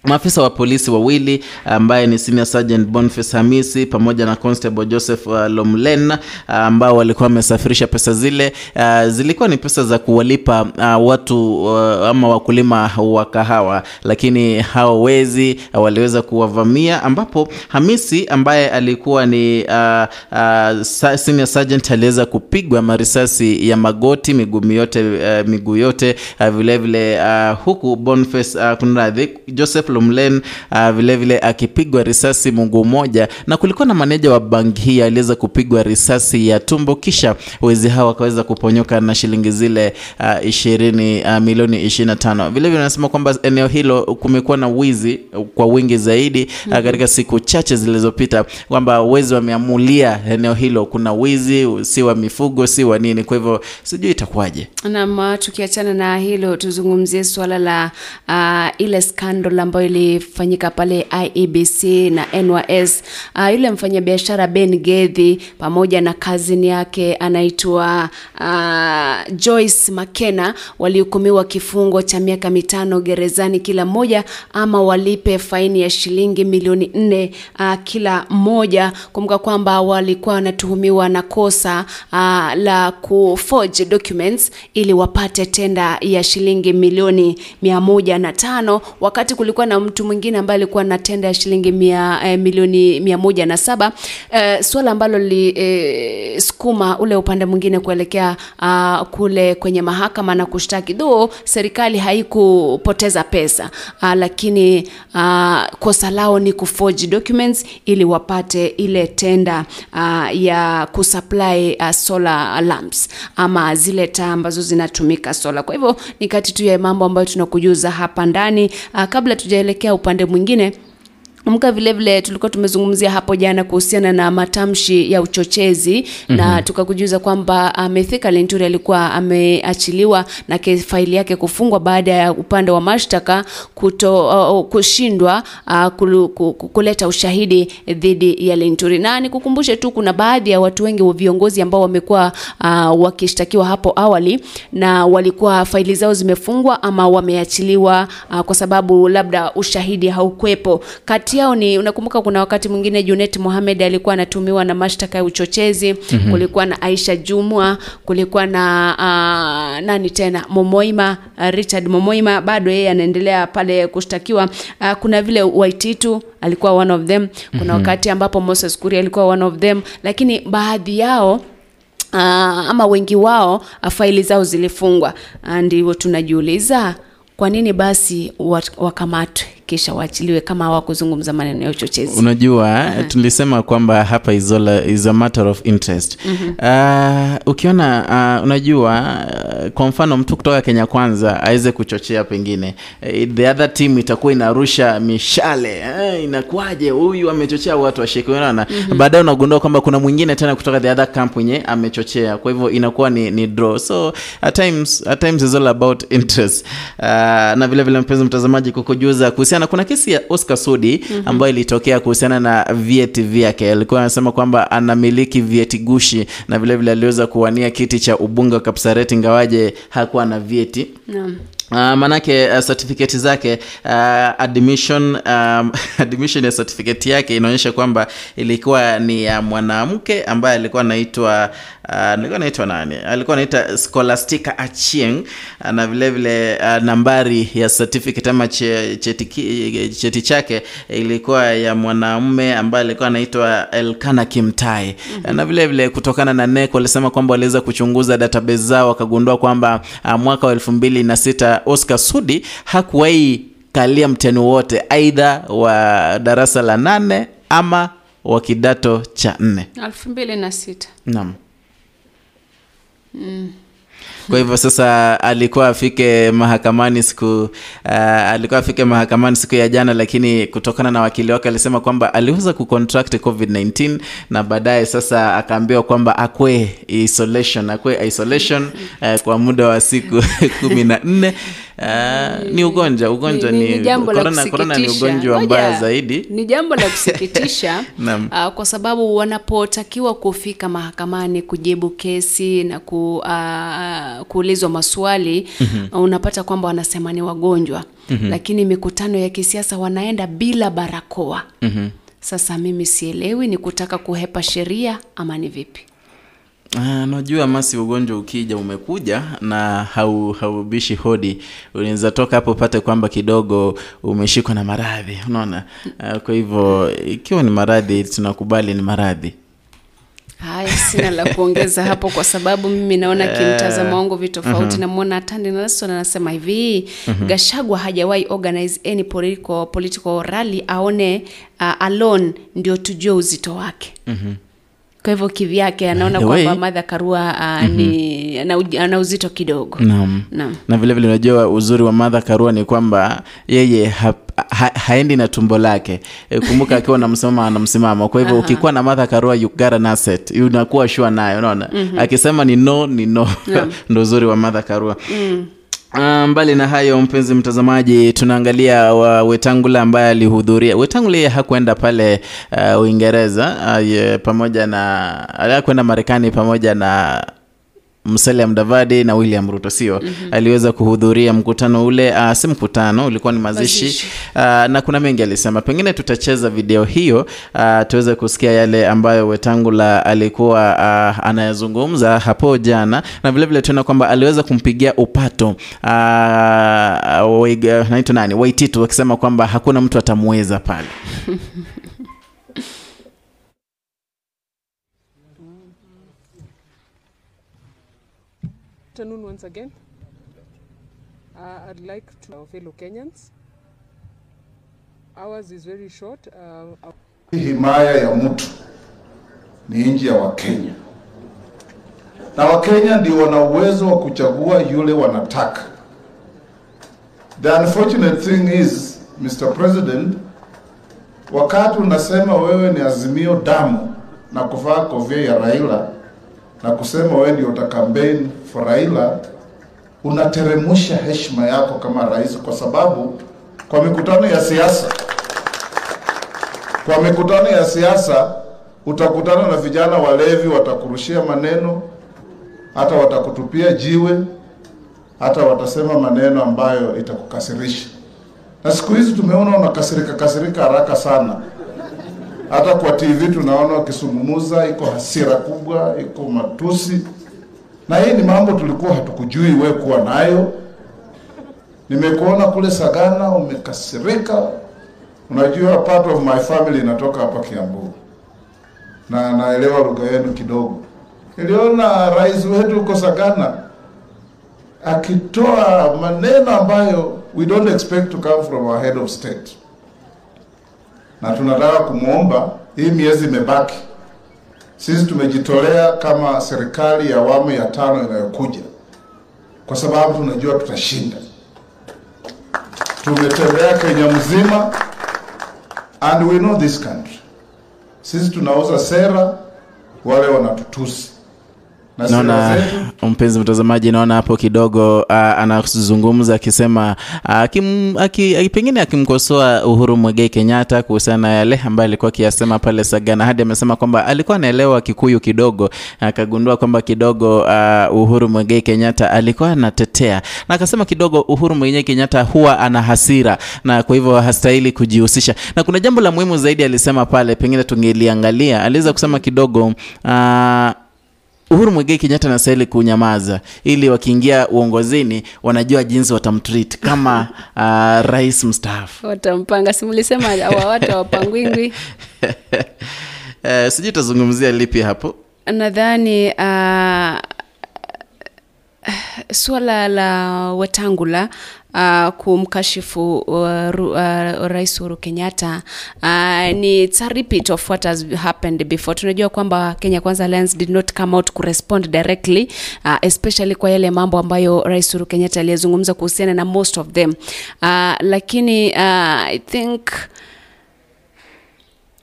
Maafisa wa polisi wawili ambaye ni Senior Sergeant Boniface Hamisi pamoja na Constable Joseph uh, Lomlen uh, ambao walikuwa wamesafirisha pesa zile uh, zilikuwa ni pesa za kuwalipa uh, watu uh, ama wakulima wa kahawa, lakini hao wezi uh, waliweza kuwavamia, ambapo Hamisi ambaye alikuwa ni uh, uh, Senior Sergeant aliweza kupigwa marisasi ya magoti, miguu yote uh, miguu yote uh, vile vile uh, huku Boniface uh, kunradhi Joseph Lumlen uh, vile vile akipigwa risasi mguu moja, na kulikuwa na maneja wa banki hii aliweza kupigwa risasi ya tumbo, kisha wezi hao wakaweza kuponyoka na shilingi zile uh, ishirini uh, milioni ishirini na tano. Vilevile anasema kwamba eneo hilo kumekuwa na wizi kwa wingi zaidi uh, Mhm. katika siku chache zilizopita, kwamba wezi wameamulia eneo hilo, kuna wizi si wa mifugo si wa nini, kwa hivyo sijui itakuwaje. Nam, tukiachana na hilo tuzungumzie suala la uh, ile scandal ambayo ambayo ilifanyika pale IEBC na NYS. Uh, yule mfanyabiashara Ben Gedhi pamoja na kazini yake anaitwa uh, Joyce Makena walihukumiwa kifungo cha miaka mitano gerezani kila mmoja ama walipe faini ya shilingi milioni nne uh, kila mmoja. Kumbuka kwamba walikuwa wanatuhumiwa na kosa uh, la kuforge documents ili wapate tenda ya shilingi milioni mia moja na tano wakati kulikuwa na mtu mwingine ambaye alikuwa na tenda ya shilingi mia, eh, milioni mia moja na saba. Eh, swala ambalo lilisukuma eh, ule upande mwingine kuelekea uh, kule kwenye mahakama na kushtaki dho serikali haikupoteza pesa. Uh, lakini uh, kosa lao ni kuforge documents ili wapate ile tenda uh, ya kusupply uh, solar lamps ama zile taa ambazo zinatumika sola. Kwa hivyo ni kati tu ya mambo ambayo tunakujuza hapa ndani. Uh, kabla tujaelekea upande mwingine Kumbuka vile vile tulikuwa tumezungumzia hapo jana kuhusiana na matamshi ya uchochezi mm-hmm. na tukakujuza kwamba uh, Mithika Linturi alikuwa ameachiliwa na faili yake kufungwa baada ya upande wa mashtaka kuto uh, kushindwa uh, kulu, ku- ku- kuleta ushahidi dhidi ya Linturi. Na nikukumbushe tu kuna baadhi ya watu wengi wa viongozi ambao wamekuwa uh, wakishtakiwa hapo awali na walikuwa faili zao zimefungwa ama wameachiliwa uh, kwa sababu labda ushahidi haukwepo. Kati yao ni unakumbuka, kuna wakati mwingine Junet Mohamed alikuwa anatumiwa na mashtaka ya uchochezi Mhm. kulikuwa na Aisha Jumwa, kulikuwa na uh, nani tena Momoima uh, Richard Momoima bado yeye anaendelea pale kushtakiwa. Uh, kuna vile Waititu alikuwa one of them. Kuna Mhm. wakati ambapo Moses Kuria alikuwa one of them, lakini baadhi yao uh, ama wengi wao faili zao zilifungwa. ndio ndivyo tunajiuliza kwa nini basi wakamatwe kisha waachiliwe kama hawakuzungumza maneno ya uchochezi. unajua tulisema kwamba hapa is, all a, is a matter of interest Mhm. uh, ukiona uh, unajua uh, kwa mfano mtu kutoka kenya kwanza aweze kuchochea pengine uh, the other team itakuwa inarusha mishale uh, inakuwaje huyu amechochea watu washike unaona Mhm. baadaye unagundua kwamba kuna mwingine tena kutoka the other camp wenye amechochea kwa hivyo inakuwa ni, ni draw so at times, at times is all about interest uh, na vile vile mpenzi mtazamaji kukujuza kuhusiana kuna kesi ya Oscar Sudi Mhm. ambayo ilitokea kuhusiana na vyeti vyake alikuwa anasema kwamba anamiliki vyeti gushi na vile vile aliweza kuwania kiti cha ubunge wa Kapsareti ingawaje hakuwa na vyeti Naam. Uh, manake uh, certificate zake uh, admission um, admission ya certificate yake inaonyesha kwamba ilikuwa ni ya mwanamke ambaye alikuwa anaitwa uh, alikuwa anaitwa nani alikuwa anaita Scholastica Achieng uh, na vile vile uh, nambari ya certificate ama che- cheti, cheti chake ilikuwa ya mwanamume ambaye alikuwa anaitwa Elkana Kimtai mm-hmm. na vile vile kutokana na NEC walisema kwamba waliweza kuchunguza database zao wakagundua kwamba uh, mwaka wa elfu mbili na Oscar Sudi hakuwahi kalia mtihani wote aidha wa darasa la nane ama wa kidato cha nne. Elfu mbili na sita. Naam. Mm. Kwa hivyo sasa alikuwa afike mahakamani siku uh, alikuwa afike mahakamani siku ya jana lakini kutokana na wakili wake alisema kwamba aliweza kucontract covid-19 na baadaye sasa akaambiwa kwamba akwe isolation akwe isolation uh, kwa muda wa siku kumi na nne. Uh, ni ugonjwa ugonjwa ni, ni, ni, ni jambo la corona, corona ni ugonjwa mbaya zaidi. ni jambo la kusikitisha uh, kwa sababu wanapotakiwa kufika mahakamani kujibu kesi na ku, uh, kuulizwa maswali Mhm. unapata kwamba wanasema ni wagonjwa Mhm. lakini mikutano ya kisiasa wanaenda bila barakoa mm-hmm. sasa mimi sielewi ni kutaka kuhepa sheria ama ni vipi Ah, najua masi ugonjwa ukija umekuja na hau, haubishi hodi unaweza toka hapo upate kwamba kidogo umeshikwa na maradhi unaona ah, kwa hivyo ikiwa ni maradhi tunakubali ni maradhi haya sina la kuongeza hapo kwa sababu mimi naona Eh, kimtazamo wangu vitofauti mhm. namwona Atandi Nelson anasema hivi Mhm. Gashagwa hajawahi organize any political, political rally aone uh, alone ndio tujue uzito wake Mhm. Kwa hivyo kivyake anaona kwamba way- Karua uh, Mhm. ni ana, ana uzito kidogo Naam. Naam. na vile vile unajua uzuri wa madha Karua ni kwamba yeye ha, ha, haendi na tumbo lake E, kumbuka akiwa na anamsimama ana kwa hivyo ukikuwa na madha Karua you got an asset unakuwa shua nayo unaona Mhm. akisema ni no ni no ndo uzuri wa madha Karua mm. Mbali na hayo mpenzi mtazamaji tunaangalia wa wetangula ambaye alihudhuria. Wetangula yeye hakuenda pale uh, uingereza uh, pamoja na alikwenda marekani pamoja na Musalia Mudavadi na William Ruto sio? Mm-hmm. aliweza kuhudhuria mkutano ule uh, si mkutano ulikuwa ni mazishi, Mazishi. Uh, na kuna mengi alisema. Pengine tutacheza video hiyo uh, tuweze kusikia yale ambayo Wetangula alikuwa uh, anayazungumza hapo jana. Na vilevile tuona kwamba aliweza kumpigia upato uh, naitwa nani? Waititu akisema kwamba hakuna mtu atamweza pale afternoon once again. Uh, I'd like to our fellow Kenyans. Ours is very short. Uh, himaya ya mtu ni nchi ya Wakenya, na Wakenya ndio wana uwezo wa kuchagua yule wanataka. The unfortunate thing is, Mr. President, wakati unasema wewe ni Azimio damu na kuvaa kofia ya Raila na kusema wewe ndio uta campaign for Raila, unateremusha heshima yako kama rais, kwa sababu kwa mikutano ya siasa kwa mikutano ya siasa utakutana na vijana walevi, watakurushia maneno, hata watakutupia jiwe, hata watasema maneno ambayo itakukasirisha. Na siku hizi tumeona unakasirika kasirika haraka sana, hata kwa TV tunaona wakisungumuza, iko hasira kubwa, iko matusi, na hii ni mambo tulikuwa hatukujui we kuwa nayo. Nimekuona kule Sagana umekasirika, Unajua, part of my family inatoka hapa Kiambu na naelewa lugha yenu kidogo. Niliona rais wetu huko Sagana akitoa maneno ambayo we don't expect to come from our head of state, na tunataka kumwomba, hii miezi imebaki, sisi tumejitolea kama serikali ya awamu ya tano inayokuja, kwa sababu tunajua tutashinda. Tumetembea Kenya mzima and we know this country. Sisi tunauza sera, wale wanatutusi naona mpenzi mtazamaji naona hapo kidogo uh, anazungumza akisema aki, pengine akimkosoa uhuru mwegei kenyatta kuhusiana na yale ambayo alikuwa akiyasema pale sagana. Hadi amesema kwamba alikuwa anaelewa kikuyu kidogo akagundua kwamba kidogo a, uhuru mwegai kenyatta alikuwa anatetea. Na akasema kidogo uhuru mwegai kenyatta huwa ana hasira na kwa hivyo hastahili kujihusisha. Na kuna jambo la muhimu zaidi alisema pale pengine tungeliangalia. Aliweza kusema kidogo uh, Uhuru Muigai Kenyatta anastahili kunyamaza ili wakiingia uongozini wanajua jinsi watamtreat kama uh, rais mstaafu. watampanga simulisema watu wapangwingwi Uh, sijui utazungumzia lipi hapo. nadhani uh, suala la Wetangula uh, kumkashifu uh, uh, Rais Uhuru Kenyatta uh, ni it's of what has happened before. Tunajua kwamba Kenya Kwanza Alliance did not come out kurespond directly uh, especially kwa yale mambo ambayo Rais Uhuru Kenyatta aliyezungumza kuhusiana na most of them uh, lakini uh, I think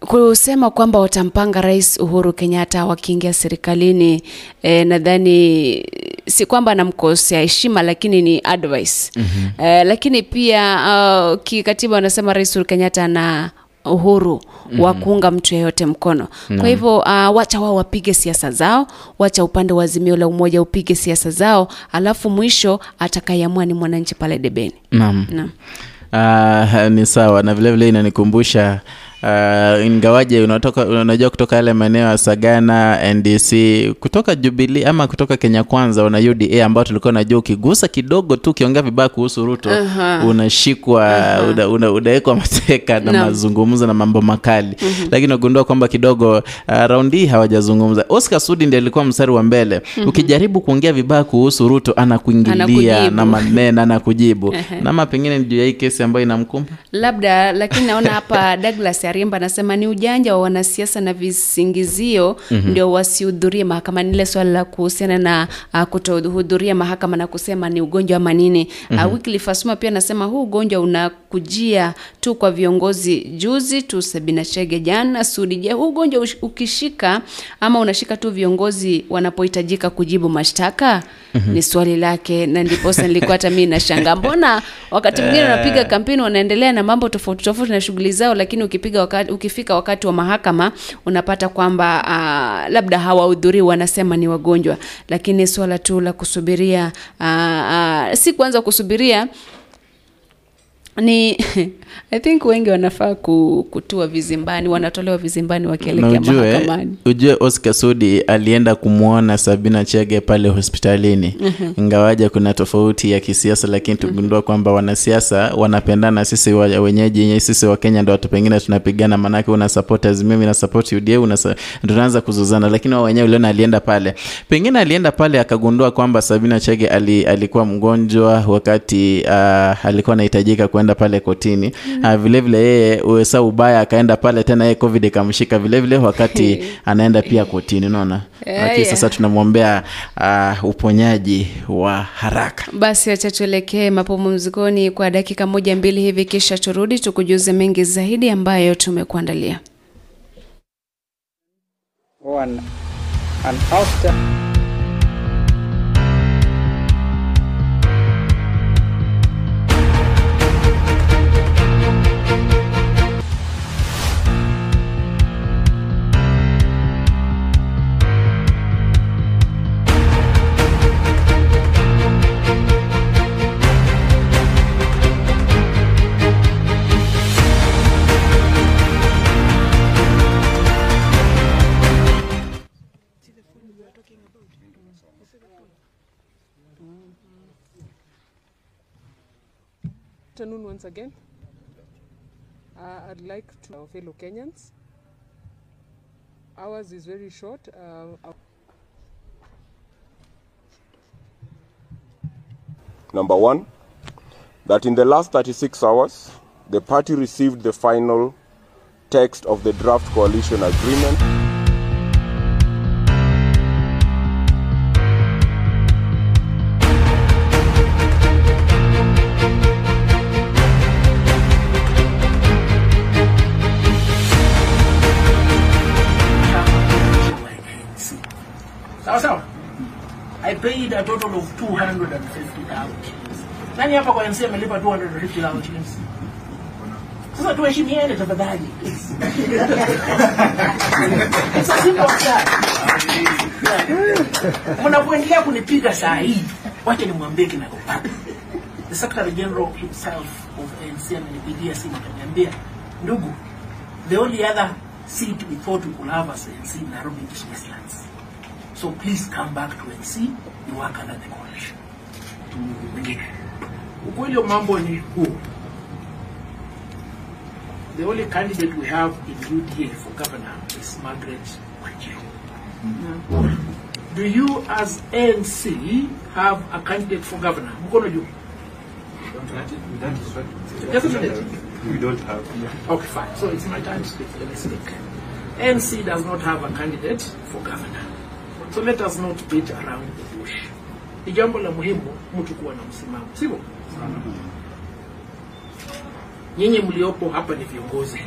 kusema kwamba watampanga rais Uhuru Kenyatta wakiingia serikalini e, nadhani si kwamba anamkosea heshima, lakini ni advice mm-hmm. E, lakini pia uh, kikatiba wanasema rais Uhuru Kenyatta ana uhuru mm-hmm. wa kuunga mtu yeyote mkono Naam. kwa hivyo uh, wacha wao wapige siasa zao, wacha upande wa Azimio la Umoja upige siasa zao, alafu mwisho atakayeamua ni mwananchi pale debeni. Naam. Naam. Uh, ni sawa na vilevile vile inanikumbusha uh, ingawaje unatoka unajua kutoka yale maeneo ya Sagana NDC kutoka Jubilee ama kutoka Kenya Kwanza una UDA ambao tulikuwa najua ukigusa kidogo tu ukiongea vibaya kuhusu Ruto Aha. unashikwa uh -huh. una, unawekwa mateka na no. mazungumzo na mambo makali Mhm. lakini unagundua kwamba kidogo uh, raundi hii hawajazungumza. Oscar Sudi ndiye alikuwa mstari wa mbele Mhm. ukijaribu kuongea vibaya kuhusu Ruto anakuingilia Anakujibu. na maneno anakujibu nama pengine ni juu ya hii kesi ambayo inamkumba labda lakini naona hapa Douglas Charimba anasema ni ujanja wa wanasiasa na visingizio Mhm. ndio wasihudhurie mahakamani. Ile swala la kuhusiana na uh, kutohudhuria mahakama na kusema ni ugonjwa ama nini. Mhm. Uh, Wycliffe Asuma pia anasema huu ugonjwa unakujia tu kwa viongozi. Juzi tu Sabina Chege, jana Sudi. Je, huu ugonjwa ukishika ama unashika tu viongozi wanapohitajika kujibu mashtaka? Mhm. Ni swali lake, na ndiposa nilikuwa hata mimi nashangaa, mbona wakati mwingine wanapiga kampeni wanaendelea na mambo tofauti tofauti na shughuli zao, lakini ukipiga wakati, ukifika wakati wa mahakama unapata kwamba uh, labda hawahudhurii, wanasema ni wagonjwa. Lakini swala tu la kusubiria uh, uh, si kuanza kusubiria ni I think wengi wanafaa ku, kutua vizimbani, wanatolewa vizimbani wakielekea ujue, mahakamani. ujue Oscar Sudi alienda kumwona Sabina Chege pale hospitalini Mhm. ingawaja kuna tofauti ya kisiasa, lakini tugundua kwamba wanasiasa wanapendana. Sisi wa, wenyeji sisi wakenya ndo watu pengine tunapigana, manake una mimi na support UDA, una tunaanza kuzuzana, lakini wao wenyewe uliona alienda pale, pengine alienda pale akagundua kwamba Sabina Chege ali, alikuwa mgonjwa wakati uh, alikuwa anahitajika kwenda pale kotini Mhm. uh, vile vile yeye uesa ubaya akaenda pale tena yeye covid ikamshika vile vile wakati anaenda pia kotini unaona Eh, lakini yeah. sasa tunamwombea uh, uponyaji wa haraka Basi acha tuelekee mapumzikoni kwa dakika moja mbili hivi, kisha turudi tukujuze mengi zaidi ambayo tumekuandalia. One, and an once again. Uh, I'd like to our fellow Kenyans. Ours is very short. Uh, Number one, that in the last 36 hours, the party received the final text of the draft coalition agreement. A total of 250000 nani hapa kwa mc amelipa 250000 shillings sasa tuheshimiane tafadhali. It's simple as that. Mnapoendelea kunipiga saa hii wacha nimwambie kinakopata the secretary general himself of ANC amenipigia simu akaniambia ndugu the only other seat we thought we could have as ANC Nairobi is Westlands So please come back to NC, you work under the coalition. Ukweli wa mambo ni huu. The only candidate we have in UDA for governor is Margaret Wanjiru. Do you as ANC have a candidate for governor? Mkono juu. Just a minute. We don't have. Okay, fine. So it's my time to speak. Let me speak. NC does not have a candidate for governor. So let us not beat around the bush. Ni jambo la muhimu mtu kuwa na msimamo, sivyo? Nyinyi mliopo hapa ni viongozi,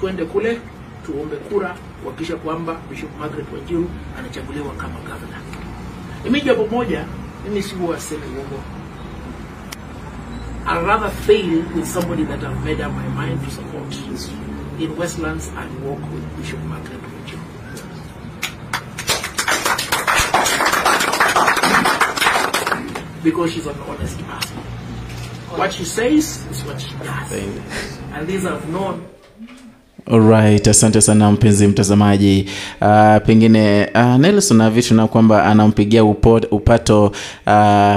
tuende kule tuombe kura kuhakikisha kwamba Bishop Margaret Wanjiru anachaguliwa kama governor. Mimi jambo moja, mimi si huwa uongo. I'd rather fail with somebody that I've made up my mind to support in Westlands and work with Bishop Margaret Wanjiru. Because she's an honest person. What she says is what she does. And these I've known Alright, asante sana mpenzi mtazamaji. Uh, pengine uh, Nelson Avitu na kwamba anampigia upo, upato uh,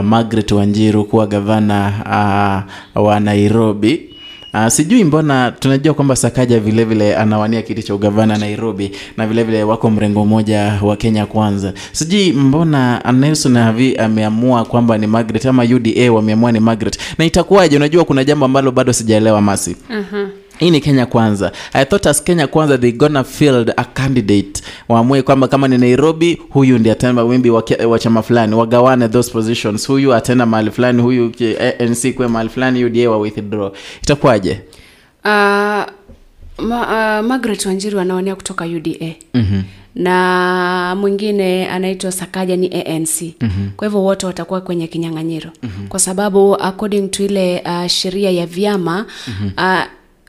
Margaret Wanjiru kuwa gavana uh, wa Nairobi. Uh, sijui mbona tunajua kwamba Sakaja vile vile anawania kiti cha ugavana Nairobi na vile vile wako mrengo mmoja wa Kenya Kwanza. Sijui mbona Nelson Havi ameamua kwamba ni Margaret ama UDA wameamua ni Margaret, na itakuwaje? Unajua kuna jambo ambalo bado sijaelewa Masi. Aha. Hii ni kenya kwanza. I thought as kenya kwanza they gonna field a candidate. Waamue kwamba kama ni nairobi huyu ndi atenda wimbi wa, chama fulani. Wagawane those positions. Huyu atenda mahali fulani huyu anc kwe mahali fulani uda wa withdraw. Itakuwaje? Uh, ma, uh, margaret wanjiru anaonea kutoka uda mm-hmm. na mwingine anaitwa sakaja ni anc Mhm. kwa hivyo wote watakuwa kwenye kinyang'anyiro. Mhm. kwa sababu according to ile uh, sheria ya vyama Mhm. uh,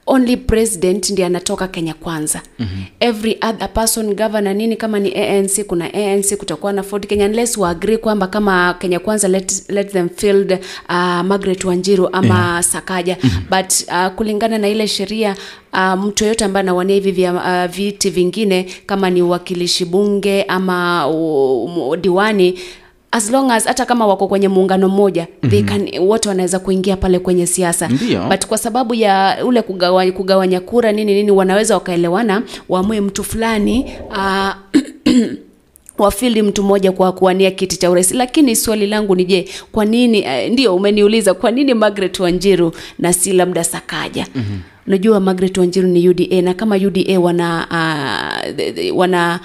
only president ndi anatoka kenya kwanza Mhm. every other person governor nini kama ni anc kuna anc kutakuwa na ford kenya unless waagree kwamba kama kenya kwanza let, let them field uh, margaret wanjiru ama Yeah. sakaja but uh, kulingana na ile sheria uh, mtu yoyote ambaye anawania hivi vya uh, viti vingine kama ni uwakilishi bunge ama u, u, diwani as long as hata kama wako kwenye muungano mmoja mm-hmm. they can wote wanaweza kuingia pale kwenye siasa Ndio. but kwa sababu ya ule kugawanya, kugawanya kura nini nini wanaweza wakaelewana waamue mtu fulani uh, wafili mtu mmoja kwa kuwania kiti cha urais lakini swali langu ni je kwa nini uh, ndio umeniuliza kwa nini margaret wanjiru na si labda sakaja mm-hmm unajua margaret wanjiru ni uda na kama uda wana uh, wana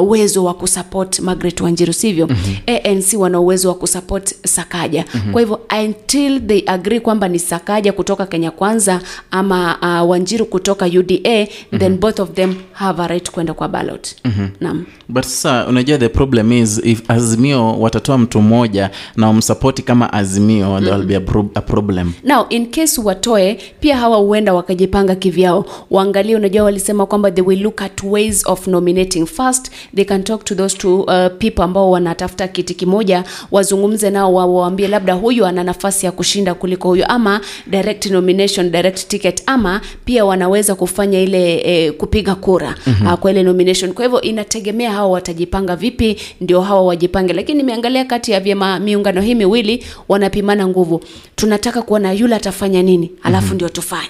uwezo uh, wa kusupport margaret wanjiru sivyo mm-hmm. anc wana uwezo wa kusupport sakaja mm-hmm. kwa hivyo until they agree kwamba ni sakaja kutoka kenya kwanza ama uh, wanjiru kutoka uda mm-hmm. then both of them have a right kwenda kwa ballot Mhm. naam but sasa unajua the problem is if azimio watatoa mtu mmoja na wamsapoti kama azimio there will be a, pro- a problem now in case watoe pia hawa huenda wakajipanga kivyao. Waangalie unajua walisema kwamba they will look at ways of nominating first they can talk to those two uh, people ambao wanatafuta kiti kimoja wazungumze nao wa- wawaambie labda huyu ana nafasi ya kushinda kuliko huyu ama direct nomination direct ticket ama pia wanaweza kufanya ile eh, kupiga kura. Mhm. uh, kwa ile nomination. Kwa hivyo inategemea hao watajipanga vipi ndio hawa wajipange. Lakini nimeangalia kati ya vyama miungano hii miwili wanapimana nguvu. Tunataka kuona yule atafanya nini alafu Mhm. ndio tufanye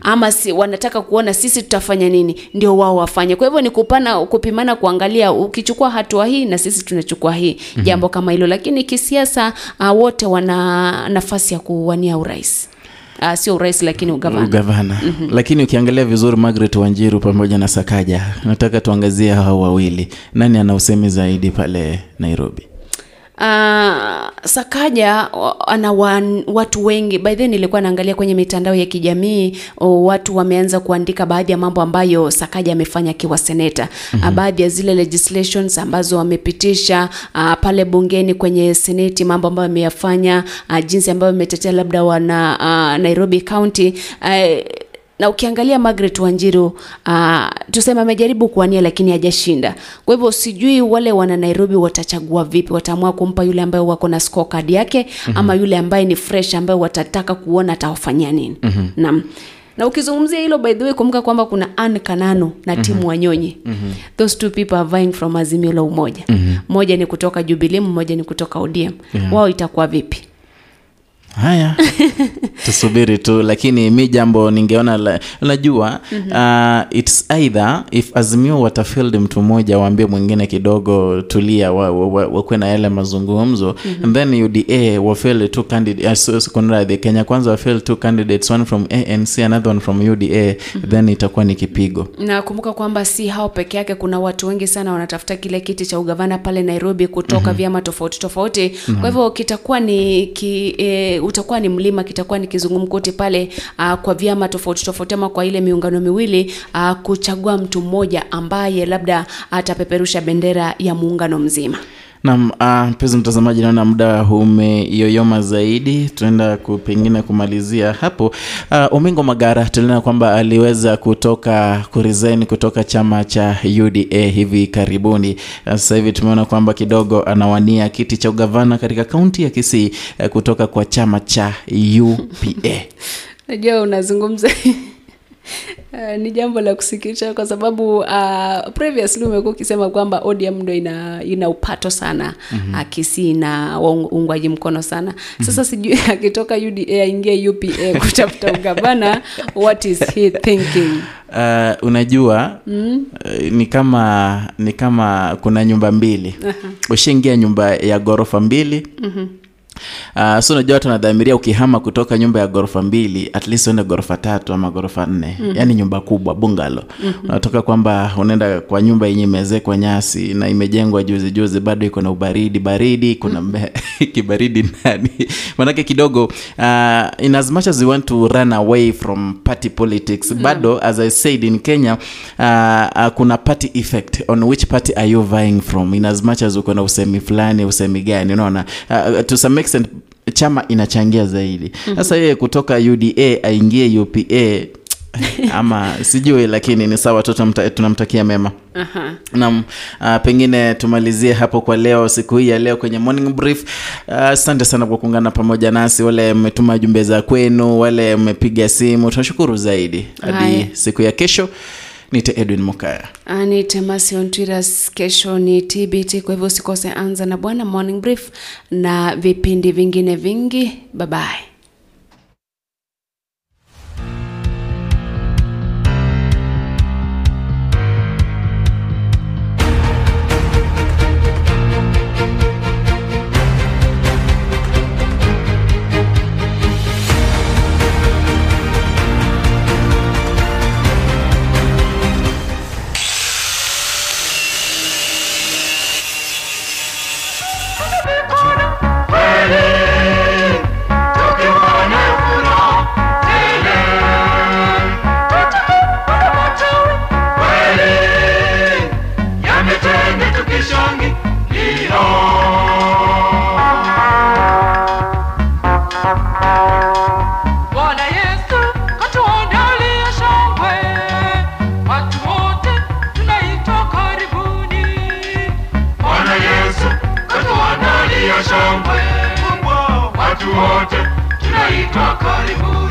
ama si, wanataka kuona sisi tutafanya nini ndio wao wafanye. Kwa hivyo ni kupana kupimana kuangalia ukichukua hatua hii na sisi tunachukua hii. Mhm. jambo kama hilo. Lakini kisiasa uh, wote wana nafasi ya kuwania urais. Uh, sio urais lakini ugavana. Ugavana. Lakini ukiangalia vizuri margaret wanjiru pamoja na sakaja nataka tuangazie hao wawili. Nani ana usemi zaidi pale nairobi Uh, Sakaja ana watu wengi. By then nilikuwa naangalia kwenye mitandao ya kijamii o, watu wameanza kuandika baadhi ya mambo ambayo Sakaja amefanya akiwa seneta mm-hmm. uh, baadhi ya zile legislations ambazo wamepitisha uh, pale bungeni kwenye seneti mambo ambayo ameyafanya uh, jinsi ambayo ametetea labda wana uh, Nairobi County. Uh, na ukiangalia Margaret Wanjiru uh, tuseme amejaribu kuwania lakini hajashinda. Kwa hivyo sijui wale wana Nairobi watachagua vipi, wataamua kumpa yule ambaye wako na scorecard yake Mhm. ama yule ambaye ni fresh ambaye watataka kuona atawafanyia nini. Mhm. Naam. Na ukizungumzia hilo by the way, kumbuka kwamba kuna Anne Kanano na timu Wanyonyi. Mhm. Those two people are vying from Azimio la Umoja. Mhm. Mmoja ni kutoka Jubilee, mmoja ni kutoka ODM. Yeah. Wao itakuwa vipi? Haya tusubiri tu lakini mi jambo ningeona la- unajua Mhm. uh, its either if azimio watafield mtu mmoja waambie mwingine kidogo tulia wakuwe wa, wa, wa na yale mazungumzo Mhm. and then uda wafil two candidates uh, kenya kwanza wafil two candidates one from anc another one from uda then itakuwa ni kipigo nakumbuka kwamba si hao peke yake kuna watu wengi sana wanatafuta kile kiti cha ugavana pale nairobi kutoka Mhm. vyama tofauti tofauti Mhm. kwa hivyo kitakuwa ni ki, e, utakuwa ni mlima kitakuwa ni kizungumkuti pale uh, kwa vyama tofauti tofauti ama kwa ile miungano miwili uh, kuchagua mtu mmoja ambaye labda atapeperusha bendera ya muungano mzima Naam, uh, mpenzi mtazamaji, naona muda umeyoyoma zaidi, tunaenda pengine kumalizia hapo. Uh, Omingo Magara tuliona kwamba aliweza kutoka kuresign kutoka chama cha UDA hivi karibuni. Uh, Sasa hivi tumeona kwamba kidogo anawania kiti cha ugavana katika kaunti ya Kisii uh, kutoka kwa chama cha UPA. najua unazungumza Uh, ni jambo la kusikitisha kwa sababu uh, previously umekuwa ukisema kwamba ODM ndo ina, ina upato sana Mhm. mm-hmm. uh, Kisii na uungwaji mkono sana sasa sijui akitoka UDA aingie UPA kutafuta ugavana what is he thinking Uh, unajua mm? uh, ni kama ni kama kuna nyumba mbili Aha. ushaingia nyumba ya ghorofa mbili Mhm. Uh, so unajua watu wanadhamiria ukihama kutoka nyumba ya ghorofa mbili at least uende ghorofa tatu ama ghorofa nne Mhm. yaani nyumba kubwa bungalo Mhm. unatoka kwamba unaenda kwa nyumba yenye imezekwa nyasi na imejengwa juzi juzi bado iko na ubaridi baridi kuna mbe- kibaridi ndani manake kidogo uh, in as much as we want to run away from party politics Mm. bado as i said in kenya uh, uh, kuna party effect on which party are you vying from in as much as uko na usemi fulani usemi gani unaona uh, extent chama inachangia zaidi. Sasa yeye kutoka uda aingie upa ama sijui lakini ni sawa tu tunamtakia mema. Aha. nam uh, pengine tumalizie hapo kwa leo siku hii ya leo kwenye morning brief. Ah, asante uh, sana kwa kuungana pamoja nasi wale mmetuma jumbe za kwenu wale mmepiga simu tunashukuru zaidi. Hadi siku ya kesho nite edwin mukaya ni Temasion Twitters, kesho ni TBT. Kwa hivyo usikose anza na bwana morning brief na vipindi vingine vingi. Bye bye. shangwe kubwa, watu wote tunaitwa karibu.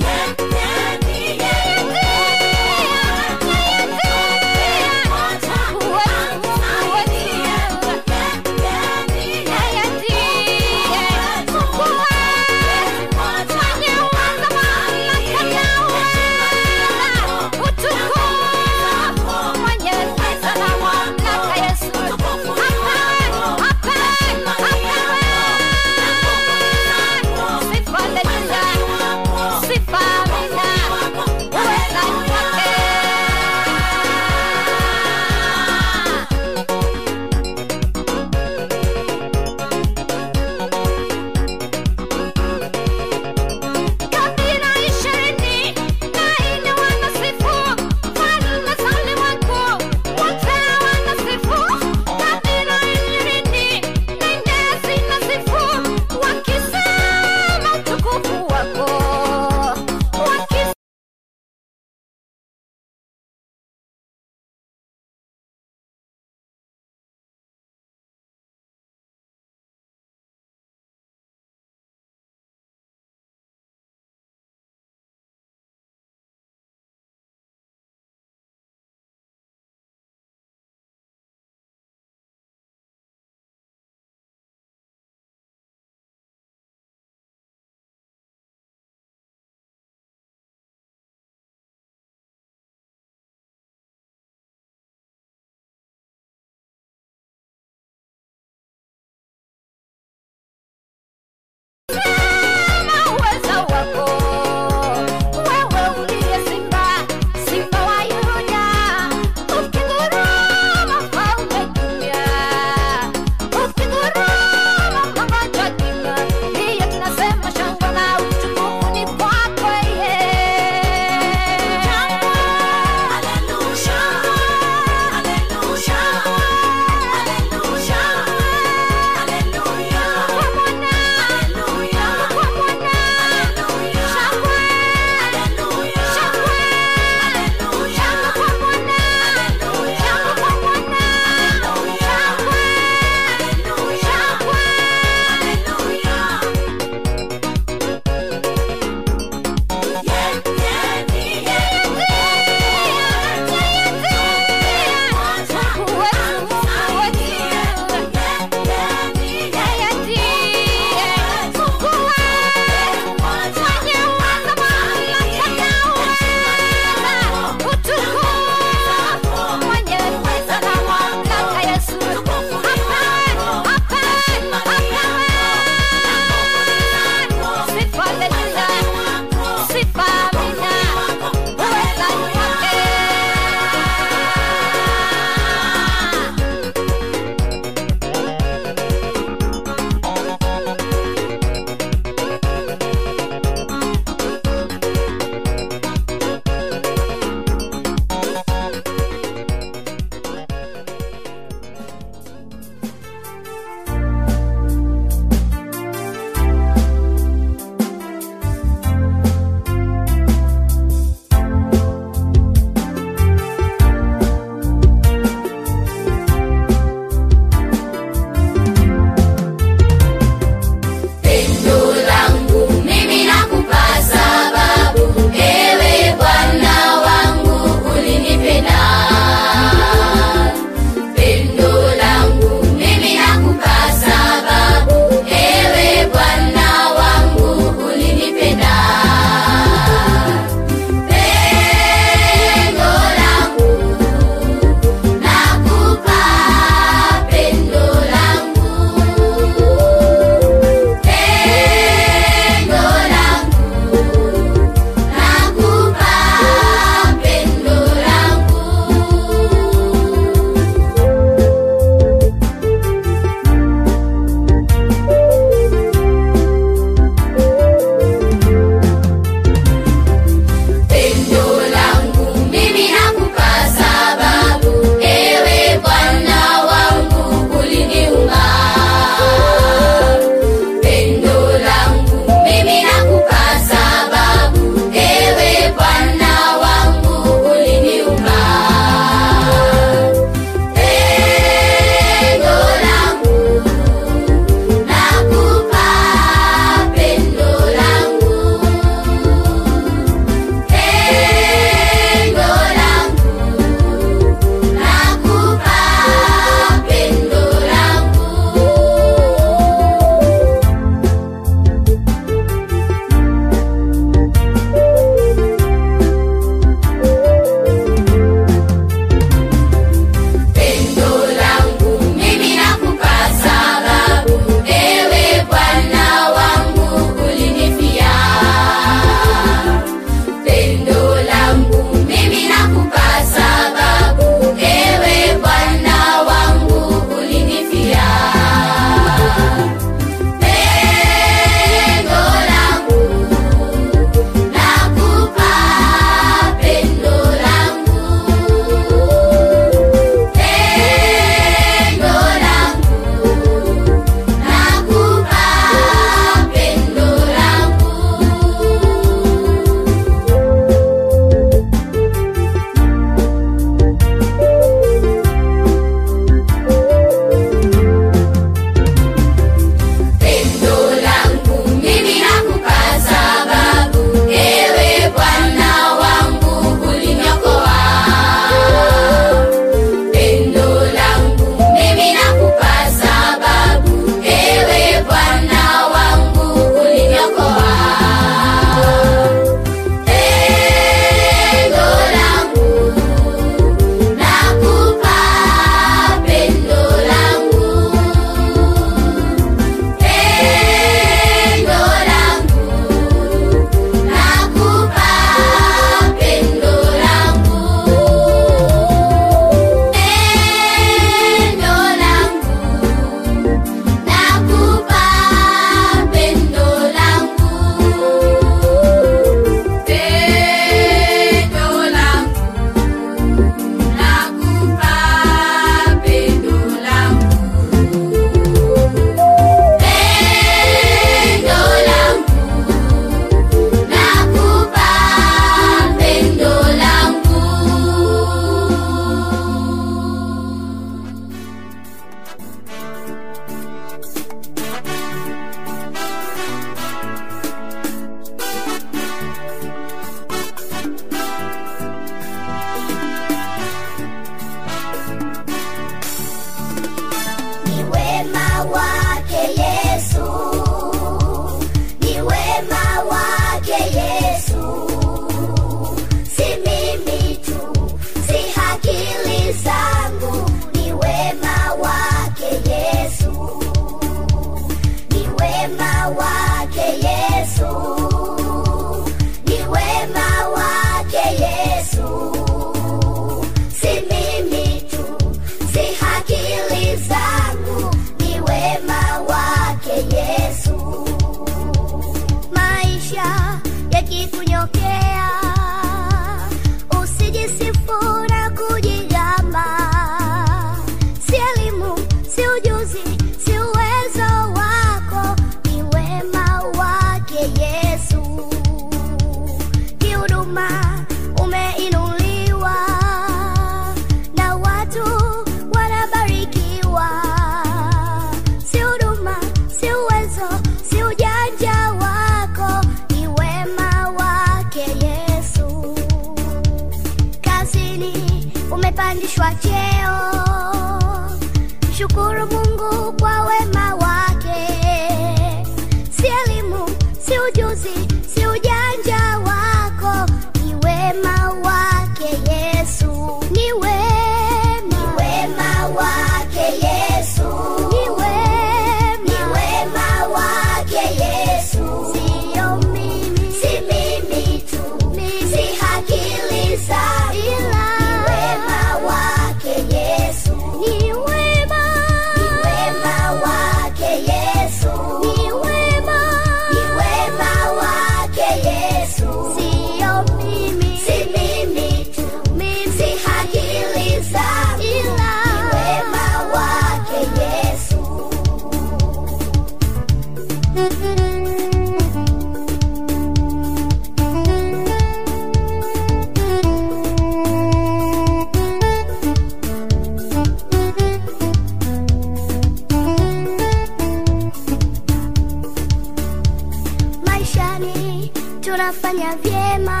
kufanya vyema.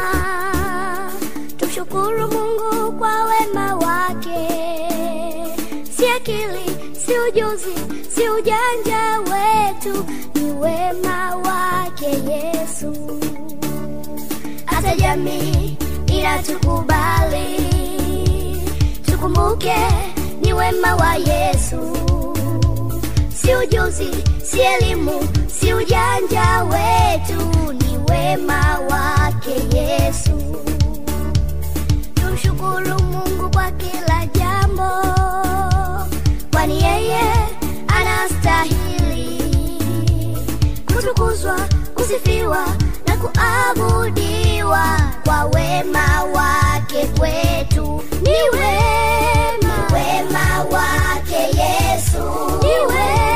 Tumshukuru mungu kwa wema wake. Si akili si ujuzi si ujanja wetu ni wema wake yesu. Hata jamii inatukubali. Tukumbuke ni wema wa yesu si ujuzi, si elimu, si ujanja wetu, ni wema wake Yesu. Tumshukuru Mungu kwa kila jambo, kwani yeye anastahili kutukuzwa, kusifiwa na kuabudiwa kwa wema wake kwetu. Ni wema, wema wake Yesu, ni wema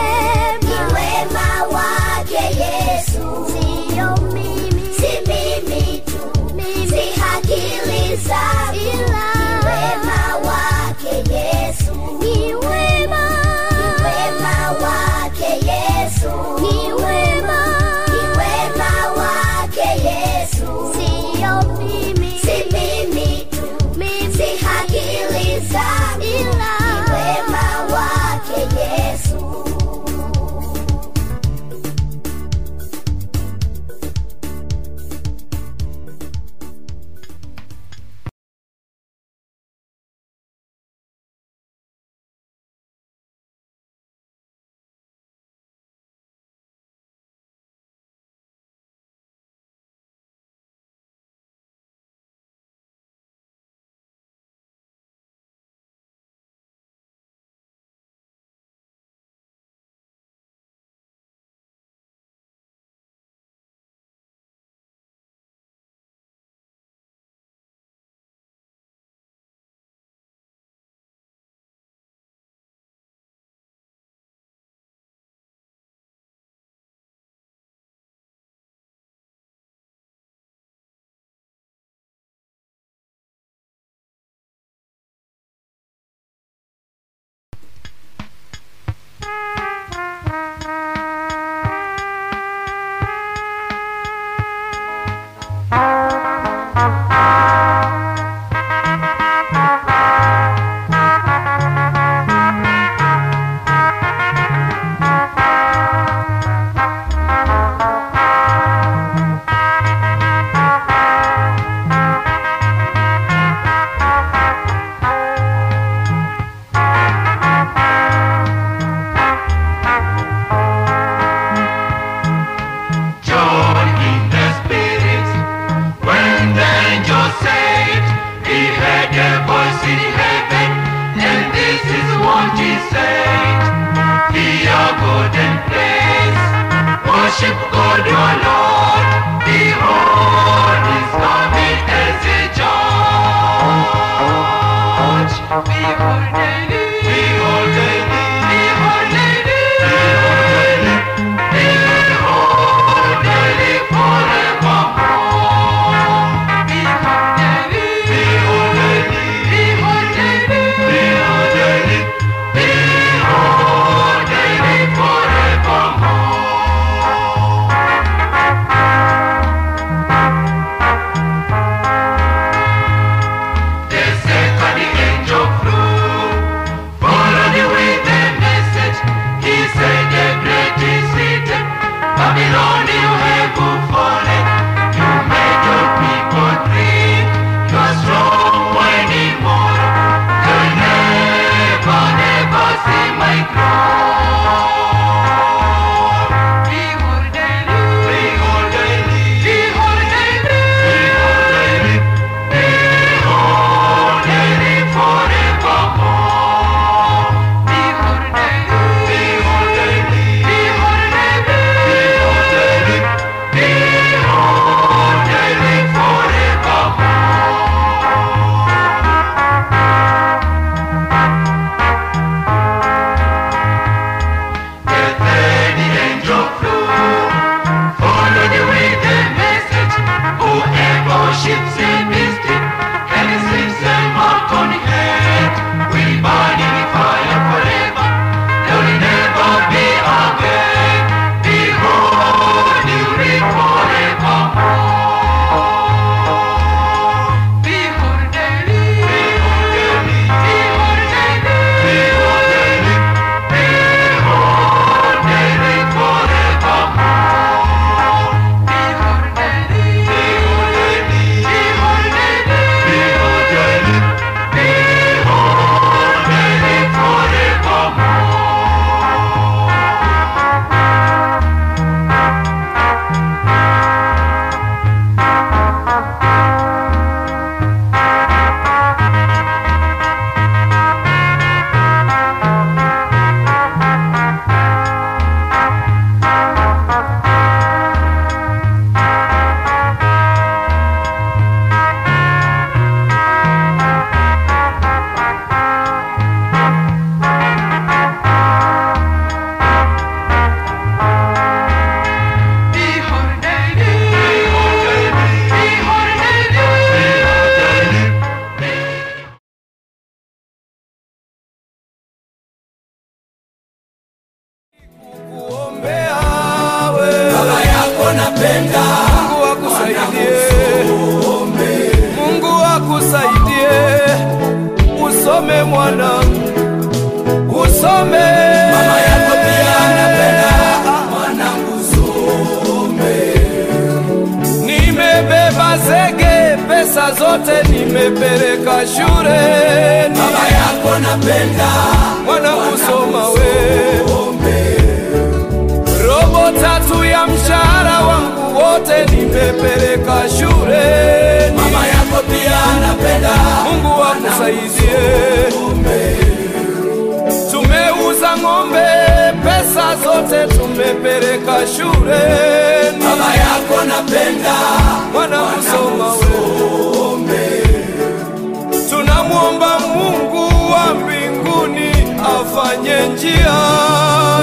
njia.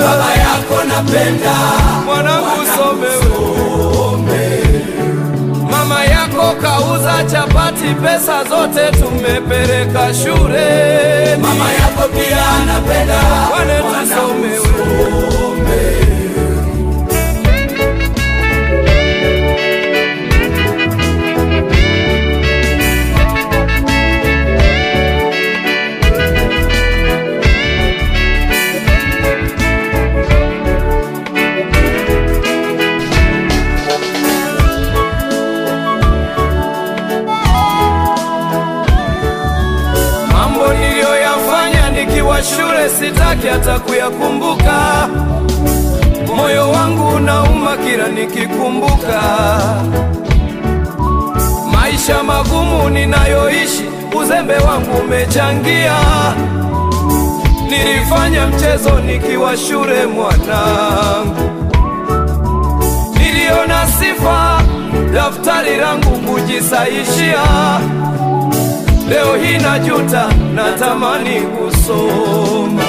Baba yako napenda, mwanangu some wewe. Mama yako kauza chapati, pesa zote tumepeleka shule. Mama yako pia anapenda, wane tusome we. Sitaki hata kuyakumbuka. Moyo wangu unauma kila nikikumbuka. Maisha magumu ninayoishi, uzembe wangu umechangia. Nilifanya mchezo nikiwa shule mwanangu, niliona sifa daftari langu kujisaishia. Leo hii najuta, natamani kusoma.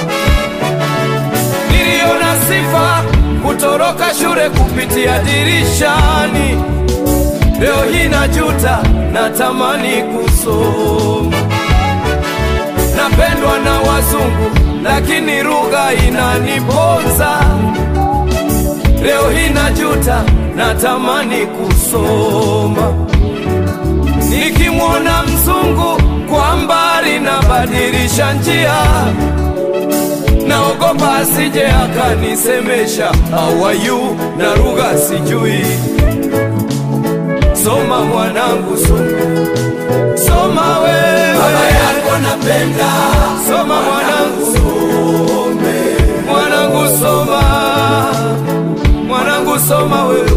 Sifa kutoroka shule kupitia dirishani. Leo hii najuta, natamani kusoma. Napendwa na wazungu, lakini lugha inaniponza. Leo hii najuta, natamani kusoma. Nikimwona mzungu kwa mbali nabadilisha njia, naogopa asije akanisemesha. Awayu are na rugha sijui. Soma mwanangu, soma, soma wewe, baba yako napenda, soma mwanangu, mwanangu soma, mwanangu soma wewe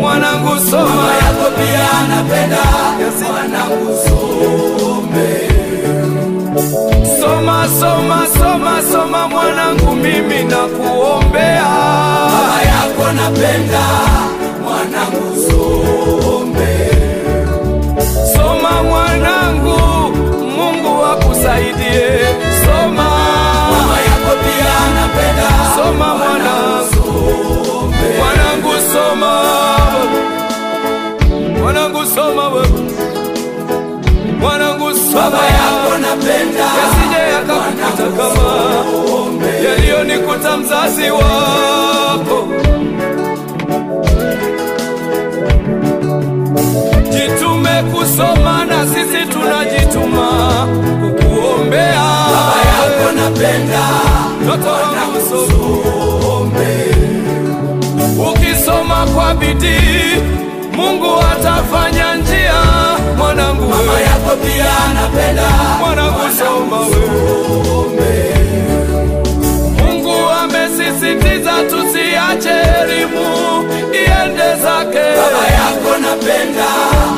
mwanangu soma, mama yako pia anapenda, mwanangu some. Soma, soma, soma, soma mwanangu, mimi nakuombea. mama yako napenda, mwanangu some. Soma mwanangu, Mungu akusaidie. Soma, mama yako pia napenda soma mwanangu, mwanangu soma, mwanangu soma mwanangu soma. Baba yako napenda, kama yaliyonikuta mzazi wako. Jitume kusoma na sisi tunajituma kukuombea. Baba yako napenda, mtoto wangu some. Ukisoma kwa bidii, Mungu atafanya njia. Mwanangu, mama yako pia anapenda, mwanangu soma wewe. Mungu amesisitiza tusiache elimu iende zake. Baba yako napenda,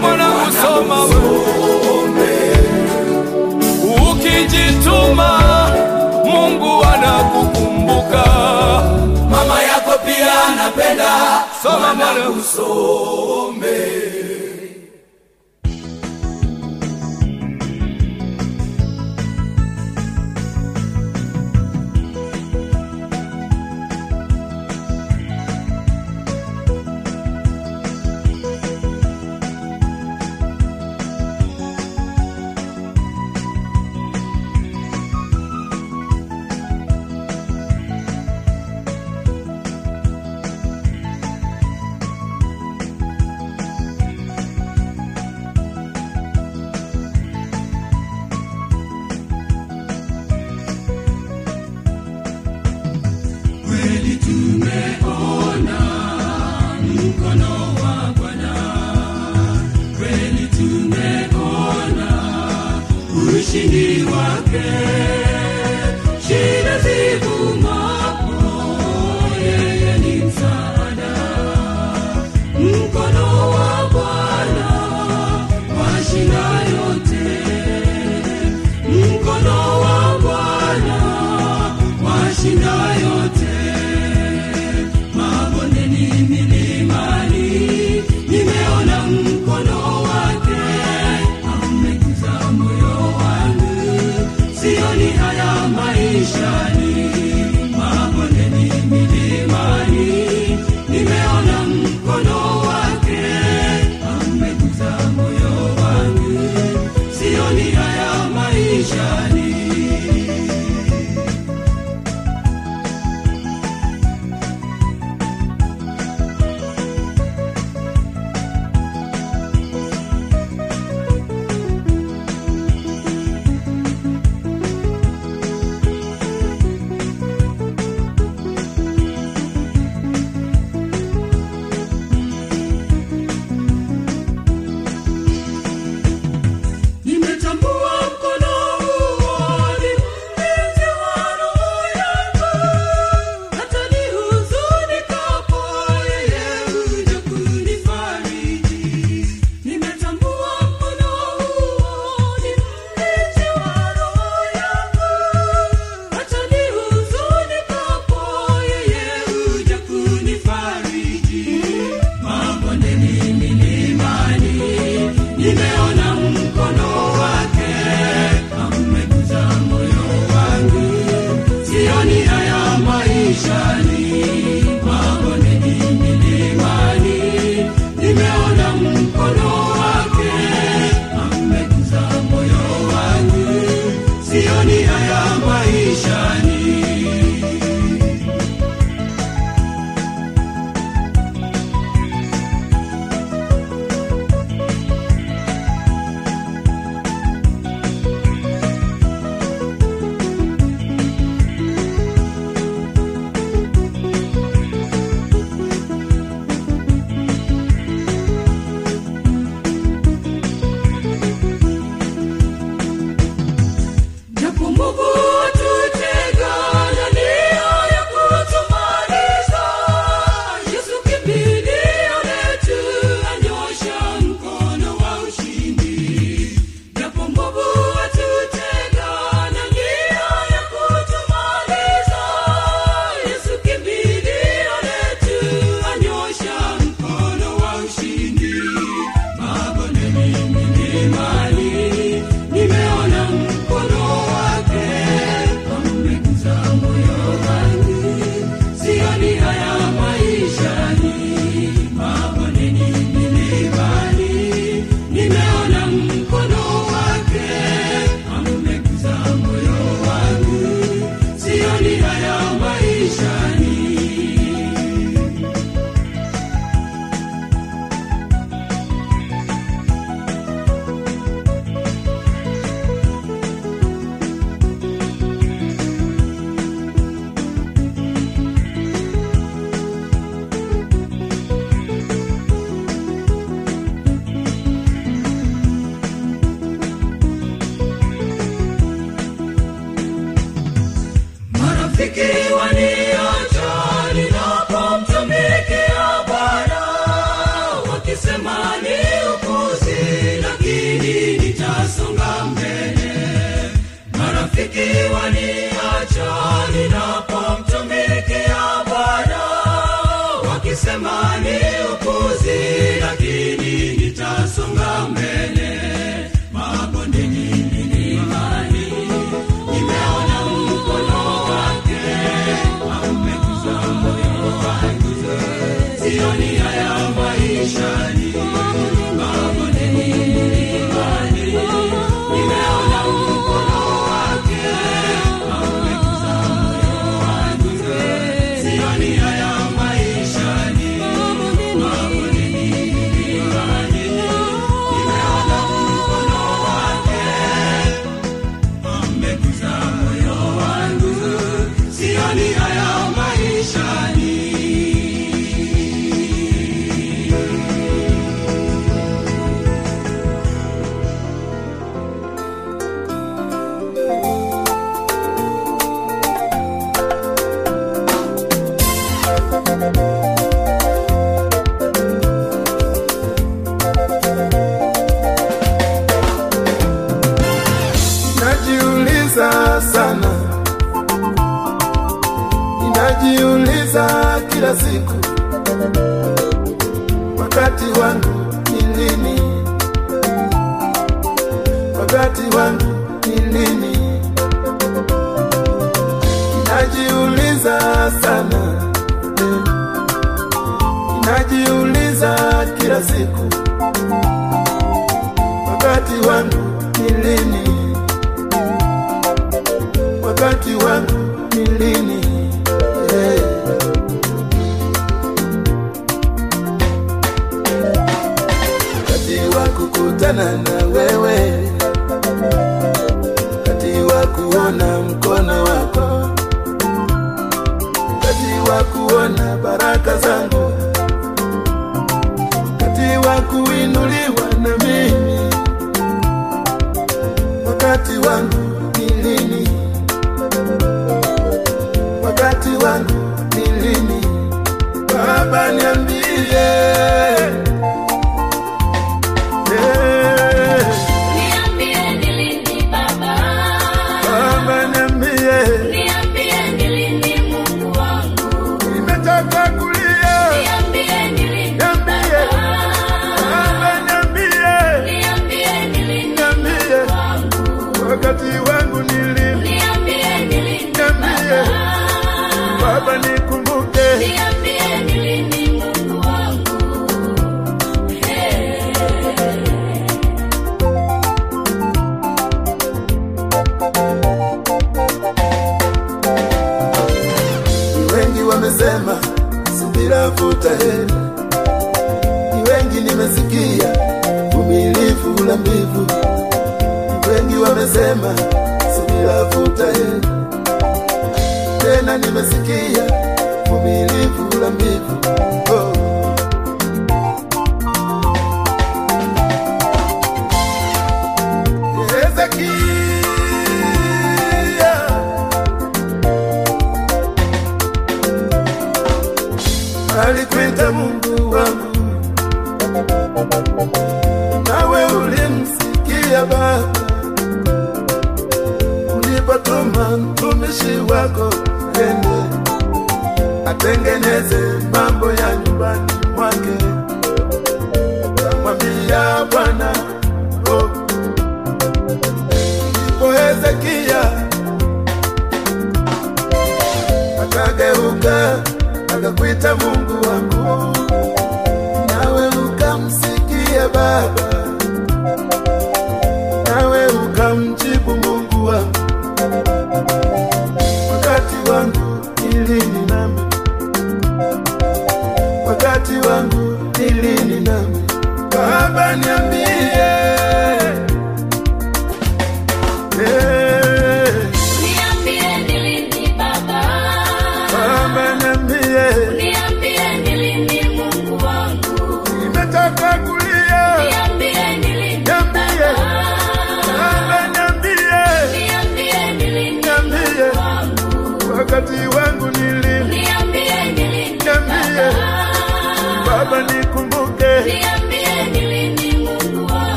mwanangu soma wewe. Ukijituma Mungu anakukumbuka. Mama yako pia anapenda, soma mwanangu some.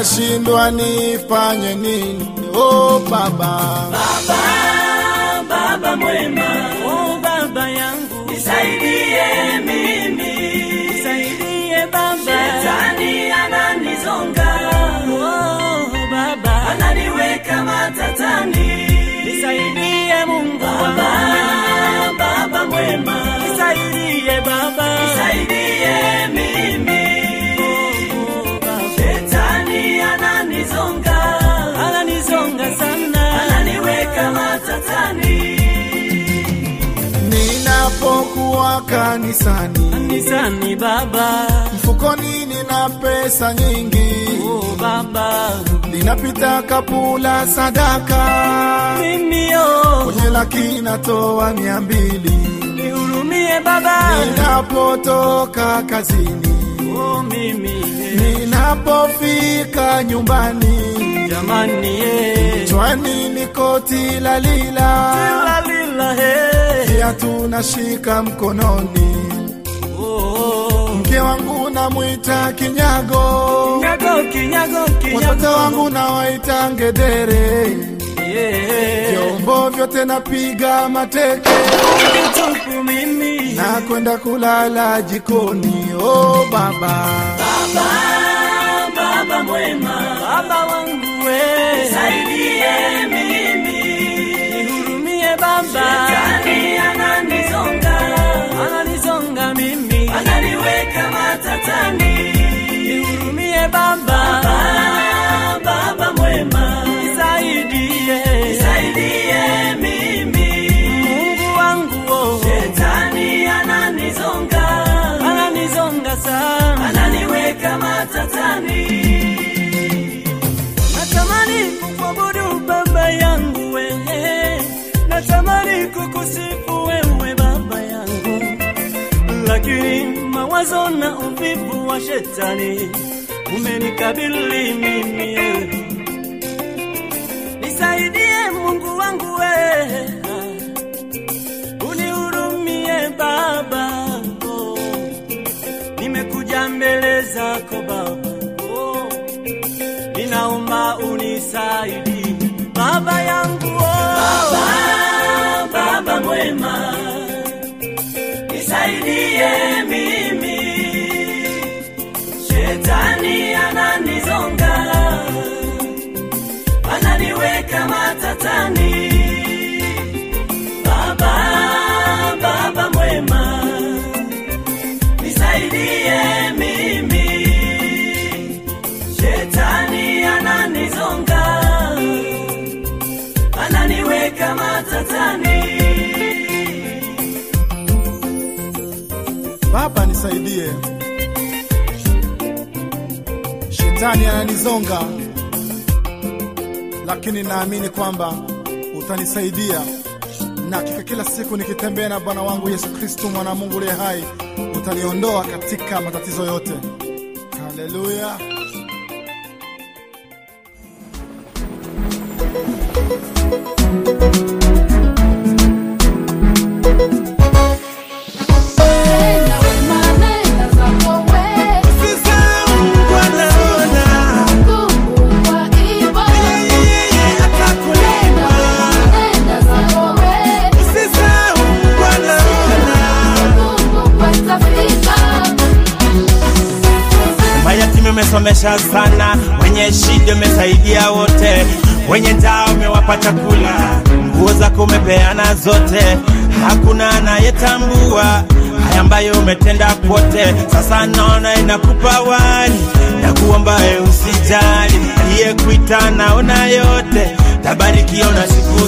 Nashindwa nifanye nini? Ninapokuwa kanisani, kanisani baba, mfukoni nina pesa nyingi. Oh baba, ninapita kapula sadaka, mimi yo, kwenye laki natoa mia mbili. Nihurumie baba, ninapotoka kazini, oh mimi, ninapofika nyumbani, jamani ye, chwani ni koti la lila, lila lila he, viatu tunashika mkononi, oh, mke wangu namwita kinyago, kinyago, kinyago, kinyago, watoto wangu nawaita ngedere, vyombo vyote napiga mateke, na kwenda kulala jikoni. Oh baba, baba, baba mwema, baba wangu we, saidie lakini mawazo na uvivu wa shetani umenikabili mimi. Nisaidie Mungu wangu we unihurumie baba, nimekuja mbele zako baba, ananiweka matatani. Baba, baba mwema, nisaidie mimi, shetani ananizonga, ananiweka matatani. Baba nisaidie, shetani ananizonga, lakini naamini kwamba utanisaidia, na hakika kila siku nikitembea na Bwana wangu Yesu Kristo, mwana liye hai, utaniondoa katika matatizo yote. Haleluya! Mayatima sana, wenye shida umesaidia wote, wenye njaa umewapa chakula, nguo zako umepeana zote, hakuna anayetambua haya ambayo umetenda kwote. Sasa naona inakupa wali na kuomba usijali, aliyekuita naona yote, tabarikiwa siku